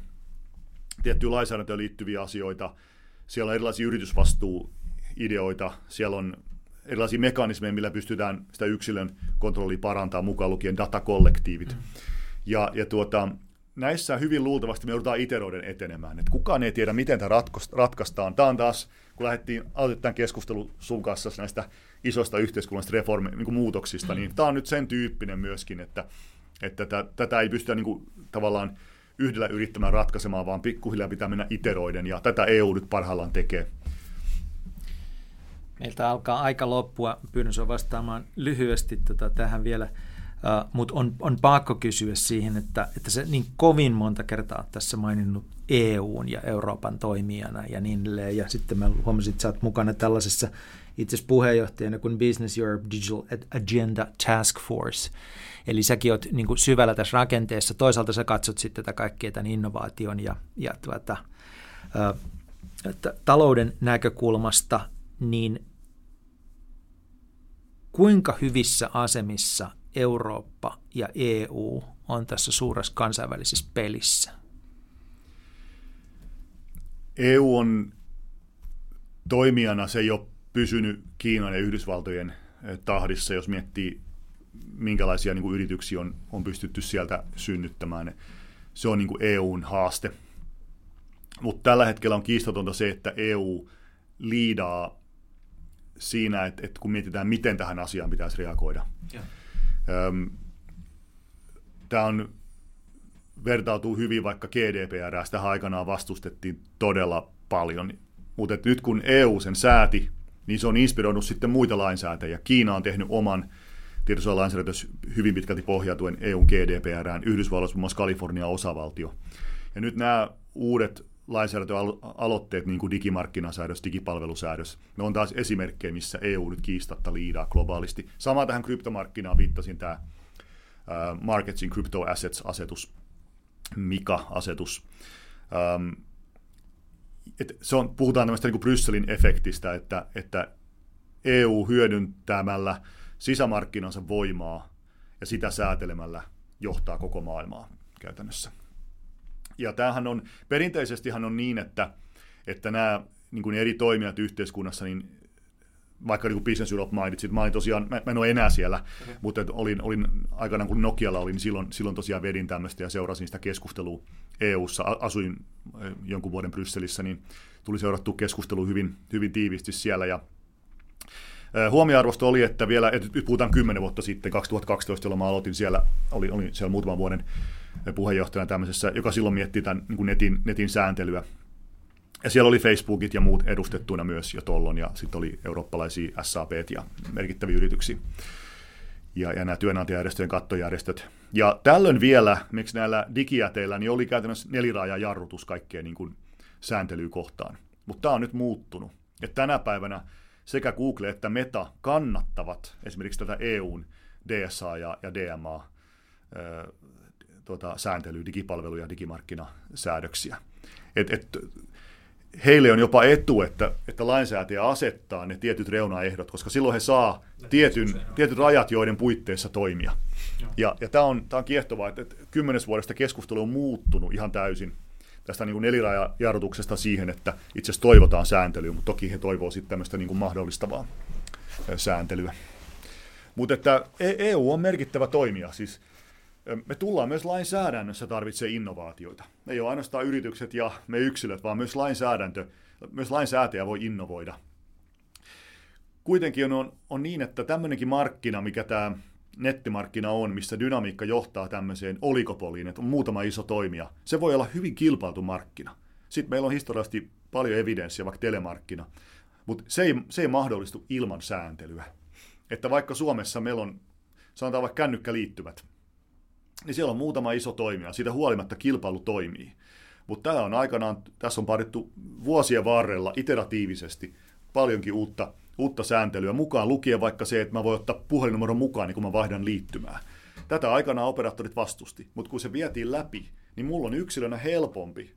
tiettyjä lainsäädäntöön liittyviä asioita, siellä on erilaisia yritysvastuuideoita, siellä on erilaisia mekanismeja, millä pystytään sitä yksilön kontrollia parantamaan, mukaan lukien datakollektiivit. Mm. Ja, ja tuota, näissä hyvin luultavasti me joudutaan iteroiden etenemään. Et kukaan ei tiedä, miten tämä ratkaistaan. Tämä on taas, kun lähdettiin, aloitettiin tämän keskustelun sun kanssa näistä isoista yhteiskunnallisista reformi, niin muutoksista, niin tämä on nyt sen tyyppinen myöskin, että, että tätä, tätä ei pystytä niin kuin, tavallaan yhdellä yrittämään ratkaisemaan, vaan pikkuhiljaa pitää mennä iteroiden, ja tätä EU nyt parhaillaan tekee. Meiltä alkaa aika loppua. Pyydän sinua vastaamaan lyhyesti tota, tähän vielä. Mutta on, on pakko kysyä siihen, että, että se niin kovin monta kertaa tässä maininnut EUn ja Euroopan toimijana ja niin edelleen. Ja sitten mä huomasin, että sä oot mukana tällaisessa itse asiassa puheenjohtajana kuin Business Europe Digital Agenda Task Force. Eli säkin oot niin syvällä tässä rakenteessa. Toisaalta sä katsot sitten tätä kaikkea tämän innovaation ja, ja tuota, ä, talouden näkökulmasta, niin kuinka hyvissä asemissa Eurooppa ja EU on tässä suuressa kansainvälisessä pelissä? EU on toimijana, se ei ole pysynyt Kiinan ja Yhdysvaltojen eh, tahdissa, jos miettii minkälaisia niin kuin yrityksiä on, on pystytty sieltä synnyttämään. Se on niin kuin EUn haaste. Mutta tällä hetkellä on kiistatonta se, että EU liidaa siinä, että, että kun mietitään, miten tähän asiaan pitäisi reagoida. Tämä on vertautuu hyvin vaikka GDPR, sitä aikanaan vastustettiin todella paljon. Mutta nyt kun EU sen sääti, niin se on inspiroinut sitten muita lainsäätäjiä. Kiina on tehnyt oman tietosuojalainsäädäntö hyvin pitkälti pohjautuen EUn GDPRään, Yhdysvalloissa muun muassa Kalifornia osavaltio. Ja nyt nämä uudet lainsäädäntöaloitteet, niin kuin digimarkkinasäädös, digipalvelusäädös, ne on taas esimerkkejä, missä EU nyt kiistatta liidaa globaalisti. Sama tähän kryptomarkkinaan viittasin tämä Markets in Crypto Assets-asetus, MIKA-asetus. Et se on, puhutaan tämmöistä niin kuin Brysselin efektistä, että, että EU hyödyntämällä sisämarkkinansa voimaa ja sitä säätelemällä johtaa koko maailmaa käytännössä. Ja tämähän on, perinteisestihan on niin, että, että nämä niin kuin eri toimijat yhteiskunnassa, niin vaikka niin kuin Business Europe mainitsit, mä olin tosiaan, mä, mä en ole enää siellä, okay. mutta olin, olin aikanaan kun Nokialla olin, niin silloin, silloin tosiaan vedin tämmöistä ja seurasin sitä keskustelua EU-ssa, asuin jonkun vuoden Brysselissä, niin tuli seurattua keskustelua hyvin, hyvin tiiviisti siellä ja Huomioarvosto oli, että vielä, että nyt puhutaan kymmenen vuotta sitten, 2012, jolloin mä aloitin siellä, olin, olin siellä muutaman vuoden puheenjohtajana tämmöisessä, joka silloin miettii tämän niin netin, netin sääntelyä. Ja siellä oli Facebookit ja muut edustettuina myös jo tollon, ja sitten oli eurooppalaisia SAP ja merkittäviä yrityksiä. Ja, ja nämä työnantajajärjestöjen kattojärjestöt. Ja tällöin vielä, miksi näillä digijäteillä, niin oli käytännössä neliraajajarrutus kaikkeen niin kuin sääntelyä kohtaan. Mutta tämä on nyt muuttunut. Ja tänä päivänä sekä Google että Meta kannattavat esimerkiksi tätä EUn DSA ja, ja DMA tuota, sääntelyä, digipalveluja, digimarkkinasäädöksiä. Et, et, heille on jopa etu, että, että lainsäätäjä asettaa ne tietyt reunaehdot, koska silloin he saa tietyn, tietyt rajat, joiden puitteissa toimia. Ja, ja tämä on, on kiehtovaa, että, että kymmenes vuodesta keskustelu on muuttunut ihan täysin tästä niin nelirajajarrutuksesta siihen, että itse asiassa toivotaan sääntelyä, mutta toki he toivoo sitten tämmöistä niin kuin mahdollistavaa sääntelyä. Mutta että EU e on merkittävä toimija, siis me tullaan myös lainsäädännössä tarvitsee innovaatioita. Ei ole ainoastaan yritykset ja me yksilöt, vaan myös lainsäädäntö, myös lainsäätäjä voi innovoida. Kuitenkin on, on niin, että tämmöinenkin markkina, mikä tämä nettimarkkina on, missä dynamiikka johtaa tämmöiseen olikopoliin, että on muutama iso toimija, se voi olla hyvin kilpailtu markkina. Sitten meillä on historiallisesti paljon evidenssiä, vaikka telemarkkina, mutta se ei, se ei mahdollistu ilman sääntelyä. Että vaikka Suomessa meillä on, sanotaan vaikka kännykkäliittymät, niin siellä on muutama iso toimija, siitä huolimatta kilpailu toimii. Mutta tämä on aikanaan, tässä on parittu vuosien varrella iteratiivisesti paljonkin uutta uutta sääntelyä mukaan lukien vaikka se, että mä voin ottaa puhelinnumeron mukaan, niin kun mä vaihdan liittymää. Tätä aikanaan operaattorit vastusti, mutta kun se vietiin läpi, niin mulla on yksilönä helpompi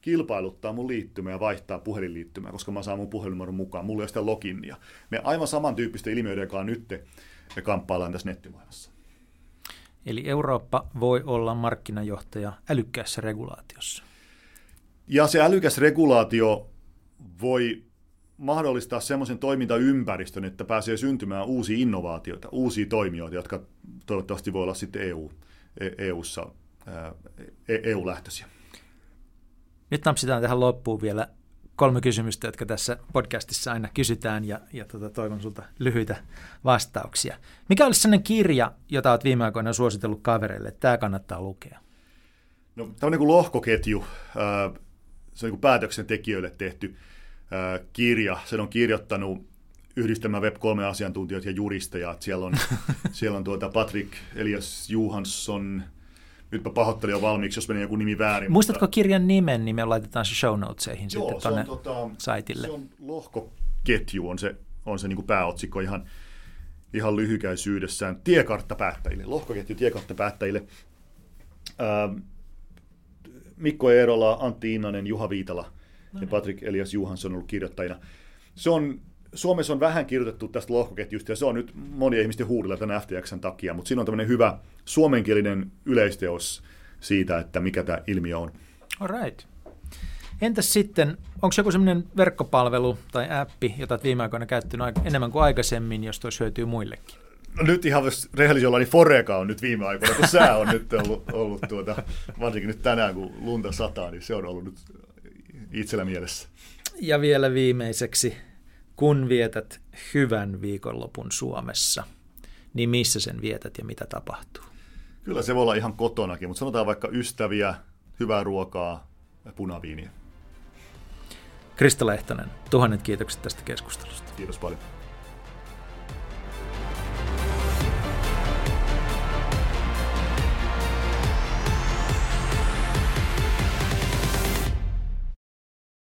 kilpailuttaa mun liittymää ja vaihtaa puhelinliittymää, koska mä saan mun puhelinnumeron mukaan. Mulla ei ole sitä loginia. Me aivan samantyyppisten ilmiöiden kanssa nyt me kamppaillaan tässä nettimaailmassa. Eli Eurooppa voi olla markkinajohtaja älykkäässä regulaatiossa. Ja se älykäs regulaatio voi mahdollistaa semmoisen toimintaympäristön, että pääsee syntymään uusia innovaatioita, uusia toimijoita, jotka toivottavasti voi olla sitten EU, EU-ssa, EU-lähtöisiä. Nyt napsitaan tähän loppuun vielä kolme kysymystä, jotka tässä podcastissa aina kysytään ja, ja tota, toivon sinulta lyhyitä vastauksia. Mikä olisi sellainen kirja, jota olet viime aikoina suositellut kavereille, että tämä kannattaa lukea? No, tämä on niin kuin lohkoketju, se on niin kuin päätöksentekijöille tehty kirja. Sen on kirjoittanut yhdistelmä Web3-asiantuntijoita ja juristeja. Siellä on, (laughs) siellä on tuota Patrick Elias Johansson, nytpä pahoittelin jo valmiiksi, jos meni joku nimi väärin. Muistatko mutta... kirjan nimen, niin me laitetaan se show notesihin Joo, sitten tuonne tota, saitille. Se on lohkoketju, on se, on se niin kuin pääotsikko ihan, ihan lyhykäisyydessään. Tiekartta päättäjille, lohkoketju tiekartta päättäjille. Ähm, Mikko Eerola, Antti Innanen, Juha Viitala no ja niin. Patrick Elias Johansson on ollut kirjoittajina. Se on, Suomessa on vähän kirjoitettu tästä lohkoketjusta ja se on nyt monien ihmisten huudella tämän FTXn takia, mutta siinä on tämmöinen hyvä suomenkielinen yleisteos siitä, että mikä tämä ilmiö on. All right. Entäs sitten, onko joku semmoinen verkkopalvelu tai appi, jota olet viime aikoina käyttänyt enemmän kuin aikaisemmin, jos tuossa hyötyy muillekin? No nyt ihan rehellisesti niin Foreka on nyt viime aikoina, kun sää on nyt ollut, ollut tuota, varsinkin nyt tänään, kun lunta sataa, niin se on ollut nyt itsellä mielessä. Ja vielä viimeiseksi, kun vietät hyvän viikonlopun Suomessa, niin missä sen vietät ja mitä tapahtuu? Kyllä se voi olla ihan kotonakin, mutta sanotaan vaikka ystäviä, hyvää ruokaa ja punaviiniä. Krista Lehtonen, tuhannet kiitokset tästä keskustelusta. Kiitos paljon.